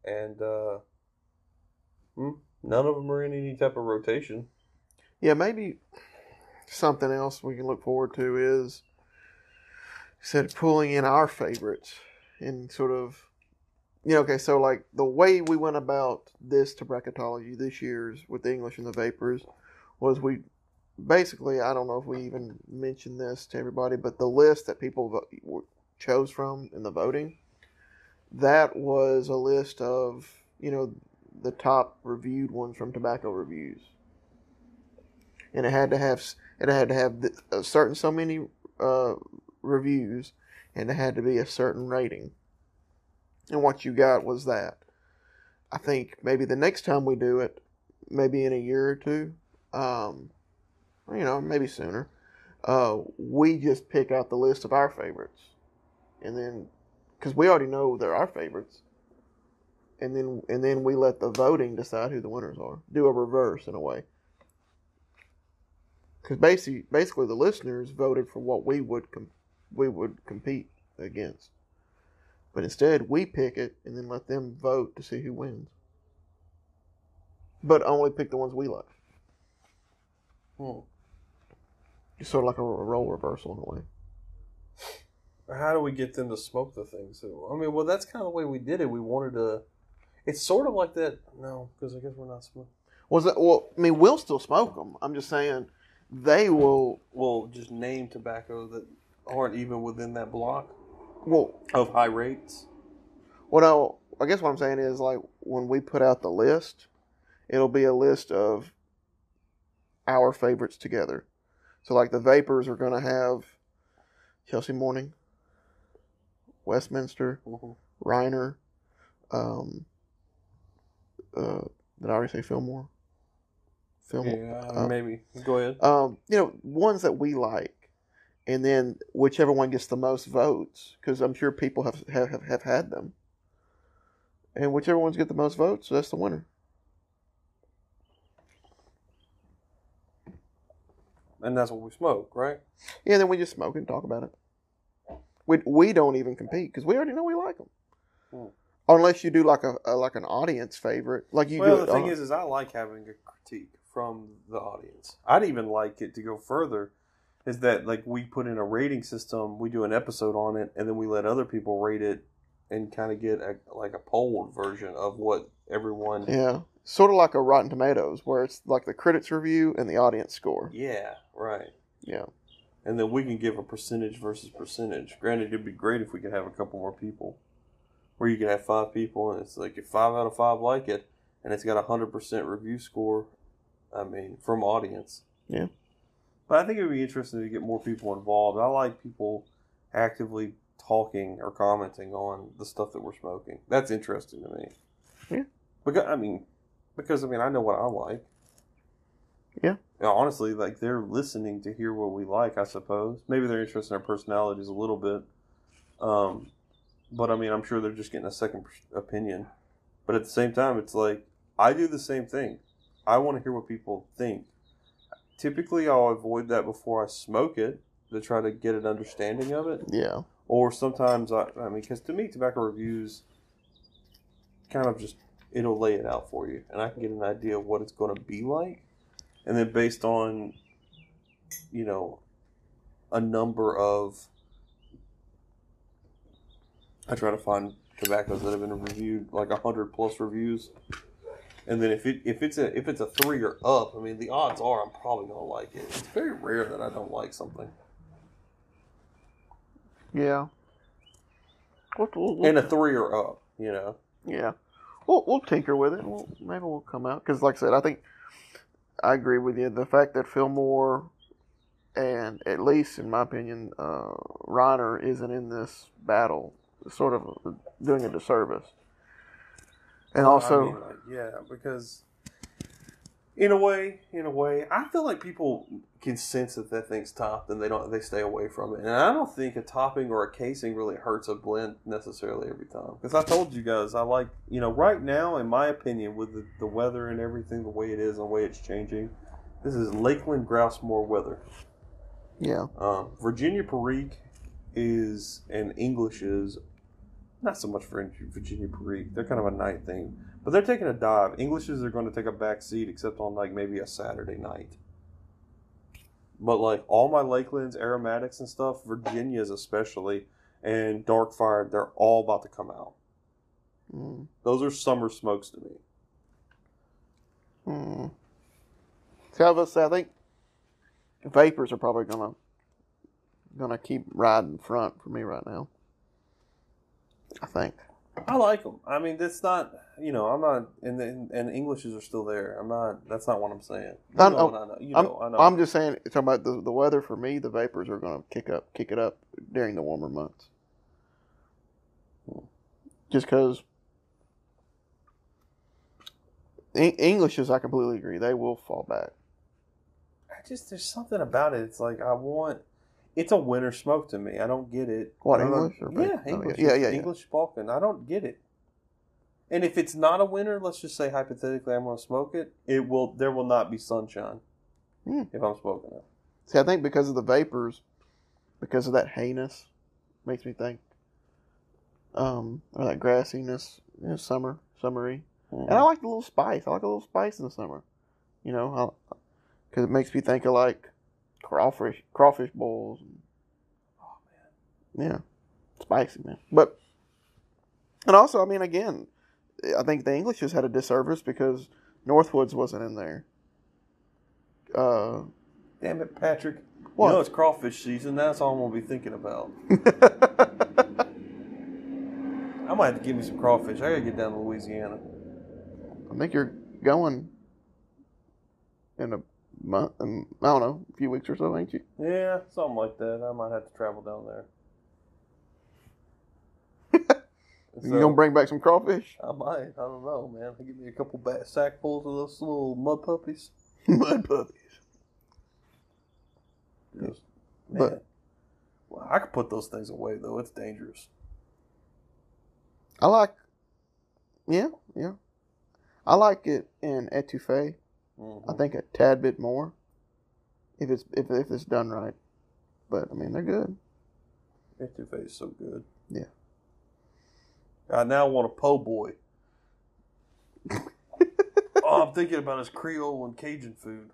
and uh, hmm, none of them are in any type of rotation. Yeah, maybe something else we can look forward to is of pulling in our favorites and sort of you know, okay, so like the way we went about this to bracketology this year's with the English and the Vapors was we basically, I don't know if we even mentioned this to everybody, but the list that people chose from in the voting, that was a list of, you know, the top reviewed ones from tobacco reviews. And it had to have it had to have a certain so many uh, reviews, and it had to be a certain rating. And what you got was that. I think maybe the next time we do it, maybe in a year or two, um, you know, maybe sooner, uh, we just pick out the list of our favorites, and then because we already know they're our favorites, and then and then we let the voting decide who the winners are. Do a reverse in a way. Because basically, basically, the listeners voted for what we would com- we would compete against. But instead, we pick it and then let them vote to see who wins. But only pick the ones we like. Hmm. It's sort of like a, a role reversal in a way. How do we get them to smoke the things? I mean, well, that's kind of the way we did it. We wanted to. It's sort of like that. No, because I guess we're not smoking. Was that well? I mean, we'll still smoke them. I'm just saying they will. Will just name tobacco that aren't even within that block Well, of high rates. Well, no, I guess what I'm saying is like when we put out the list, it'll be a list of our favorites together. So like the vapors are going to have Chelsea Morning, Westminster, Mhm. Reiner. Um, uh, did I already say Fillmore? Fillmore. Yeah, Uh, maybe. Go ahead. um, you know, ones that we like, and then whichever one gets the most votes, because I'm sure people have, have have have had them, and whichever ones get the most votes, that's the winner. And that's what we smoke, right? Yeah, then we just smoke and talk about it. We we don't even compete because we already know we like them, Hmm. unless you do like a, a like an audience favorite, like you well, do. the thing on- is, is I like having a critique from the audience. I'd even like it to go further. Is that like we put in a rating system? We do an episode on it, and then we let other people rate it, and kind of get a, like a polled version of what everyone. yeah, sort of like a Rotten Tomatoes, where it's like the critics review and the audience score. Yeah, right. Yeah, And then we can give a percentage versus percentage. Granted, it'd be great if we could have a couple more people, where you could have five people, and it's like if five out of five like it, and it's got a hundred percent review score. I mean, from audience. Yeah. But I think it would be interesting to get more people involved. I like people actively talking or commenting on the stuff that we're smoking. That's interesting to me. Yeah. Because I mean, because I mean, I know what I like. Yeah. Yeah, honestly, like they're listening to hear what we like. I suppose maybe they're interested in our personalities a little bit. Um, but I mean, I'm sure they're just getting a second opinion. But at the same time, it's like I do the same thing. I want to hear what people think. Typically, I'll avoid that before I smoke it to try to get an understanding of it. yeah, Or sometimes I, I mean, because to me, tobacco reviews kind of just it'll lay it out for you, and I can get an idea of what it's going to be like, and then based on, you know, a number of, I try to find tobaccos that have been reviewed like a hundred plus reviews, and then if it if it's a if it's a three or up, I mean, the odds are I'm probably going to like it. It's very rare that I don't like something. yeah. We'll, we'll, we'll- and a three or up, you know. Yeah, we'll we'll tinker with it. We'll, maybe we'll come out because, like I said, I think I agree with you. The fact that Fillmore and at least in my opinion, uh, Reiner isn't in this battle is sort of doing a disservice. And also, I mean, like, yeah, because in a way, in a way, I feel like people can sense that that thing's topped, and they don't, they stay away from it. And I don't think a topping or a casing really hurts a blend necessarily every time. Because I told you guys, I like, you know, right now, in my opinion, with the, the weather and everything, the way it is and the way it's changing, this is Lakeland grouse Grousemoor weather. yeah, Um, Virginia Perique is and English is not so much for Virginia Perique. They're kind of a night thing, but they're taking a dive. Englishes are going to take a back seat, except on like maybe a Saturday night. But like all my Lakelands, aromatics and stuff, Virginias especially, and Dark Fire, they're all about to come out. Mm. Those are summer smokes to me. Mm. See, I I think vapors are probably gonna gonna keep riding front for me right now. I think. I like them. I mean, that's not you know I'm not and and, and Englishes are still there. I'm not. That's not what I'm saying. You I know, know. what I know. You I'm, know. I know. I'm just saying, talking about the, the weather for me, the vapors are going to kick up, kick it up during the warmer months. Just because Englishes, I completely agree, they will fall back. I just there's something about it. It's like I want. It's a winter smoke to me. I don't get it. What English? Or yeah, oh, English. yeah, yeah, yeah. English Balkan. I don't get it. And if it's not a winter, let's just say hypothetically I'm going to smoke it. It will. There will not be sunshine Hmm. if I'm smoking it. See, I think because of the vapors, because of that hayness, makes me think, um, or that grassiness, you know, summer, summery. And I like the little spice. I like a little spice in the summer. You know, because it makes me think of like crawfish, crawfish boils. And, Oh man. yeah, spicy man. But and also, I mean, again, I think the English just had a disservice because Northwoods wasn't in there. Uh, Damn it, Patrick. What? You know it's crawfish season. That's all I'm gonna be thinking about. [laughs] I might have to give me some crawfish. I gotta get down to Louisiana. I think you're going in a month. um, I don't know, a few weeks or so, ain't you? Yeah, something like that. I might have to travel down there. [laughs] You gonna bring back some crawfish? I might. I don't know, man. Give me a couple ba- sackfuls of those little mud puppies. [laughs] Mud puppies. Just, man. But- well, I could put those things away though. It's dangerous. I like. Yeah, yeah. I like it in etouffee. Mhm. I think a tad bit more, if it's if if it's done right. But I mean, they're good. Etouffee is so good. Yeah. I now want a po' boy. [laughs] oh, I'm thinking about his Creole and Cajun food.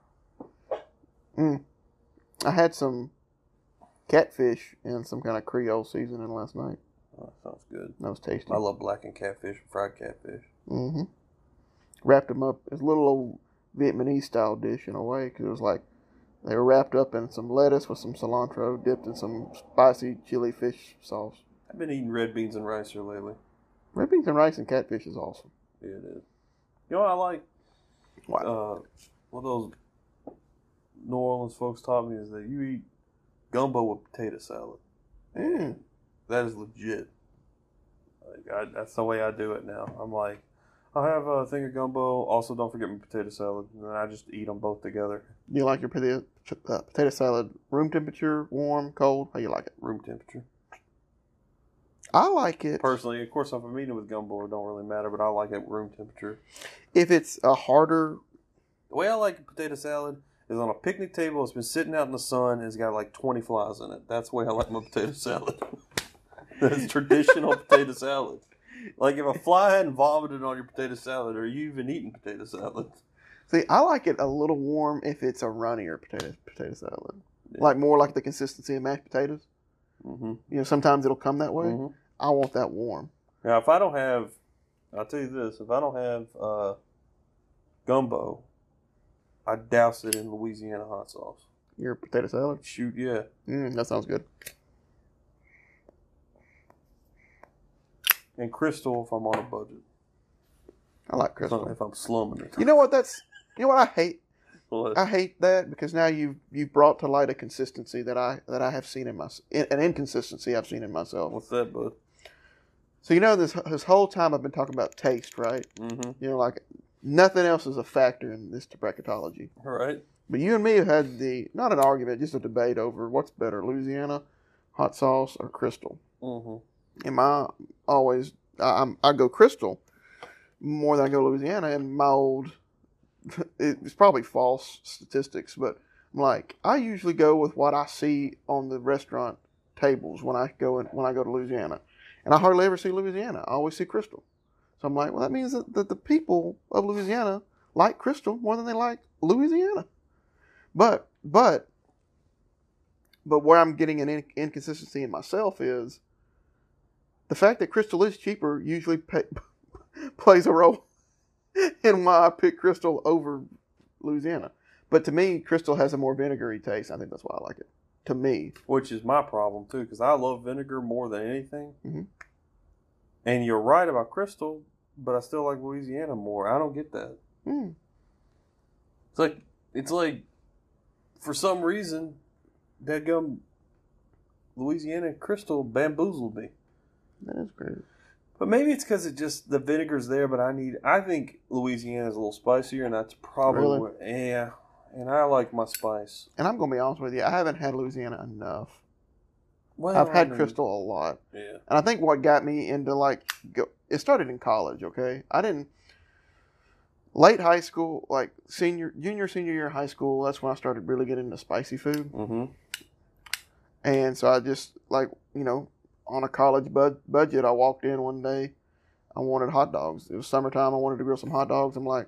I had some catfish and some kind of Creole seasoning last night. Oh, that sounds good. That was tasty. I love blackened catfish, and fried catfish. Mm-hmm. Wrapped them up. as little old Vietnamese style dish in a way because it was like they were wrapped up in some lettuce with some cilantro, dipped in some spicy chili fish sauce. I've been eating red beans and rice here lately. Red beans and rice and catfish is awesome. Yeah, it is. You know what I like? What? Uh, what those New Orleans folks taught me is that you eat gumbo with potato salad. Mm. That is legit. Like I, that's the way I do it now. I'm like, I have a thing of gumbo. Also, don't forget my potato salad, and then I just eat them both together, Do you like your potato, uh, potato salad room temperature, warm, cold? How you like it? room temperature. I like it Personally, of course, if I'm eating with gumbo, it don't really matter, but I like it room temperature. if it's a harder. The way I like a potato salad is on a picnic table. It's been sitting out in the sun. and It's got like 20 flies in it. That's the way I like my potato [laughs] salad. [laughs] That's traditional potato salad. Like if a fly hadn't vomited on your potato salad, are you even eating potato salad? See, I like it a little warm if it's a runnier potato potato salad, Yeah. like more like the consistency of mashed potatoes. Mm-hmm. You know, sometimes it'll come that way. hmm I want that warm. Now, if I don't have, I'll tell you this: if I don't have uh, gumbo, I douse it in Louisiana hot sauce. Your potato salad. Shoot, yeah. Mm, that sounds good. And crystal if I'm on a budget. I like crystal. I'm- If I'm slumming it. You know what? That's you know what I hate. But- I hate that because now you've you've brought to light a consistency that I that I have seen in my an inconsistency I've seen in myself. What's that, bud? So you know this this whole time I've been talking about taste, right? Mm-hmm. You know, like nothing else is a factor in this bracketology. All right. But you and me have had the not an argument, just a debate over what's better, Louisiana hot sauce or Crystal. Mm-hmm. And my always I, I'm I go Crystal more than I go Louisiana. And my old [laughs] it's probably false statistics, but I'm like I usually go with what I see on the restaurant tables when I go in, when I go to Louisiana, and I hardly ever see Louisiana. I always see Crystal. So I'm like, well, that means that, that the people of Louisiana like Crystal more than they like Louisiana. But but but where I'm getting an in- inconsistency in myself is the fact that Crystal is cheaper usually pay, [laughs] plays a role in why I pick Crystal over Louisiana. But to me, Crystal has a more vinegary taste. I think that's why I like it. To me, which is my problem too, because I love vinegar more than anything. Mhm. And you're right about Crystal, but I still like Louisiana more. I don't get that. hmm, It's like it's like for some reason, that gum Louisiana Crystal bamboozled me. That is great. But maybe it's because it just the vinegar's there, but I need. I think Louisiana's a little spicier, and that's probably Really? yeah. And I like my spice. And I'm gonna be honest with you, I haven't had Louisiana enough. Well, I've I had mean, Crystal a lot. Yeah. And I think what got me into like go, it started in college. Okay, I didn't late high school, like senior, junior, senior year of high school. That's when I started really getting into spicy food. Mm-hmm. And so I just like you know on a college bud- budget, I walked in one day. I wanted hot dogs. It was summertime. I wanted to grill some hot dogs. I'm like,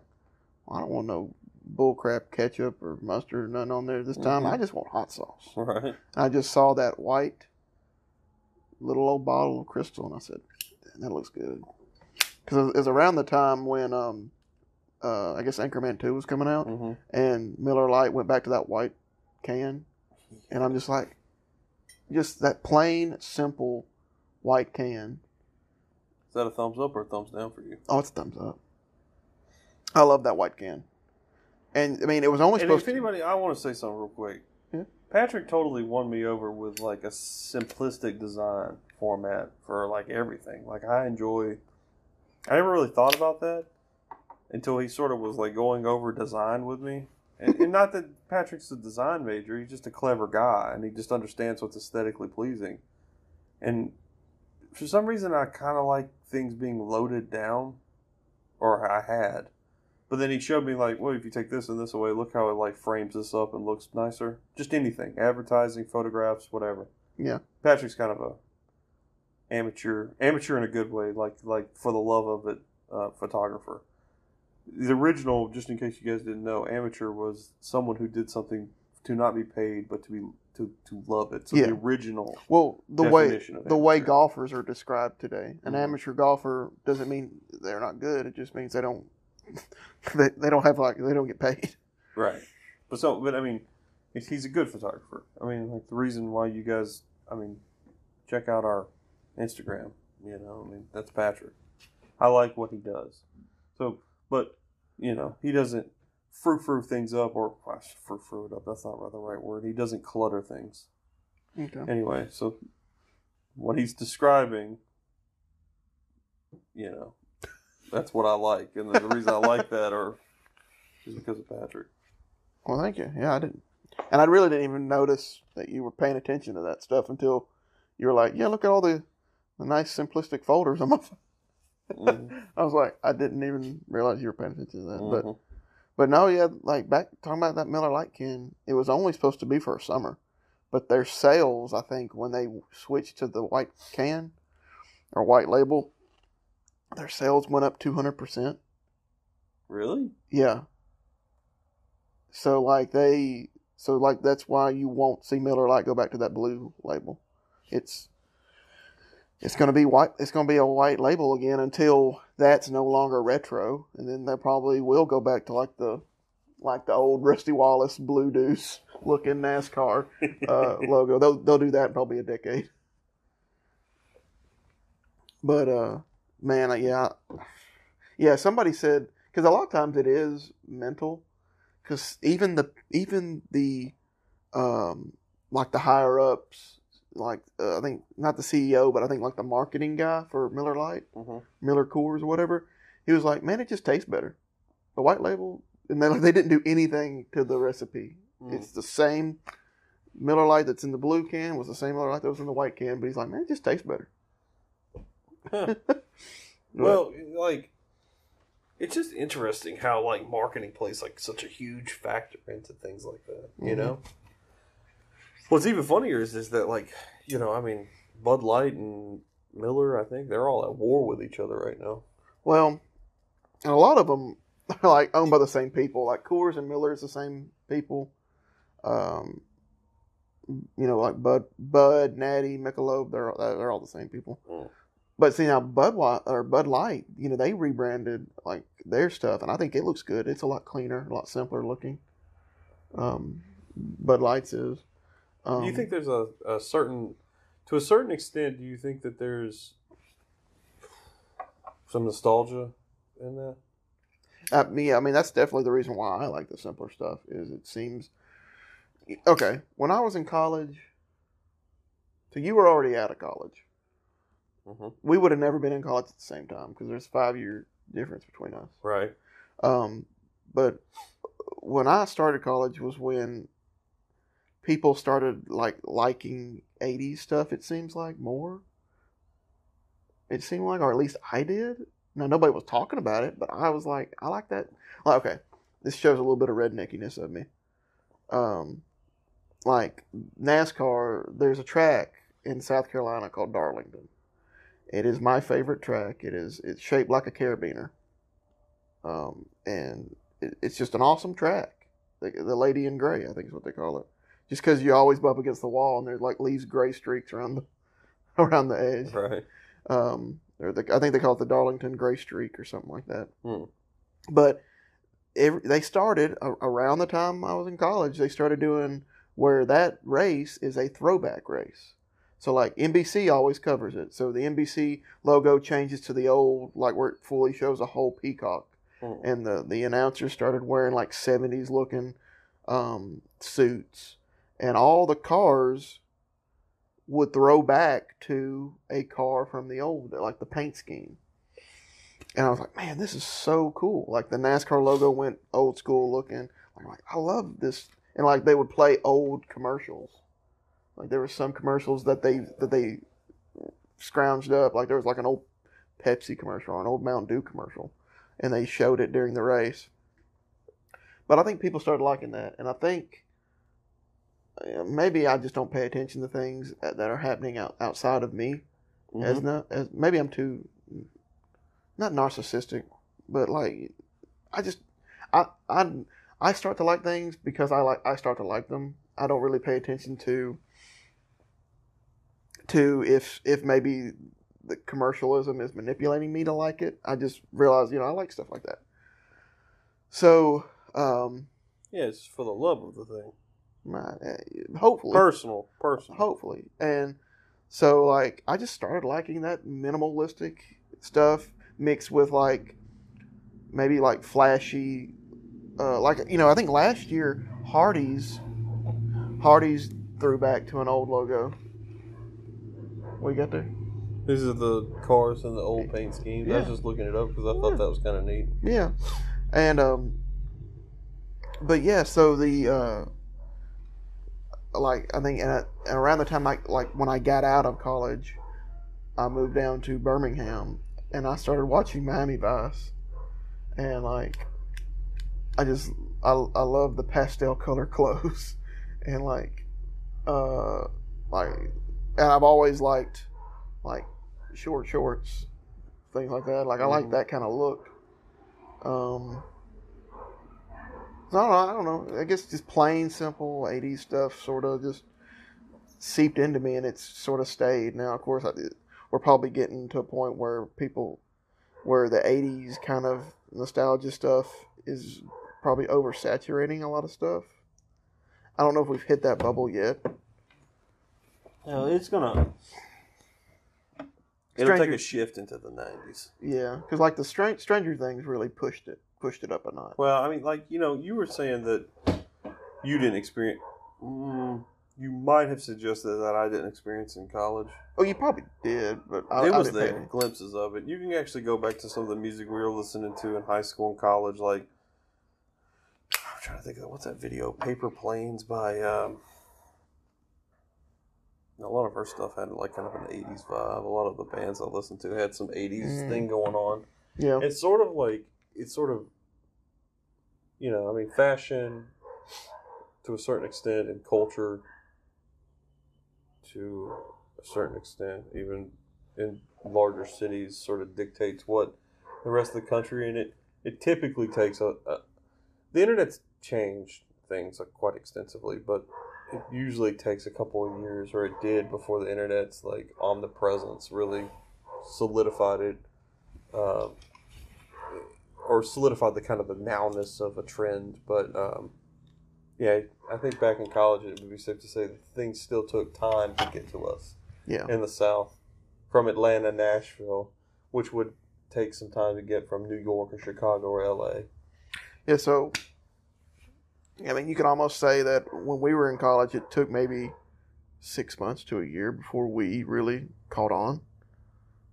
I don't want no bullcrap ketchup or mustard or nothing on there this time. Mhm. I just want hot sauce. Right. I just saw that white little old bottle of crystal, and I said, "That looks good." Because it was around the time when, um, uh, I guess Anchorman Two was coming out, Mm-hmm. and Miller Lite went back to that white can, and I'm just like, just that plain, simple white can. Is that a thumbs up or a thumbs down for you? Oh, it's a thumbs up. I love that white can, and I mean, it was only And supposed if anybody, I want to say something real quick. Yeah. Patrick totally won me over with like a simplistic design format for like everything. Like I enjoy. I never really thought about that until he sort of was like going over design with me. And, and not that Patrick's a design major; he's just a clever guy, and he just understands what's aesthetically pleasing. And for some reason, I kind of like things being loaded down, or I had. But then he showed me like, well, if you take this and this away, look how it like frames this up and looks nicer. Just anything, advertising, photographs, whatever. Yeah. Patrick's kind of a amateur, amateur in a good way, like like for the love of it, uh, photographer. The original, just in case you guys didn't know, amateur was someone who did something to not be paid, but to be to, to love it. So Yeah. the original Well, the way the way golfers are described today. An Mhm. amateur golfer doesn't mean they're not good. It just means they don't [laughs] they, they don't have like they don't get paid. Right. But so, but I mean, he's a good photographer. I mean, like the reason why you guys, I mean, check out our Instagram. You know, I mean, that's Patrick. I like what he does. So, but you know, he doesn't frou frou things up or frou frou it up. That's not the right word. He doesn't clutter things. Okay. Anyway, so what he's describing, you know, that's what I like, and the reason I like that are is because of Patrick. Well, thank you. Yeah, I didn't, and I really didn't even notice that you were paying attention to that stuff until you were like, "Yeah, look at all the, the nice simplistic folders on my." phone." Mhm. I was like, I didn't even realize you were paying attention to that. But Mhm. but no, yeah, like back talking about that Miller Lite can, it was only supposed to be for a summer, but their sales, I think, when they switched to the white can or white label, their sales went up two hundred percent. Really? Yeah. So like they so like that's why you won't see Miller Lite go back to that blue label. It's it's gonna be white it's gonna be a white label again until that's no longer retro and then they probably will go back to like the like the old Rusty Wallace Blue Deuce looking NASCAR uh, [laughs] logo. They'll they'll do that in probably a decade. But uh, man, yeah, yeah. Somebody said because a lot of times it is mental. Because even the even the um like the higher ups, like uh, I think not the CEO, but I think like the marketing guy for Miller Lite, Mhm. Miller Coors or whatever, he was like, man, it just tastes better. The white label, and they [laughs] they didn't do anything to the recipe. Mm. It's the same Miller Lite that's in the blue can was the same Miller Lite that was in the white can, but he's like, man, it just tastes better. [laughs] well, like, it's just interesting how like marketing plays like such a huge factor into things like that. You Mhm. know. What's even funnier is is that like you know I mean Bud Light and Miller I think they're all at war with each other right now. Well, and a lot of them are like owned by the same people. Like Coors and Miller is the same people. Um, you know, like Bud, Bud, Natty, Michelob. They're they're all the same people. Mm. But see now, Bud or Bud Light, you know, they rebranded like their stuff, and I think it looks good. It's a lot cleaner, a lot simpler looking. Um, Bud Lights is. Um, do you think there's a, a certain, to a certain extent, do you think that there's some nostalgia in that? Uh, me, I mean, that's definitely the reason why I like the simpler stuff. Is it seems okay. When I was in college, so you were already out of college. Mm-hmm. We would have never been in college at the same time because there's five year difference between us. Right. Um, but when I started college was when people started like liking 80s stuff. It seems like more. It seemed like, or at least I did. Now nobody was talking about it, but I was like, I like that. Like, okay, this shows a little bit of redneckiness of me. Um, like NASCAR, there's a track in South Carolina called Darlington. It is my favorite track. It is it's shaped like a carabiner, um, and it, it's just an awesome track. The, the Lady in Gray, I think is what they call it. Just because you always bump against the wall and there's like leaves gray streaks around the [laughs] around the edge. Right. Um, or the, I think they call it the Darlington Gray Streak or something like that. Hmm. But every, they started a, around the time I was in college. They started doing where that race is a throwback race. So like NBC always covers it. So the NBC logo changes to the old, like where it fully shows a whole peacock, Hmm. and the the announcers started wearing like '70s looking um, suits, and all the cars would throw back to a car from the old, like the paint scheme. And I was like, man, this is so cool. Like the NASCAR logo went old school looking. I'm like, I love this. And like they would play old commercials. Like there were some commercials that they that they scrounged up. Like there was like an old Pepsi commercial or an old Mountain Dew commercial, and they showed it during the race. But I think people started liking that, and I think maybe I just don't pay attention to things that that are happening out, outside of me. As Mhm. not as maybe I'm too not narcissistic, but like I just I I I start to like things because I like I start to like them. I don't really pay attention to to if if maybe the commercialism is manipulating me to like it. I just realize you know I like stuff like that. So um, Yeah, it's for the love of the thing. My, uh, hopefully Personal. Personal. hopefully and so like i just started liking that minimalistic stuff mixed with like maybe like flashy uh, like you know i think last year Hardee's Hardee's threw back to an old logo what you got there These are the cars in the old paint schemes. I was just looking it up because I thought that was kind of neat. Yeah, and um, but yeah, so the uh, like I think uh, around the time like like when I got out of college, I moved down to Birmingham, and I started watching Miami Vice, and like I just I I love the pastel color [laughs] clothes, and like uh like and I've always liked like short shorts, things like that. Like I like Mhm. that kind of look. Um, so I don't know. I don't know. I guess just plain simple '80s stuff, sort of just seeped into me, and it's sort of stayed. Now, of course, I, we're probably getting to a point where people, where the '80s kind of nostalgia stuff is probably oversaturating a lot of stuff. I don't know if we've hit that bubble yet. No, it's gonna. It'll Stranger- take a shift into the nineties. Yeah, because like the Str- Stranger Things really pushed it, pushed it up a notch. Well, I mean, like you know, you were saying that you didn't experience. Mm, you might have suggested that I didn't experience in college. Oh, you probably did, but I, it was didn't there, glimpses of it. You can actually go back to some of the music we were listening to in high school and college, like I'm trying to think of what's that video, "Paper Planes" by. Um, a lot of her stuff had like kind of an '80s vibe. A lot of the bands I listened to had some '80s Mm. thing going on. Yeah, It's sort of like it's sort of, you know, I mean, fashion to a certain extent and culture to a certain extent, even in larger cities, sort of dictates what the rest of the country and it. It typically takes a, a the internet's changed things quite extensively, but it usually takes a couple of years, or it did before the internet's like omnipresence really solidified it, um, or solidified the kind of the nowness of a trend. But um, yeah, I think back in college, it would be safe to say that things still took time to get to us Yeah. in the South, from Atlanta, Nashville, which would take some time to get from New York or Chicago or L.A. Yeah, so I mean, you can almost say that when we were in college, it took maybe six months to a year before we really caught on.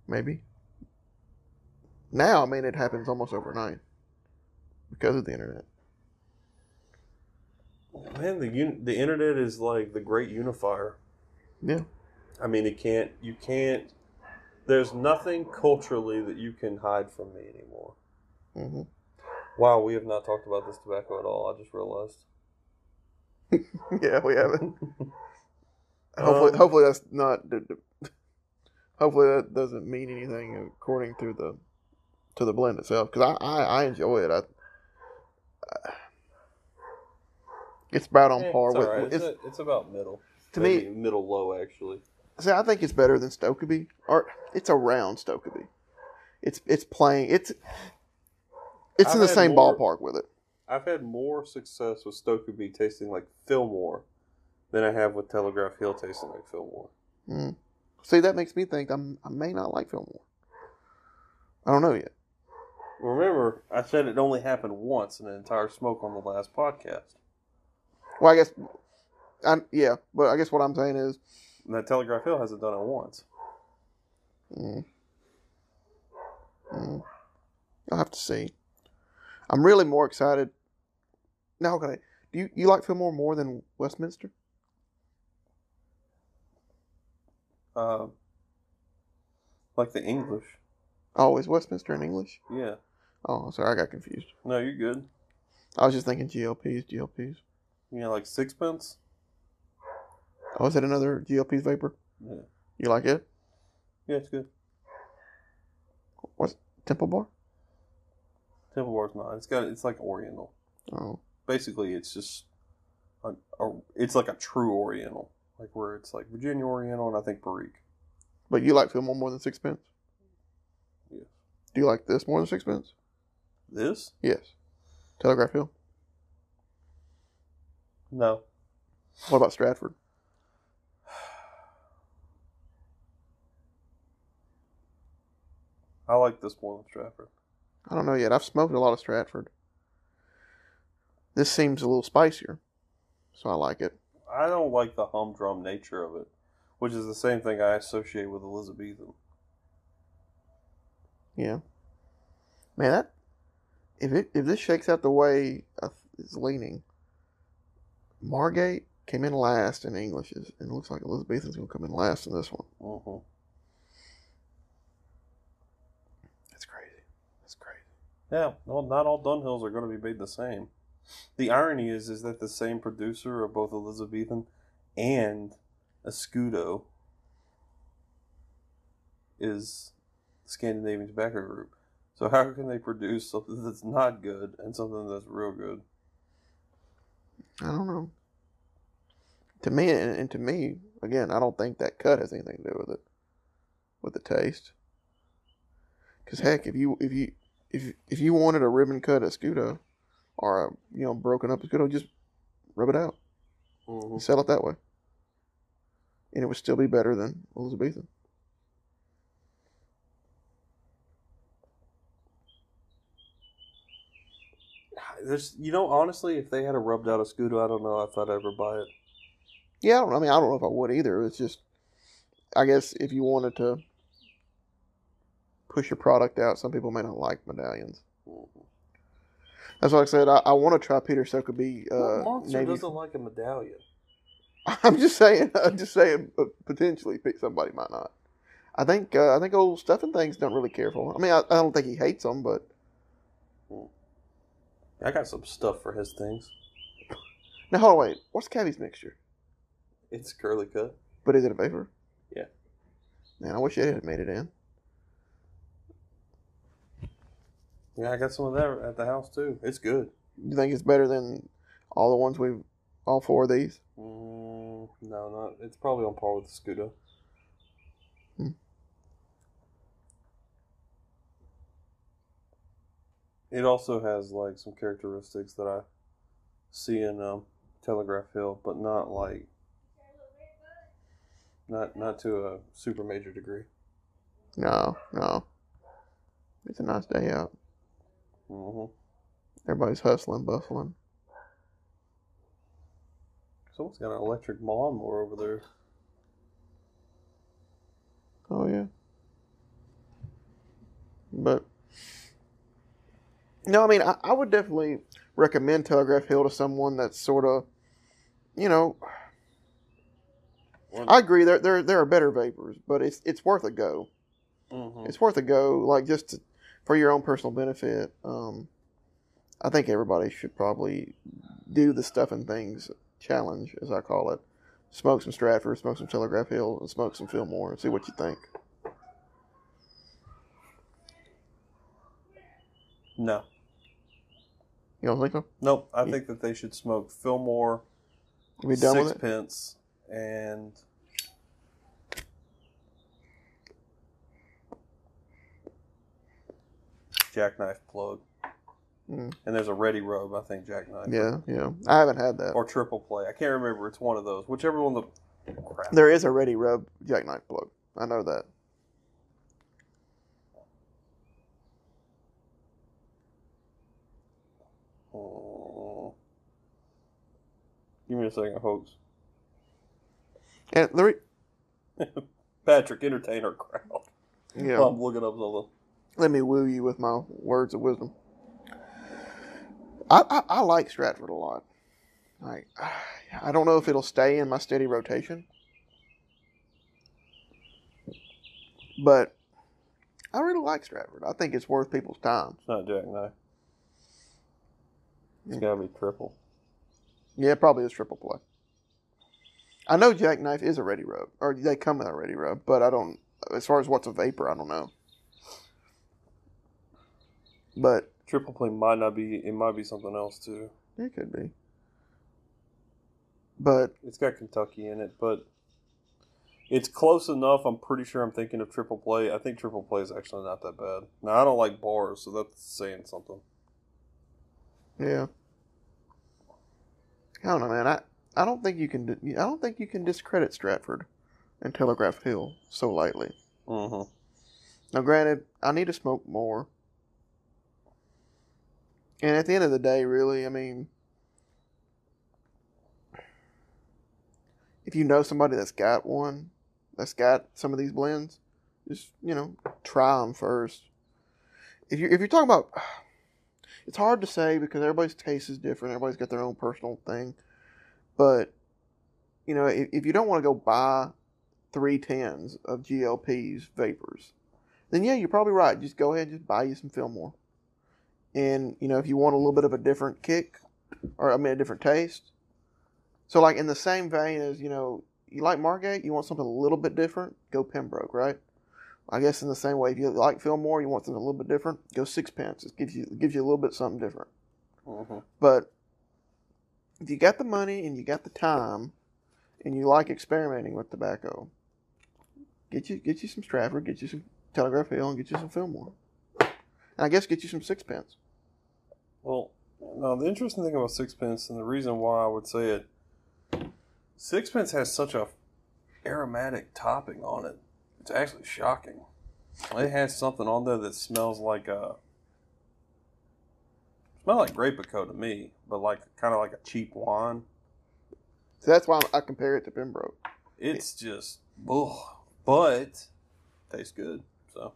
Maybe. Now, I mean, it happens almost overnight because of the internet. Man, the un- the internet is like the great unifier. Yeah. I mean, it can't. You can't. There's nothing culturally that you can hide from me anymore. hmm Wow, we have not talked about this tobacco at all. I just realized. [laughs] yeah, we haven't. [laughs] Hopefully, Um, hopefully that's not. [laughs] Hopefully that doesn't mean anything according to the to the blend itself because I, I I enjoy it. I, I it's about on Eh, par it's with. alright. It's, It's, a- it's about middle. to Maybe me, middle low actually. see, I think it's better than Stokkebye, or it's around Stokkebye. It's it's playing. It's it's I've in the same more- ballpark with it. I've had more success with Stokkebye tasting like Fillmore than I have with Telegraph Hill tasting like Fillmore. Mm. See, that makes me think I'm I may not like Fillmore. I don't know yet. Remember, I said it only happened once in an entire smoke on the last podcast. Well, I guess, I yeah, but I guess what I'm saying is, And that Telegraph Hill hasn't done it once. mm, mm, I'll have to see. I'm really more excited. Now, can I? Do you you like Fillmore more than Westminster? Um, like the English. Oh, is Westminster in English? Yeah. Oh, sorry, I got confused. No, you're good. I was just thinking GLPs, GLPs. You know, like sixpence. Oh, is that another GLP's vapor? Yeah. You like it? Yeah, it's good. What's Temple Bar? Temple Bar's not. It's got. It's like Oriental. Oh, Basically, it's just. A, a, it's like a true Oriental, like where it's like Virginia Oriental and I think Perique. but you like Fillmore more than Sixpence? Do you like this more than Sixpence? This? Yes. Telegraph Hill. No. What about Stratford? [sighs] I like this more than Stratford. I don't know yet. I've smoked a lot of Stratford. This seems a little spicier, so I like it. I don't like the humdrum nature of it, which is the same thing I associate with Elizabethan. Yeah. Man, that if it if this shakes out the way it's leaning, Margate came in last in Englishes, and it looks like Elizabethan's gonna come in last in this one. hmm That's crazy. That's crazy. Yeah, well, not all Dunhills are going to be made the same. The irony is, is that the same producer of both Elizabethan and Escudo is Scandinavian Tobacco Group. So how can they produce something that's not good and something that's real good? I don't know. To me, and, and to me, again, I don't think that cut has anything to do with it, with the taste. Because heck, if you if you if if you wanted a ribbon cut Escudo, or a you know broken up Escudo, just rub it out, Mm-hmm. and sell it that way, and it would still be better than Elizabethan. There's, you know, honestly, if they had a rubbed out Escudo, I don't know if I'd ever buy it. Yeah, I don't. I mean, I don't know if I would either. It's just, I guess if you wanted to push your product out, some people may not like medallions. Mhm. That's why I said I, I want to try Peter Stokkebye. What Uh, monster Navy. doesn't like a medallion? [laughs] I'm just saying. [laughs] I'm just saying. uh, Potentially, pick somebody might not. I think. Uh, I think old stuffing things don't really care for. 'em. I mean, I, I don't think he hates them, but I got some stuff for his things. now hold on, wait. What's Cavi's mixture? It's curly cut. But is it a vapor? Yeah. Man, I wish it had made it in. Yeah, I got some of that at the house too. It's good. You think it's better than all the ones we've, all four of these? Mm, Mm, no, not. It's probably on par with the Scudo. It also has like some characteristics that I see in um, Telegraph Hill, but not like not not to a super major degree. No, no. It's a nice day out. hmm Everybody's hustling, bustling. Someone's got an electric lawnmower over there. Oh yeah. But no, I mean, I, I would definitely recommend Telegraph Hill to someone that's sort of, you know, I agree. There, there, there are better vapors, but it's it's worth a go. hmm It's worth a go, like just to, for your own personal benefit. Um, I think everybody should probably do the stuff and things challenge, as I call it. Smoke some Stratford, smoke some Telegraph Hill, and smoke some Fillmore, and see what you think. No, You don't think so? nope. I think that they should smoke Fillmore, be done? Sixpence, and Jackknife plug. Mm. And there's a ready rub, I think Jackknife. Yeah, yeah. I haven't had that. Or triple play. I can't remember. It's one of those. Whichever one the crap. There is a ready rub jackknife plug. I know that. Oh. Give me a second, folks. And the re- Patrick, entertain our crowd. yeah, I'm looking up something. let me woo you with my words of wisdom. I, I, I like Stratford a lot. Like, I don't know if it'll stay in my steady rotation, but I really like Stratford. I think it's worth people's time. It's not Jackknife. It's gotta be triple. Yeah, it probably is triple play. I know Jackknife is a ready rub, or they come in a ready rub, but I don't. As far as what's a vapor, I don't know. But Triple play might not be. It might be something else too. it could be. But It's got Kentucky in it, but it's close enough. I'm pretty sure I'm thinking of triple play. I think triple play is actually not that bad. Now I don't like bars, so that's saying something. yeah, I don't know, man. I I don't think you can. I don't think you can discredit Stratford and Telegraph Hill so lightly. Mm-hmm. Now, granted, I need to smoke more. And at the end of the day, really, I mean, if you know somebody that's got one, that's got some of these blends, just you know, try them first. If you if you're talking about, it's hard to say because everybody's taste is different. Everybody's got their own personal thing, but you know, if, if you don't want to go buy three tens of GLP's vapors, then yeah, you're probably right. Just go ahead and just buy you some Fillmore. And you know, if you want a little bit of a different kick, or I mean a different taste, so like in the same vein as you know, you like Margate, you want something a little bit different, go Pembroke, right? I guess in the same way, if you like Fillmore, you want something a little bit different, go Sixpence. It gives you it gives you a little bit something different. Mm-hmm. But if you got the money and you got the time, and you like experimenting with tobacco, get you get you some Stratford, get you some Telegraph Hill, and get you some Fillmore. And I guess get you some Sixpence. Well, now the interesting thing about Sixpence and the reason why I would say it, Sixpence has such a aromatic topping on it. It's actually shocking. It has something on there that smells like a smell like grape to me, but like kind of like a cheap wine. So that's why I compare it to Pembroke. It's just, ugh, but tastes good. So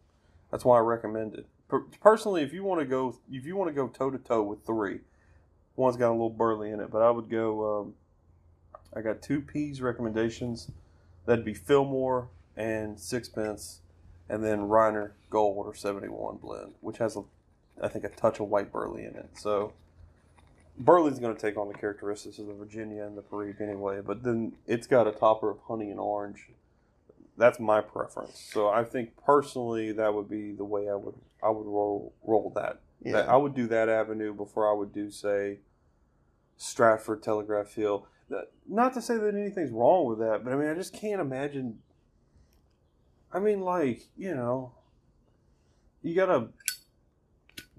that's why I recommend it. Per- personally, if you want to go, if you want to go toe to toe with three, one's got a little burley in it, but I would go. Um, I got two Pease recommendations. That'd be Fillmore and Sixpence, and then Reiner Gold or seventy one blend, which has a, I think a touch of white burley in it. So. Burley's going to take on the characteristics of the Virginia and the Perique anyway, but then it's got a topper of honey and orange. That's my preference. So I think personally that would be the way I would I would roll roll that. Yeah. That- I would do that avenue before I would do say Stratford Telegraph Hill. Not to say that anything's wrong with that, but I mean, I just can't imagine. I mean, like you know, you got a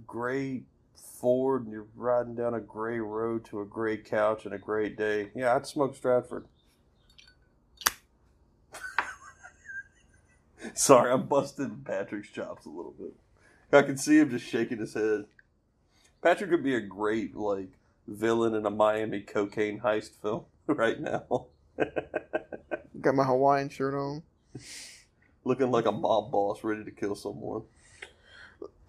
gray Ford and you're riding down a gray road to a gray couch and a great day. Yeah, I'd smoke Stratford. [laughs] Sorry, I'm busting Patrick's chops a little bit. I can see him just shaking his head. Patrick would be a great like villain in a Miami cocaine heist film [laughs] right now, [laughs] Got my Hawaiian shirt on. Looking like a mob boss ready to kill someone.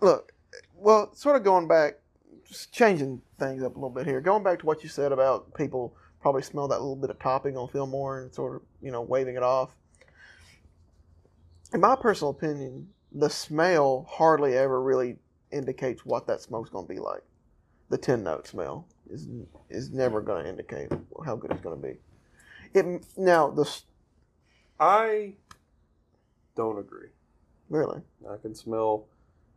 Look, well, sort of going back, just changing things up a little bit here. Going back to what you said about people probably smell that little bit of topping on Fillmore and sort of, you know, waving it off. In my personal opinion, the smell hardly ever really indicates what that smoke's going to be like. The tin note smell is is never going to indicate how good it's going to be. It now the s- I don't agree. really I can smell.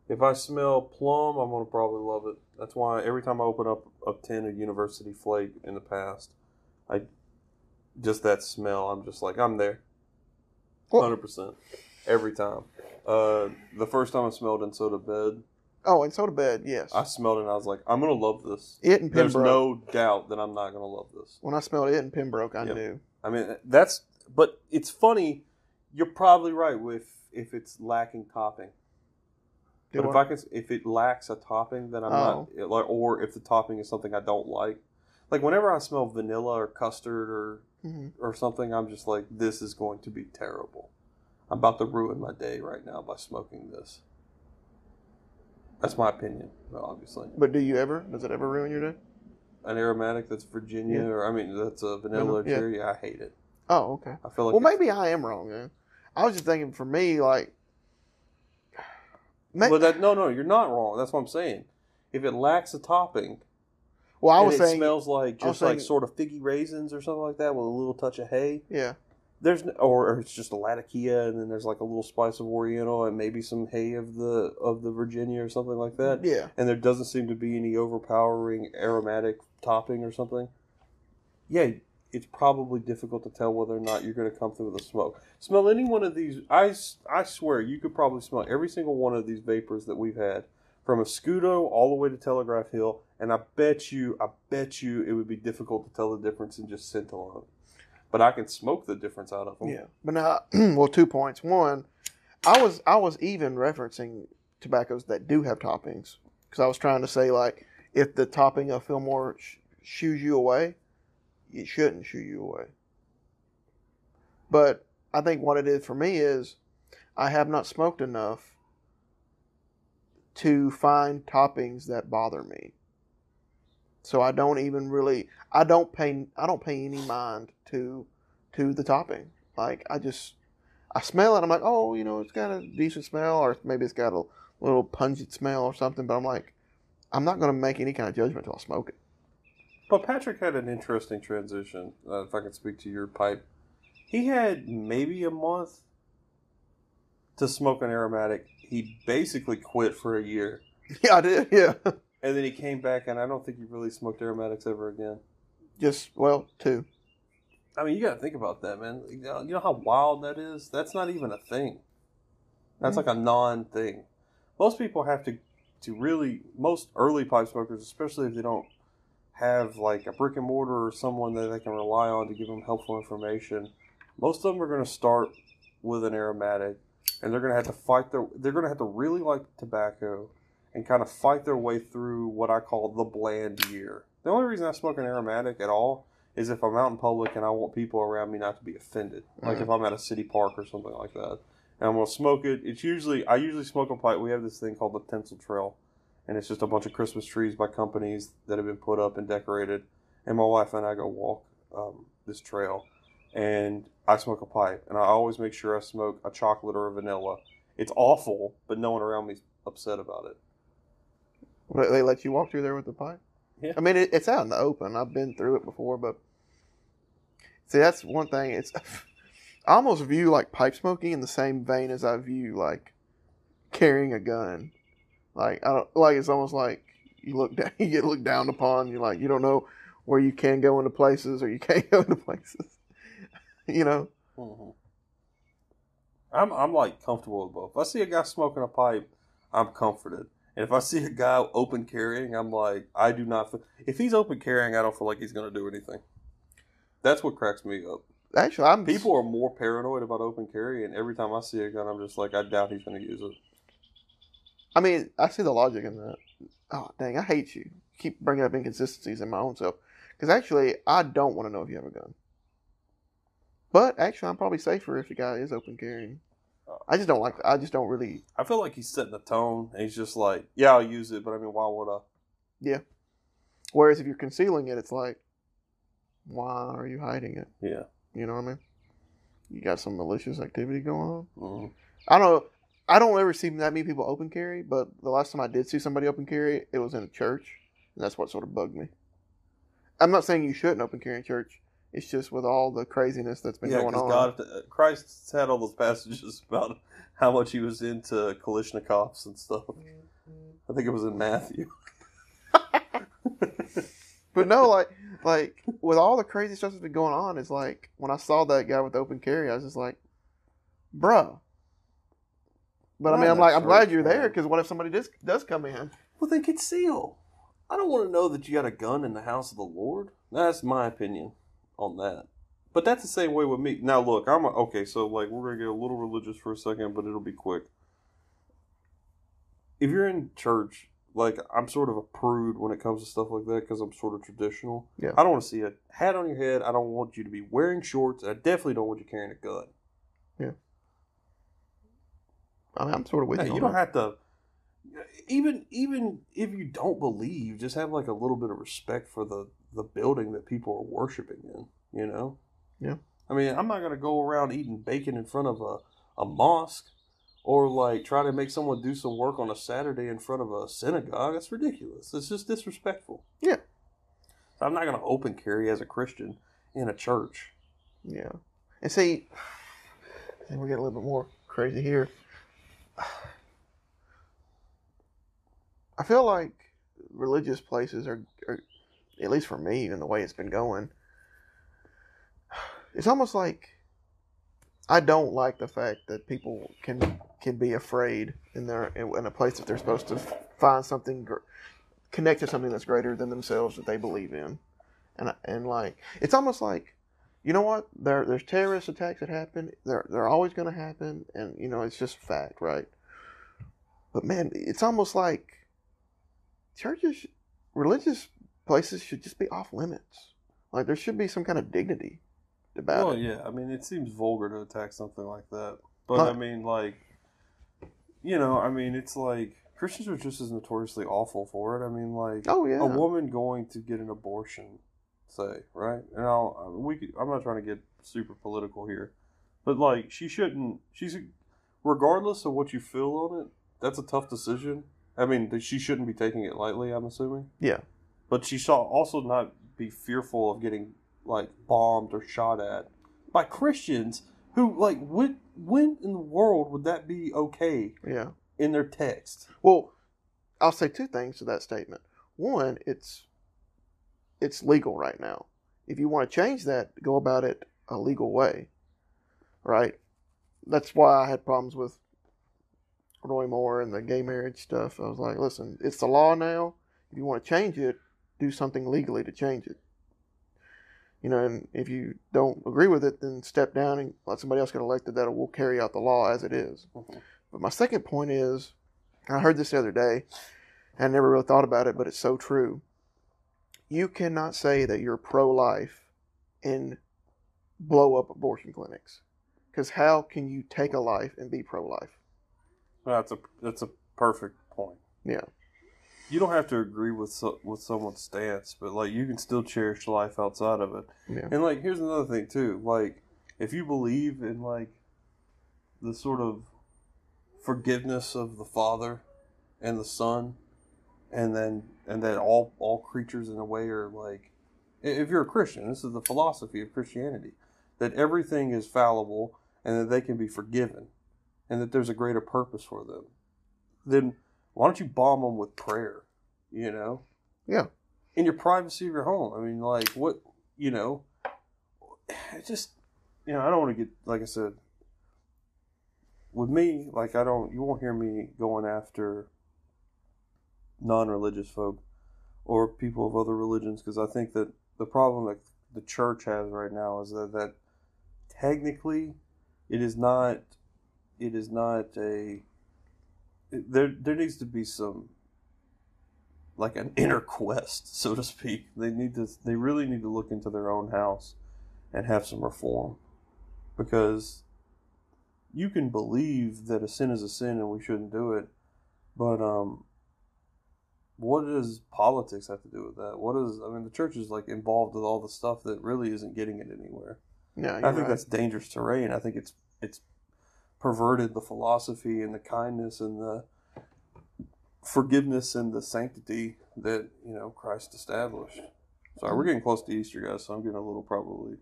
If I smell plum, I'm gonna probably love it. That's why every time I open up a tin of University Flake in the past, I just that smell. I'm just like I'm there, hundred percent, every time. Uh, the first time I smelled in Soda Bed, oh in soda bed yes I smelled it and I was like, I'm gonna love this. it and There's no doubt that I'm not gonna love this. when I smelled it in Pembroke I Yep. knew I mean, that's. But it's funny. You're probably right with if it's lacking topping. But if I? Can, if it lacks a topping, then I'm Oh. not, like, or if the topping is something I don't like, like whenever I smell vanilla or custard or Mhm. or something, I'm just like, this is going to be terrible. I'm about to ruin my day right now by smoking this. That's my opinion, obviously. But do you ever? Does it ever ruin your day? An aromatic that's Virginia, Yeah. or I mean, that's a vanilla or Yeah. cherry. I hate it. Oh, okay. I feel like Well, maybe I am wrong. Man. I was just thinking for me, like, may- But that no, no, you're not wrong. That's what I'm saying. If it lacks a topping, well, I was it saying, smells like just like saying- sort of figgy raisins or something like that with a little touch of hay. yeah, There's or, or it's just a latakia and then there's like a little spice of Oriental and maybe some hay of the of the Virginia or something like that. yeah, And there doesn't seem to be any overpowering aromatic topping or something. Yeah, it's probably difficult to tell whether or not you're going to come through with a smoke. Smell any one of these. I, I swear you could probably smell every single one of these vapors that we've had from a Scudo all the way to Telegraph Hill. And I bet you, I bet you it would be difficult to tell the difference in just scent alone. But I can smoke the difference out of them. yeah. But now, [clears throat] well, two points. One, I was I was even referencing tobaccos that do have toppings because I was trying to say like if the topping of Fillmore sh- you away, it shouldn't shoo you away. But I think what it is for me is I have not smoked enough to find toppings that bother me. So I don't even really I don't pay I don't pay any mind to to the topping. Like I just I smell it, I'm like, oh, you know, it's got a decent smell, or maybe it's got a little pungent smell or something. But I'm like, I'm not going to make any kind of judgment until I smoke it. But Patrick had an interesting transition. Uh, if I can speak to your pipe, he had maybe a month to smoke an aromatic. He basically quit for a year, [laughs] Yeah, I did. Yeah, and then he came back, and I don't think he really smoked aromatics ever again. just well, two. I mean, you got to think about that, man. You know, you know how wild that is. That's not even a thing. That's like a non-thing. Most people have to to really. Most early pipe smokers, especially if they don't have like a brick and mortar or someone that they can rely on to give them helpful information. Most of them are going to start with an aromatic, and they're going to have to fight their. They're going to have to really like tobacco, and kind of fight their way through what I call the bland year. The only reason I smoke an aromatic at all is if I'm out in public and I want people around me not to be offended. Like if mm. I'm at a city park or something like that. And I'm gonna smoke it. It's usually I usually smoke a pipe. We have this thing called the Tinsel Trail, and it's just a bunch of Christmas trees by companies that have been put up and decorated. And my wife and I go walk um, this trail, and I smoke a pipe, and I always make sure I smoke a chocolate or a vanilla. It's awful, but no one around me's upset about it. They they let you walk through there with the pipe. Yeah. I mean, it, it's out in the open. I've been through it before, but see, that's one thing. It's [laughs] I almost view like pipe smoking in the same vein as I view like carrying a gun. Like I don't like it's almost like you look [laughs] down, you get looked down upon. You're like you don't know where you can go into places or you [laughs] can't go into places. [laughs] you know, hmm I'm I'm like comfortable with both. If I see a guy smoking a pipe, I'm comforted. And if I see a guy open carrying, I'm like, I do not. Feel, if he's open carrying, I don't feel like he's going to do anything. That's what cracks me up. actually, I'm People are more paranoid about open carry, and every time I see a gun, I'm just like, I doubt he's going to use it. I mean, I see the logic in that. Oh, dang, I hate you. Keep bringing up inconsistencies in my own self. Because actually, I don't want to know if you have a gun. But actually, I'm probably safer if the guy is open carrying. I just don't like. I just don't really. I feel like he's setting the tone, and he's just like, yeah, I'll use it, but I mean, why would I? Yeah. Whereas if you're concealing it, it's like, why are you hiding it? Yeah. You know what I mean? You got some malicious activity going on. hmm I don't know. I don't ever see that many people open carry, but the last time I did see somebody open carry, it was in a church, and that's what sort of bugged me. I'm not saying you shouldn't open carry in church. It's just with all the craziness that's been Yeah, going on. God, uh, Christ had all those [laughs] passages about how much he was into Kalashnikovs and stuff. I think it was in Matthew. [laughs] But no, like, like with all the crazy stuff that's been going on, it's like when I saw that guy with open carry, I was just like, bruh. But I mean, I'm like, I'm glad you're there because what if somebody does does come in? Well, then conceal. I don't want to know that you got a gun in the house of the Lord. That's my opinion on that. But that's the same way with me. Now, look, I'm a, okay. So, like, we're gonna get a little religious for a second, but it'll be quick. If you're in church, like, I'm sort of a prude when it comes to stuff like that because I'm sort of traditional. Yeah. I don't want to see a hat on your head. I don't want you to be wearing shorts. I definitely don't want you carrying a gun. I mean, I'm sort of with Hey, you. you don't that. have to. Even even if you don't believe, just have like a little bit of respect for the the building that people are worshiping in. You know. Yeah. I mean, I'm not gonna go around eating bacon in front of a a mosque, or like try to make someone do some work on a Saturday in front of a synagogue. That's ridiculous. It's just disrespectful. Yeah. I'm not gonna open carry as a Christian in a church. Yeah. And see, [sighs] and we're getting a little bit more crazy here. I feel like religious places are, are, at least for me, and the way it's been going, it's almost like I don't like the fact that people can can be afraid in their in, a place that they're supposed to find something connect to something that's greater than themselves that they believe in, and and like it's almost like you know what? There, there's terrorist attacks that happen. They're, they're always going to happen, and you know it's just fact, right? But man, it's almost like churches, religious places should just be off limits. Like there should be some kind of dignity about Well, it. yeah. I mean, it seems vulgar to attack something like that, but Huh. I mean, like, you know, I mean, it's like Christians are just as notoriously awful for it. I mean, like, Oh yeah, a woman going to get an abortion, say, right? And I'll, uh, we, could- I'm not trying to get super political here, but like, she shouldn't. She's, regardless of what you feel on it, that's a tough decision. I mean, she shouldn't be taking it lightly. I'm assuming. Yeah. But she should also not be fearful of getting like bombed or shot at by Christians who like when when in the world would that be okay yeah. in their text? Well, I'll say two things to that statement. One, it's it's legal right now. If you want to change that, go about it a legal way. Right? That's why I had problems with Roy Moore and the gay marriage stuff. I was like, listen, it's the law now. If you want to change it, do something legally to change it. You know, and if you don't agree with it, then step down and let somebody else get elected that will carry out the law as it is. Mhm. But my second point is, I heard this the other day, and I never really thought about it, but it's so true. You cannot say that you're pro life and blow up abortion clinics. Because how can you take a life and be pro life? That's a that's a perfect point. Yeah. You don't have to agree with so, with someone's stance, but like you can still cherish life outside of it. Yeah. And like here's another thing too. Like if you believe in like the sort of forgiveness of the Father and the Son and then and that all all creatures in a way are like if you're a Christian, this is the philosophy of Christianity. That everything is fallible and that they can be forgiven and that there's a greater purpose for them. Then why don't you bomb them with prayer? You know? Yeah. in your privacy of your home. I mean, like what you know, it just you know, I don't want to get like I said. With me, like I don't, you won't hear me going after non-religious folk or people of other religions because I think that the problem that the church has right now is that that technically it is not it is not a there there needs to be some like an inner quest so to speak they need to they really need to look into their own house and have some reform because you can believe that a sin is a sin and we shouldn't do it but um what does politics have to do with that what is i mean the church is like involved with all the stuff that really isn't getting it anywhere Yeah, I think right. that's dangerous terrain. I think it's it's perverted the philosophy and the kindness and the forgiveness and the sanctity that you know Christ established. Sorry, we're getting close to Easter, guys, so I'm getting a little probably.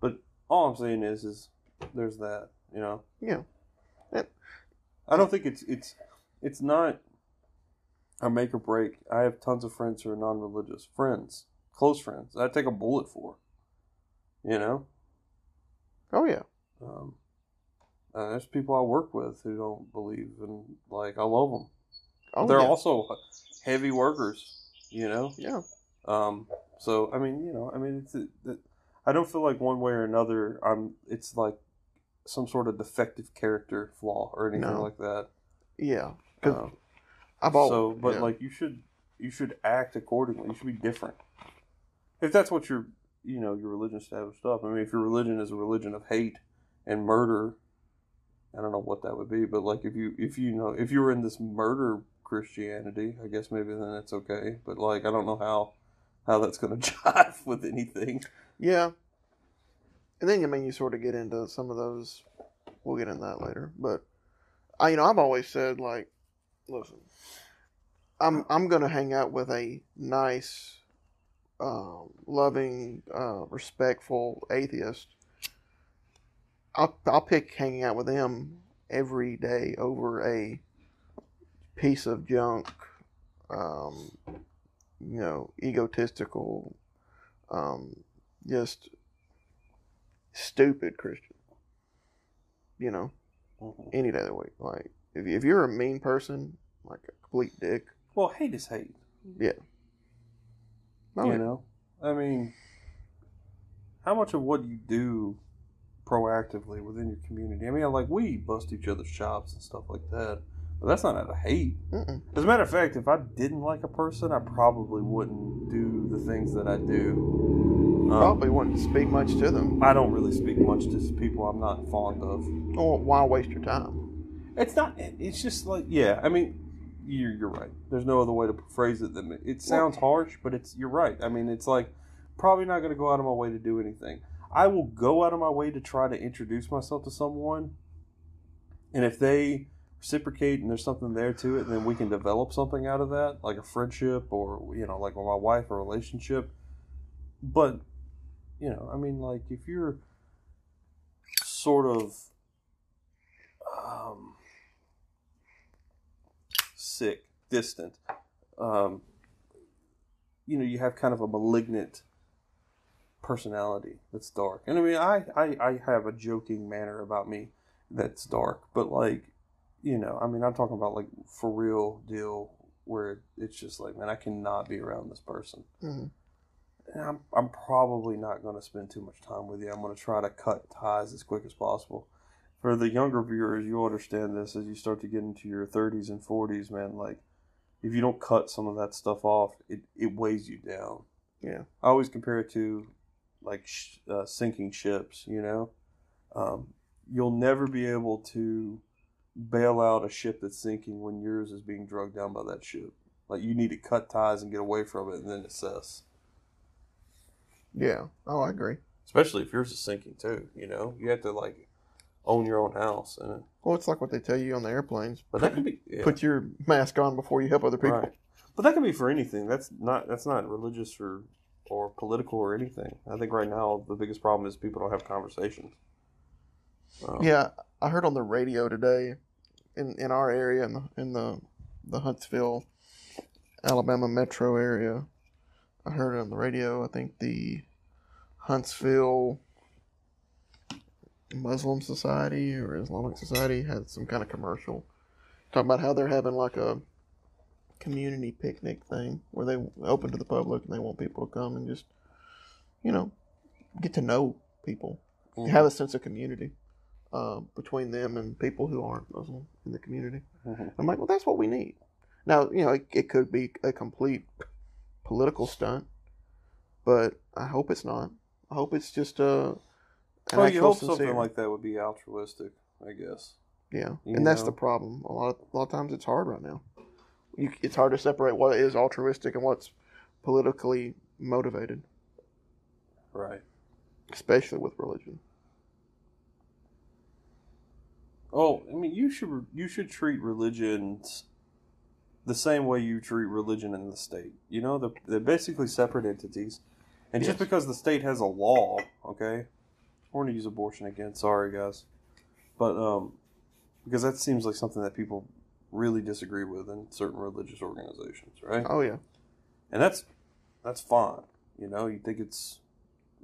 But all I'm saying is, is there's that. You know. Yeah. Yep. I don't think it's it's it's not a make or break. I have tons of friends who are non-religious friends, close friends. I take a bullet for. You know. Oh yeah. Um, uh, there's people I work with who don't believe, and like I love them. Oh They're yeah. also heavy workers, you know. yeah. Um, so I mean, you know, I mean, it's it, it, I don't feel like one way or another. I'm. It's like some sort of defective character flaw or anything No. like that. Yeah. Um, I've al- so, but yeah. like you should you should act accordingly. You should be different. If that's what your you know your religion established up. I mean, if your religion is a religion of hate and murder, I don't know what that would be. But like if you if you know if you were in this murder Christianity, I guess maybe then it's okay. But like I don't know how how that's going [laughs] to jive with anything. Yeah. And then I mean you sort of get into some of those we'll get into that later. But I you know, I've always said like listen, I'm I'm gonna hang out with a nice, um, loving, uh, respectful atheist. I'll I'll pick hanging out with them every day over a piece of junk, um, you know, egotistical, um, just stupid Christian. You know, any day of the week. Like if if you're a mean person, like a complete dick, Well, hate is hate. I you mean, know, I mean, how much of what you do proactively within your community? I mean, like we bust each other's chops and stuff like that, but that's not out of hate. mm-mm. As a matter of fact, if I didn't like a person, I probably wouldn't do the things that I do. Um, probably wouldn't speak much to them. I don't really speak much to people I'm not fond of. Or why waste your time? It's not. It's just like yeah. I mean, you're you're right. There's no other way to phrase it than it sounds harsh, but it's you're right. I mean, it's like probably not going to go out of my way to do anything. I will go out of my way to try to introduce myself to someone, and if they reciprocate and there's something there to it, then we can develop something out of that, like a friendship or you know, like with my wife, a relationship. But you know, I mean, like if you're sort of um, sick, distant. Um, you know, you have kind of a malignant personality that's dark. And I mean, I, I, I have a joking manner about me that's dark, but like, you know, I mean, I'm talking about like for real deal where it's just like, man, I cannot be around this person. Mhm. And I'm, I'm probably not going to spend too much time with you. I'm going to try to cut ties as quick as possible for the younger viewers, you'll understand this as you start to get into your 30s and 40s, man. Like, if you don't cut some of that stuff off, it, it weighs you down. Yeah. I always compare it to like sh- uh, sinking ships, you know? Um, you'll never be able to bail out a ship that's sinking when yours is being drugged down by that ship. Like, you need to cut ties and get away from it and then assess. Yeah. Oh, I agree. Especially if yours is sinking too, you know? You have to, like, own your own house. and Well, it's like what they tell you on the airplanes. But that could be. Yeah. Put your mask on before you help other people. Right. But that could be for anything. That's not that's not religious or or political or anything. I think right now the biggest problem is people don't have conversations. Um, Yeah, I heard on the radio today, in, in our area, in the in the the Huntsville, Alabama metro area, I heard it on the radio. I think the Huntsville Muslim Society or Islamic Society had some kind of commercial talking about how they're having like a community picnic thing where they open to the public and they want people to come and just, you know, get to know people, Mhm. have a sense of community uh, between them and people who aren't Muslim in the community. Mhm. I'm like, well, that's what we need. Now, you know, it, it could be a complete political stunt, but I hope it's not. I hope it's just a. an Well, you hope sincere- something like that would be altruistic, I guess. Yeah, you and that's the problem. A lot of a lot of times it's hard right now. You, it's hard to separate what is altruistic and what's politically motivated, Right. especially with religion. Oh, I mean, you should you should treat religions the same way you treat religion in the state. You know, they're, they're basically separate entities, and just because the state has a law, okay, we're going to use abortion again. Sorry, guys, but um, because that seems like something that people really disagree with in certain religious organizations, right? Oh yeah, and that's that's fine. You know, you think it's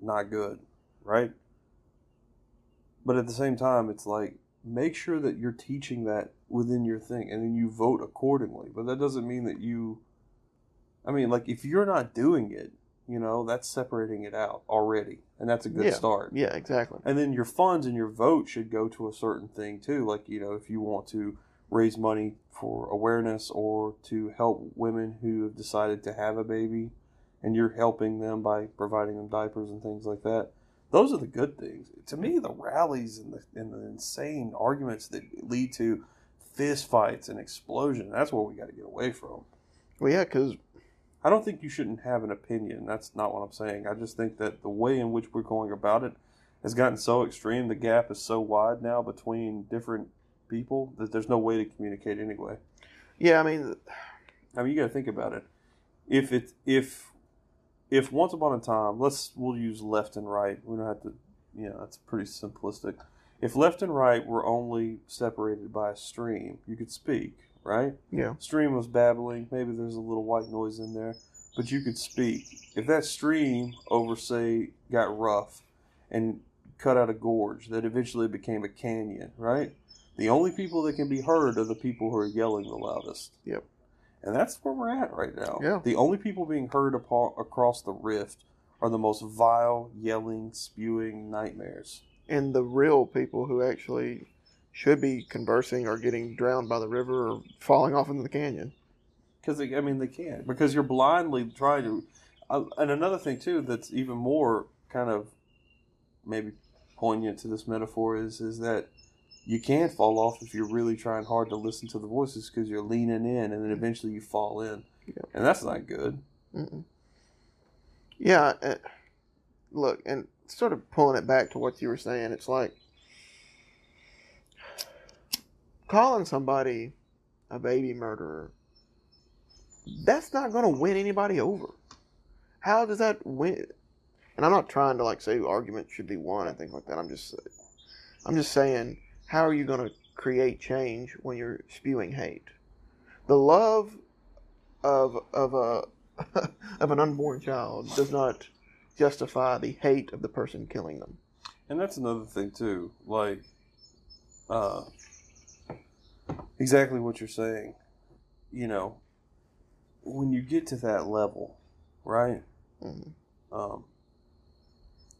not good, right? But at the same time, it's like make sure that you're teaching that within your thing, and then you vote accordingly. But that doesn't mean that you. I mean, like if you're not doing it, you know, that's separating it out already, and that's a good Yeah. start. yeah, exactly. And then your funds and your vote should go to a certain thing too. Like, you know, if you want to raise money for awareness or to help women who have decided to have a baby and you're helping them by providing them diapers and things like that. Those are the good things. To me, the rallies and the, and the insane arguments that lead to fist fights and explosion, that's what we got to get away from. Well, yeah, because I don't think you shouldn't have an opinion. That's not what I'm saying. I just think that the way in which we're going about it has gotten so extreme. The gap is so wide now between different people that there's no way to communicate anyway. yeah, I mean, I mean, you got to think about it. If it if if once upon a time, let's we'll use left and right. We don't have to, you know, that's pretty simplistic. If left and right were only separated by a stream, you could speak, right? yeah, stream was babbling. Maybe there's a little white noise in there, but you could speak. If that stream over, say, got rough and cut out a gorge that eventually became a canyon, right? The only people that can be heard are the people who are yelling the loudest. Yep. And that's where we're at right now. Yeah. The only people being heard across the rift are the most vile, yelling, spewing nightmares. and the real people who actually should be conversing are getting drowned by the river or falling off into the canyon. Because I mean, they can't because you're blindly trying to. Uh, and another thing too, that's even more kind of maybe poignant to this metaphor is is that you can't fall off if you're really trying hard to listen to the voices because you're leaning in, and then eventually you fall in, Yeah. and that's not good. Mm-mm. Yeah, uh, look, and sort of pulling it back to what you were saying, it's like calling somebody a baby murderer. That's not going to win anybody over. How does that win? And I'm not trying to like say arguments should be won and things like that. I'm just, I'm just saying, how are you going to create change when you're spewing hate? The love of of a [laughs] of an unborn child does not justify the hate of the person killing them. And that's another thing too, like, uh, exactly what you're saying. You know, when you get to that level, right? Mhm. um,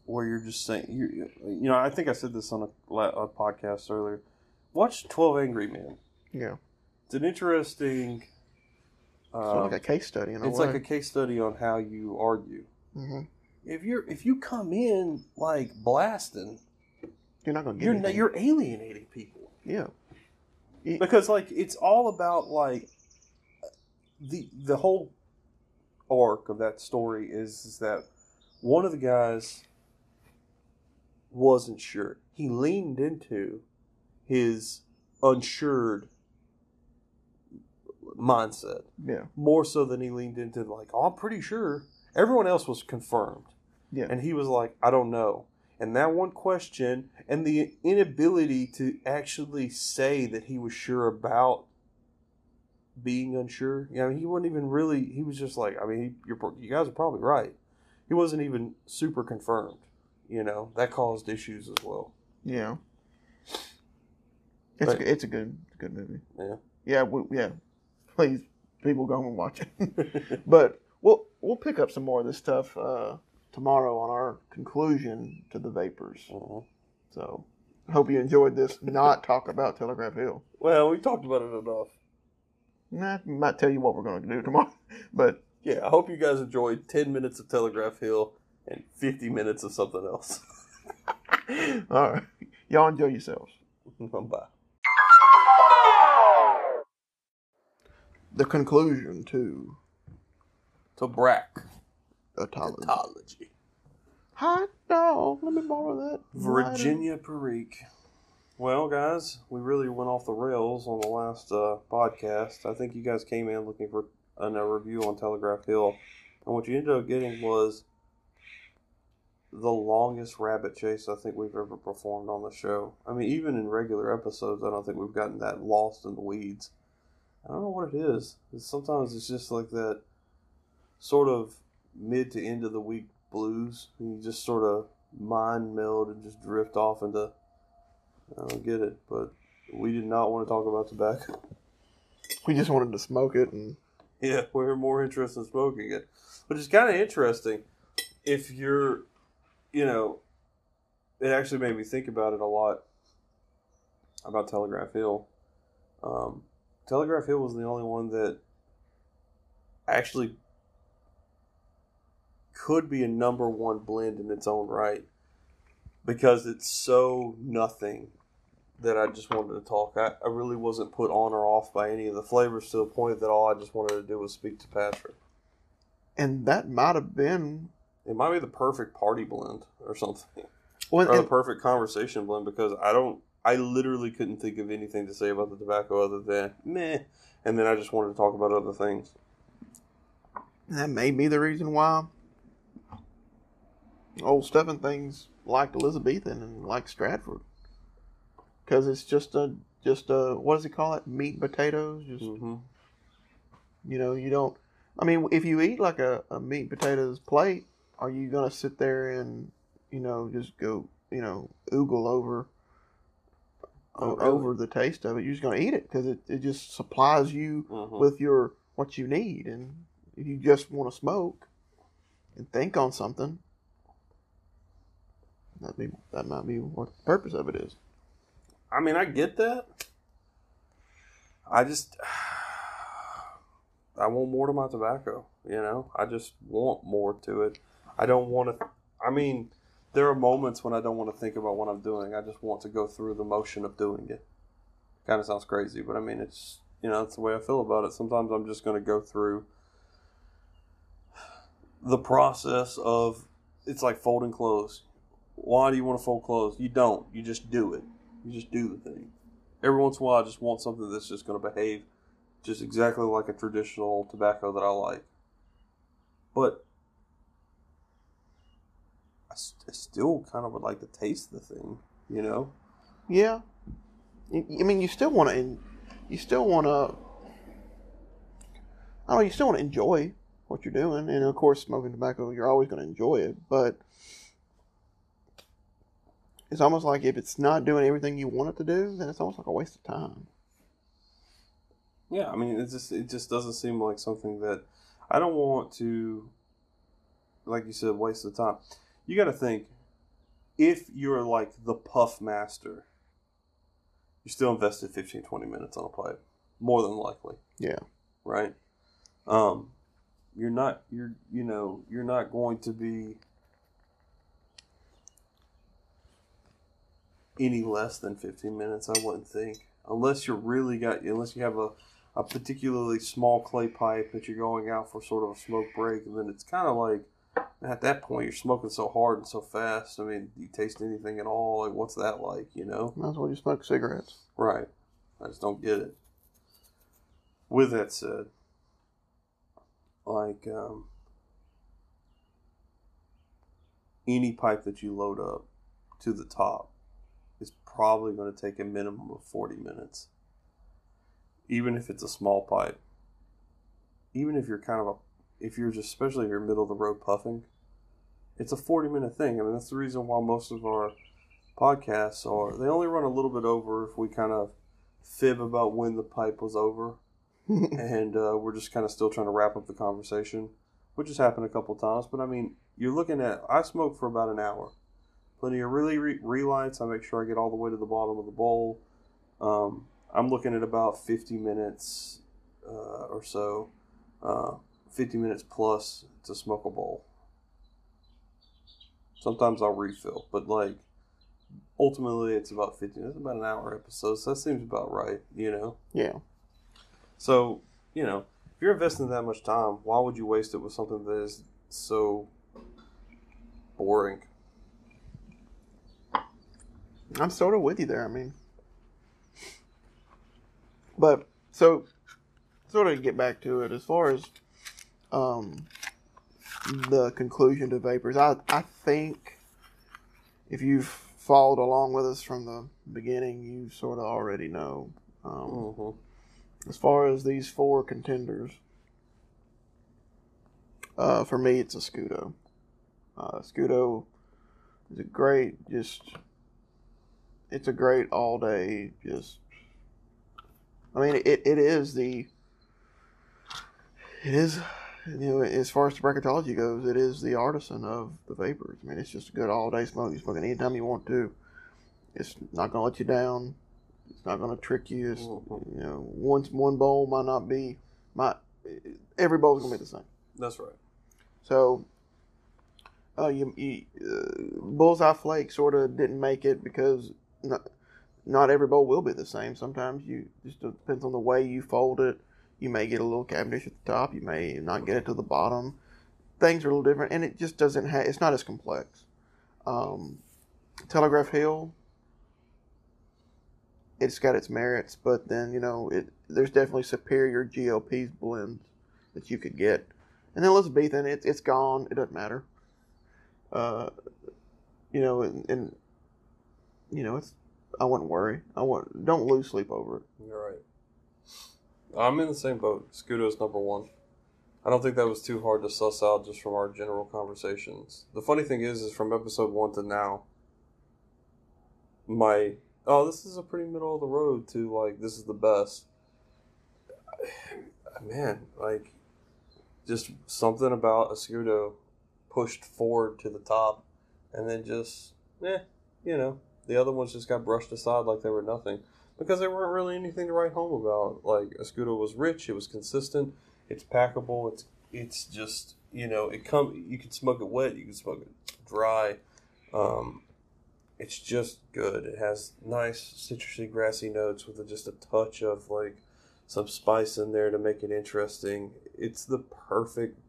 where you're just saying, you, you know, I think I said this on a, a podcast earlier. Watch Twelve Angry Men. Yeah, It's an interesting. it's Uh, like a case study it's way. like a case study on how you argue. hmm If you're if you come in like blasting, You're not going to get you're anything. you're alienating people yeah, because like it's all about like the the whole arc of that story is, is that one of the guys wasn't sure. He leaned into his unsured mindset yeah, more so than he leaned into like, oh, I'm pretty sure. Everyone else was confirmed. Yeah. And he was like, I don't know. And that one question and the inability to actually say that he was sure about being unsure. You know, he wasn't even really. He was just like, I mean, he, you're, you guys are probably right. He wasn't even super confirmed. You know, that caused issues as well. Yeah. It's But- a, it's a good good movie. Yeah. Yeah. We, yeah. Please, people go and watch it. [laughs] [laughs] but we'll we'll pick up some more of this stuff uh, tomorrow on our conclusion to the vapors. Mhm. So hope you enjoyed this. Not talk about Telegraph Hill. Well, we talked about it enough. Nah, I might tell you what we're going to do tomorrow, [laughs] but Yeah, I hope you guys enjoyed 10 minutes of Telegraph Hill and 50 minutes of something else. [laughs] all right, y'all enjoy yourselves. Bye. The conclusion to To Brack. Autology. Autology. Hot dog. Let me borrow that. Virginia Perique. Well, guys, we really went off the rails on the last uh, podcast. I think you guys came in looking for a a review on Telegraph Hill, and what you ended up getting was the longest rabbit chase I think we've ever performed on the show. I mean, even in regular episodes, I don't think we've gotten that lost in the weeds. I don't know what it is. It's, sometimes it's just like that sort of mid to end of the week blues. You just sort of mind meld and just drift off into. I don't get it, but we did not want to talk about tobacco. [laughs] We just wanted to smoke it, and Yeah, we're more interested in smoking it, which is kind of interesting. If you're, you know, it actually made me think about it a lot about Telegraph Hill. Um, Telegraph Hill was the only one that actually could be a number one blend in its own right because it's so nothing that I just wanted to talk. I, I really wasn't put on or off by any of the flavors to the point that all I just wanted to do was speak to Patrick. and that might have been It might be the perfect party blend or something, [laughs] well, or the perfect conversation blend because I don't, I literally couldn't think of anything to say about the tobacco other than meh, and then I just wanted to talk about other things. that may be the reason why old Stephen things liked Elizabethan and like Stratford, because it's just a just a what does he call it? Meat and potatoes. Just hmm you know, you don't. I mean, if you eat like a, a meat and potatoes plate, are you gonna sit there and you know just go you know oogle over Oh, really? over the taste of it? You're just gonna eat it because it, it just supplies you hmm with your what you need, and if you just want to smoke and think on something, that be that might be what the purpose of it is. I mean, I get that. I just, [sighs] I want more to my tobacco. You know, I just want more to it. I don't want to. I mean, there are moments when I don't want to think about what I'm doing. I just want to go through the motion of doing it. Kind of sounds crazy, but I mean, it's you know, that's the way I feel about it. Sometimes I'm just going to go through the process of. It's like folding clothes. Why do you want to fold clothes? You don't. You just do it. You just do the thing. Every once in a while, I just want something that's just going to behave just exactly like a traditional tobacco that I like. But I, st- I still kind of would like to taste the thing, you know? Yeah, I mean, you still want to, you still want to. I don't know. You still want to enjoy what you're doing, and of course, smoking tobacco, you're always going to enjoy it. But it's almost like if it's not doing everything you want it to do, then it's almost like a waste of time. Yeah, I mean, it just it just doesn't seem like something that I don't want to, like you said, waste the time. You got to think if you're like the puff master, you're still invested 15, 20 minutes on a pipe, more than likely. Yeah. Right. Um, you're not you're you know you're not going to be any less than 15 minutes. I wouldn't think, unless you're really got unless you have a a particularly small clay pipe that you're going out for sort of a smoke break, and then it's kind of like at that point you're smoking so hard and so fast. I mean, do you taste anything at all? Like, what's that like? You know? Might as well just smoke cigarettes. Right. I just don't get it. With that said, like um, any pipe that you load up to the top is probably going to take a minimum of 40 minutes. even if it's a small pipe, even if you're kind of a, if you're just, especially if you're middle of the road puffing, it's a 40 minute thing. I mean, that's the reason why most of our podcasts are, they only run a little bit over if we kind of fib about when the pipe was over. [laughs] and uh, we're just kind of still trying to wrap up the conversation, which has happened a couple times. But I mean, you're looking at, I smoke for about an hour. Plenty of really re- relights. I make sure I get all the way to the bottom of the bowl. Um, I'm looking at about 50 minutes uh, or so, uh, 50 minutes plus to smoke a bowl. Sometimes I'll refill, but like ultimately it's about 50. It's about an hour episode, so that seems about right, you know. Yeah. So you know, if you're investing that much time, why would you waste it with something that is so boring? I'm sort of with you there. I mean, but so sort of get back to it as far as um, the conclusion to vapors. I I think if you've followed along with us from the beginning, you sort of already know. Um, Mm-hmm. as far as these four contenders, uh, for me, it's a Scudo. Uh, Scudo is a great, just, it's a great all day, just, I mean, it, it is the, it is, you know, as far as the bracketology goes, it is the artisan of the vapors. I mean, it's just a good all day smoke. You smoke it anytime you want to. It's not going to let you down. It's not going to trick you. It's, Mhm. you know, one one bowl might not be might every bowl is gonna be the same. That's right. So, uh, you, you uh, bullseye flake sort of didn't make it because not not every bowl will be the same. Sometimes you just depends on the way you fold it. You may get a little cavendish at the top. You may not get it to the bottom. Things are a little different, and it just doesn't have. It's not as complex. Um, Telegraph Hill. It's got its merits, but then you know it. There's definitely superior GL Pease blends that you could get, and then Elizabethan. It's it's gone. It doesn't matter. Uh, you know, and, and you know it's. I wouldn't worry. I want. Don't lose sleep over it. You're right. I'm in the same boat. Scudo's number one. I don't think that was too hard to suss out just from our general conversations. The funny thing is, is from episode one to now, my oh, this is a pretty middle of the road to like this is the best. [sighs] Man, like just something about a Scudo pushed forward to the top, and then just eh, you know, the other ones just got brushed aside like they were nothing because there weren't really anything to write home about. Like Escudo was rich, it was consistent, it's packable, it's it's just you know it come you can smoke it wet, you can smoke it dry. Um, it's just good. It has nice citrusy, grassy notes with just a touch of like some spice in there to make it interesting. It's the perfect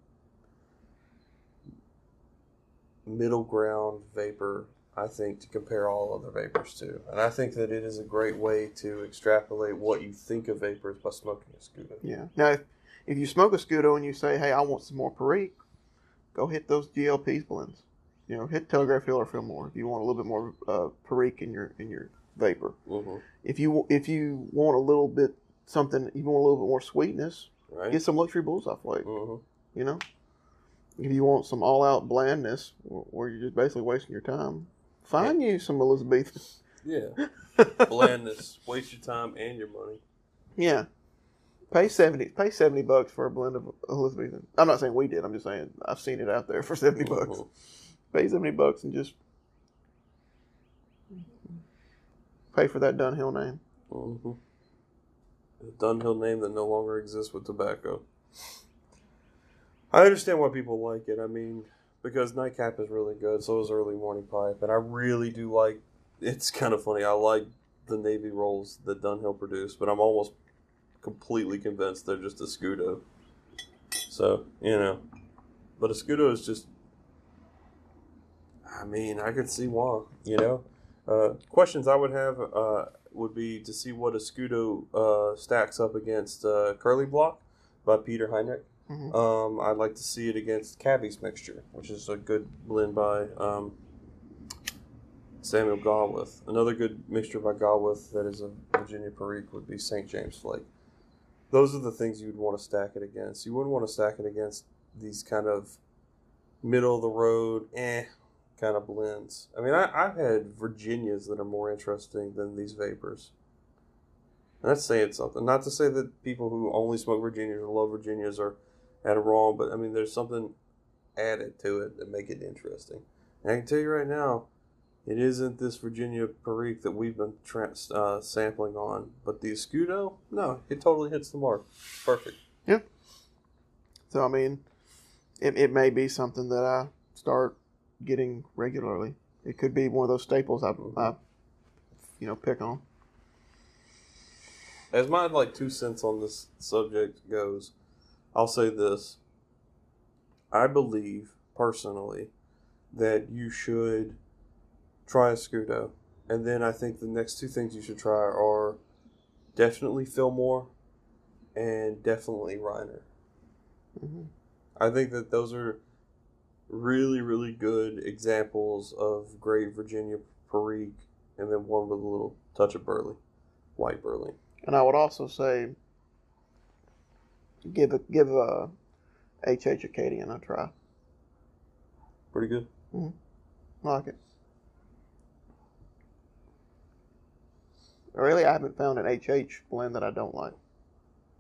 middle ground vapor I think, to compare all other vapors to. And I think that it is a great way to extrapolate what you think of vapors by smoking a Scudo. Yeah. Now, if, if you smoke a Scudo and you say, "Hey, I want some more Perique," go hit those GL Pease blends. You know, hit Telegraph Hill or Fillmore if you want a little bit more uh, Perique in your in your vapor. Mm-hmm. If you if you want a little bit something, you want a little bit more sweetness, Right? get some luxury bullseye flake. hmm You know, if you want some all out blandness where you're just basically wasting your time, find you some Elizabethan. Yeah. [laughs] Blandness. Waste your time and your money. Yeah. Pay seventy. Pay seventy bucks for a blend of Elizabethan. I'm not saying we did. I'm just saying I've seen it out there for seventy bucks. Mhm. Pay seventy bucks and just pay for that Dunhill name. Mm-hmm. A Dunhill name that no longer exists with tobacco. I understand why people like it. I mean, because Nightcap is really good, so is Early Morning Pipe, and I really do like. It's kind of funny. I like the navy rolls that Dunhill produced, but I'm almost completely convinced they're just a Scudo. So you know, but a Scudo is just. I mean, I could see why. You know, uh, questions I would have uh, would be to see what a Scudo uh, stacks up against uh, Curly Block by Peter Heinrich. Mhm. Um, I'd like to see it against Cabbie's Mixture, which is a good blend by um, Samuel Gawith. Another good mixture by Galwith that is a Virginia Perique would be St. James Flake. those are the things you'd want to stack it against. You wouldn't want to stack it against these kind of middle of the road, eh, kind of blends. I mean, I, I've had Virginias that are more interesting than these vapors. And that's saying something. Not to say that people who only smoke Virginias or love Virginias are wrong, but I mean, there's something added to it that make it interesting. And I can tell you right now, it isn't this Virginia Perique that we've been tra- uh, sampling on, but the Escudo, no, it totally hits the mark. Perfect. Yeah. So I mean, it, it may be something that I start getting regularly. It could be one of those staples I, I you know, pick on. As my like two cents on this subject goes, I'll say this. I believe personally that you should try a Scudo, and then I think the next two things you should try are definitely Fillmore and definitely Reiner. hmm I think that those are really, really good examples of great Virginia Perique, and then one with a little touch of Burley, white Burley. And I would also say, give a give a HH Acadian a try. Pretty good. I like it. Really, I haven't found an HH blend that I don't like.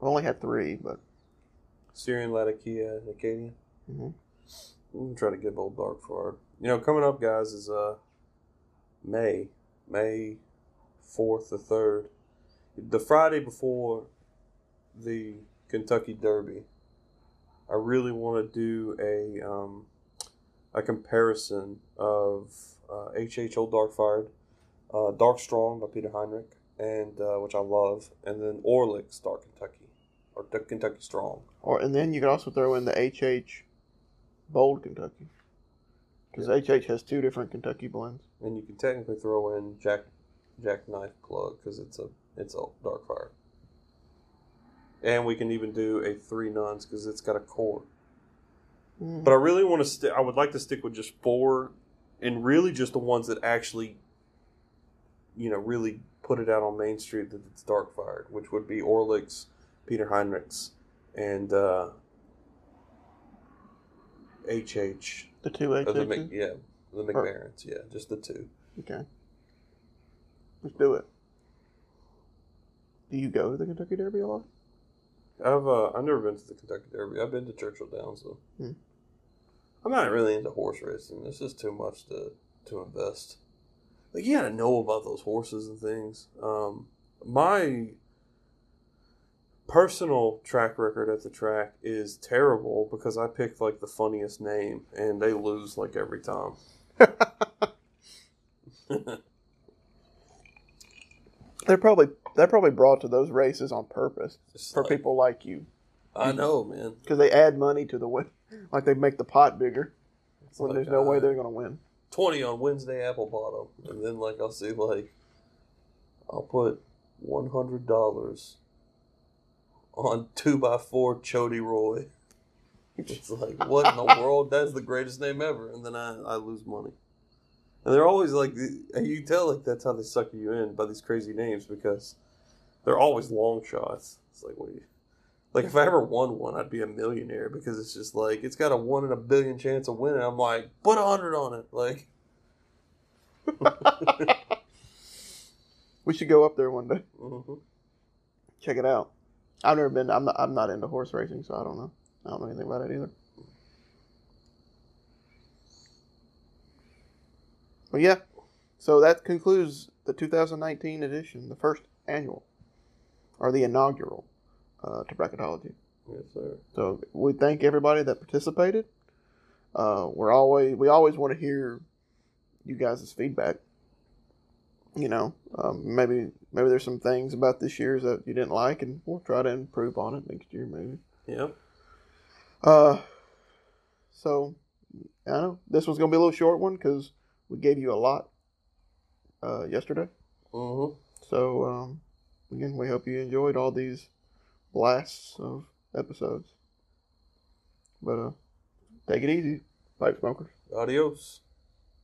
I've only had three, but Syrian Latakia and Acadian. Mhm. I'm gonna try to get Old Dark Fired. You know, coming up, guys, is uh May, May fourth or third, the Friday before the Kentucky Derby. I really want to do a um, a comparison of uh, HH Old Dark Fired, uh, Dark Strong by Peter Heinrich, and uh, which I love, and then Orlik's Dark Kentucky or Dark Kentucky Strong. or and then you can also throw in the HH Bold Kentucky, because HH has two different Kentucky blends. And you can technically throw in Jack Jack Knife Plug because it's a it's a dark fire. And we can even do a three nuns because it's got a core. Mm. But I really want to stick. I would like to stick with just four, and really just the ones that actually, you know, really put it out on Main Street that it's dark fired, which would be Orlik's, Peter Heinrich's, and uh, HH. the two Or the Mc, yeah, the Mac Barens. Yeah, just the two. Okay, let's do it. Do you go to the Kentucky Derby a lot? I've uh, I've never been to the Kentucky Derby. I've been to Churchill Downs though. Hmm. I'm not really into horse racing. This is too much to to invest. Like you gotta know about those horses and things. Um, my personal track record at the track is terrible because I picked like the funniest name and they lose like every time. [laughs] [laughs] They're probably they're probably brought to those races on purpose Just for like- people like you I know, man. because they add money to the win. [laughs] Like they make the pot bigger It's when like, there's no way uh, they're gonna win. 20 on Wednesday apple bottom. And then, like, I'll see, like, I'll put $100 on 2x4 Chody Roy. [laughs] It's like, what in the [laughs] world? That's the greatest name ever. And then I, I lose money. And they're always like, you can tell, like, that's how they suck you in by these crazy names because they're always long shots. It's like, you. Like, if I ever won one, I'd be a millionaire because it's just like, it's got a one in a billion chance of winning. I'm like, put a hundred on it. Like, [laughs] We should go up there one day. mhm. Check it out. I've never been. I'm not. I'm not into horse racing, so I don't know. I don't know anything about it either. But yeah, so that concludes the 2019 edition, the first annual, or the inaugural, uh, to bracketology. Yes, sir. So we thank everybody that participated. Uh, we're always we always want to hear you guys' feedback. You know, um, maybe maybe there's some things about this year's that you didn't like, and we'll try to improve on it next year, maybe. Yep. Uh, so I know this one's gonna be a little short one because we gave you a lot uh, yesterday. Mm-hmm. So um, again, we hope you enjoyed all these blasts of episodes. But uh, take it easy, pipe smokers. Adios.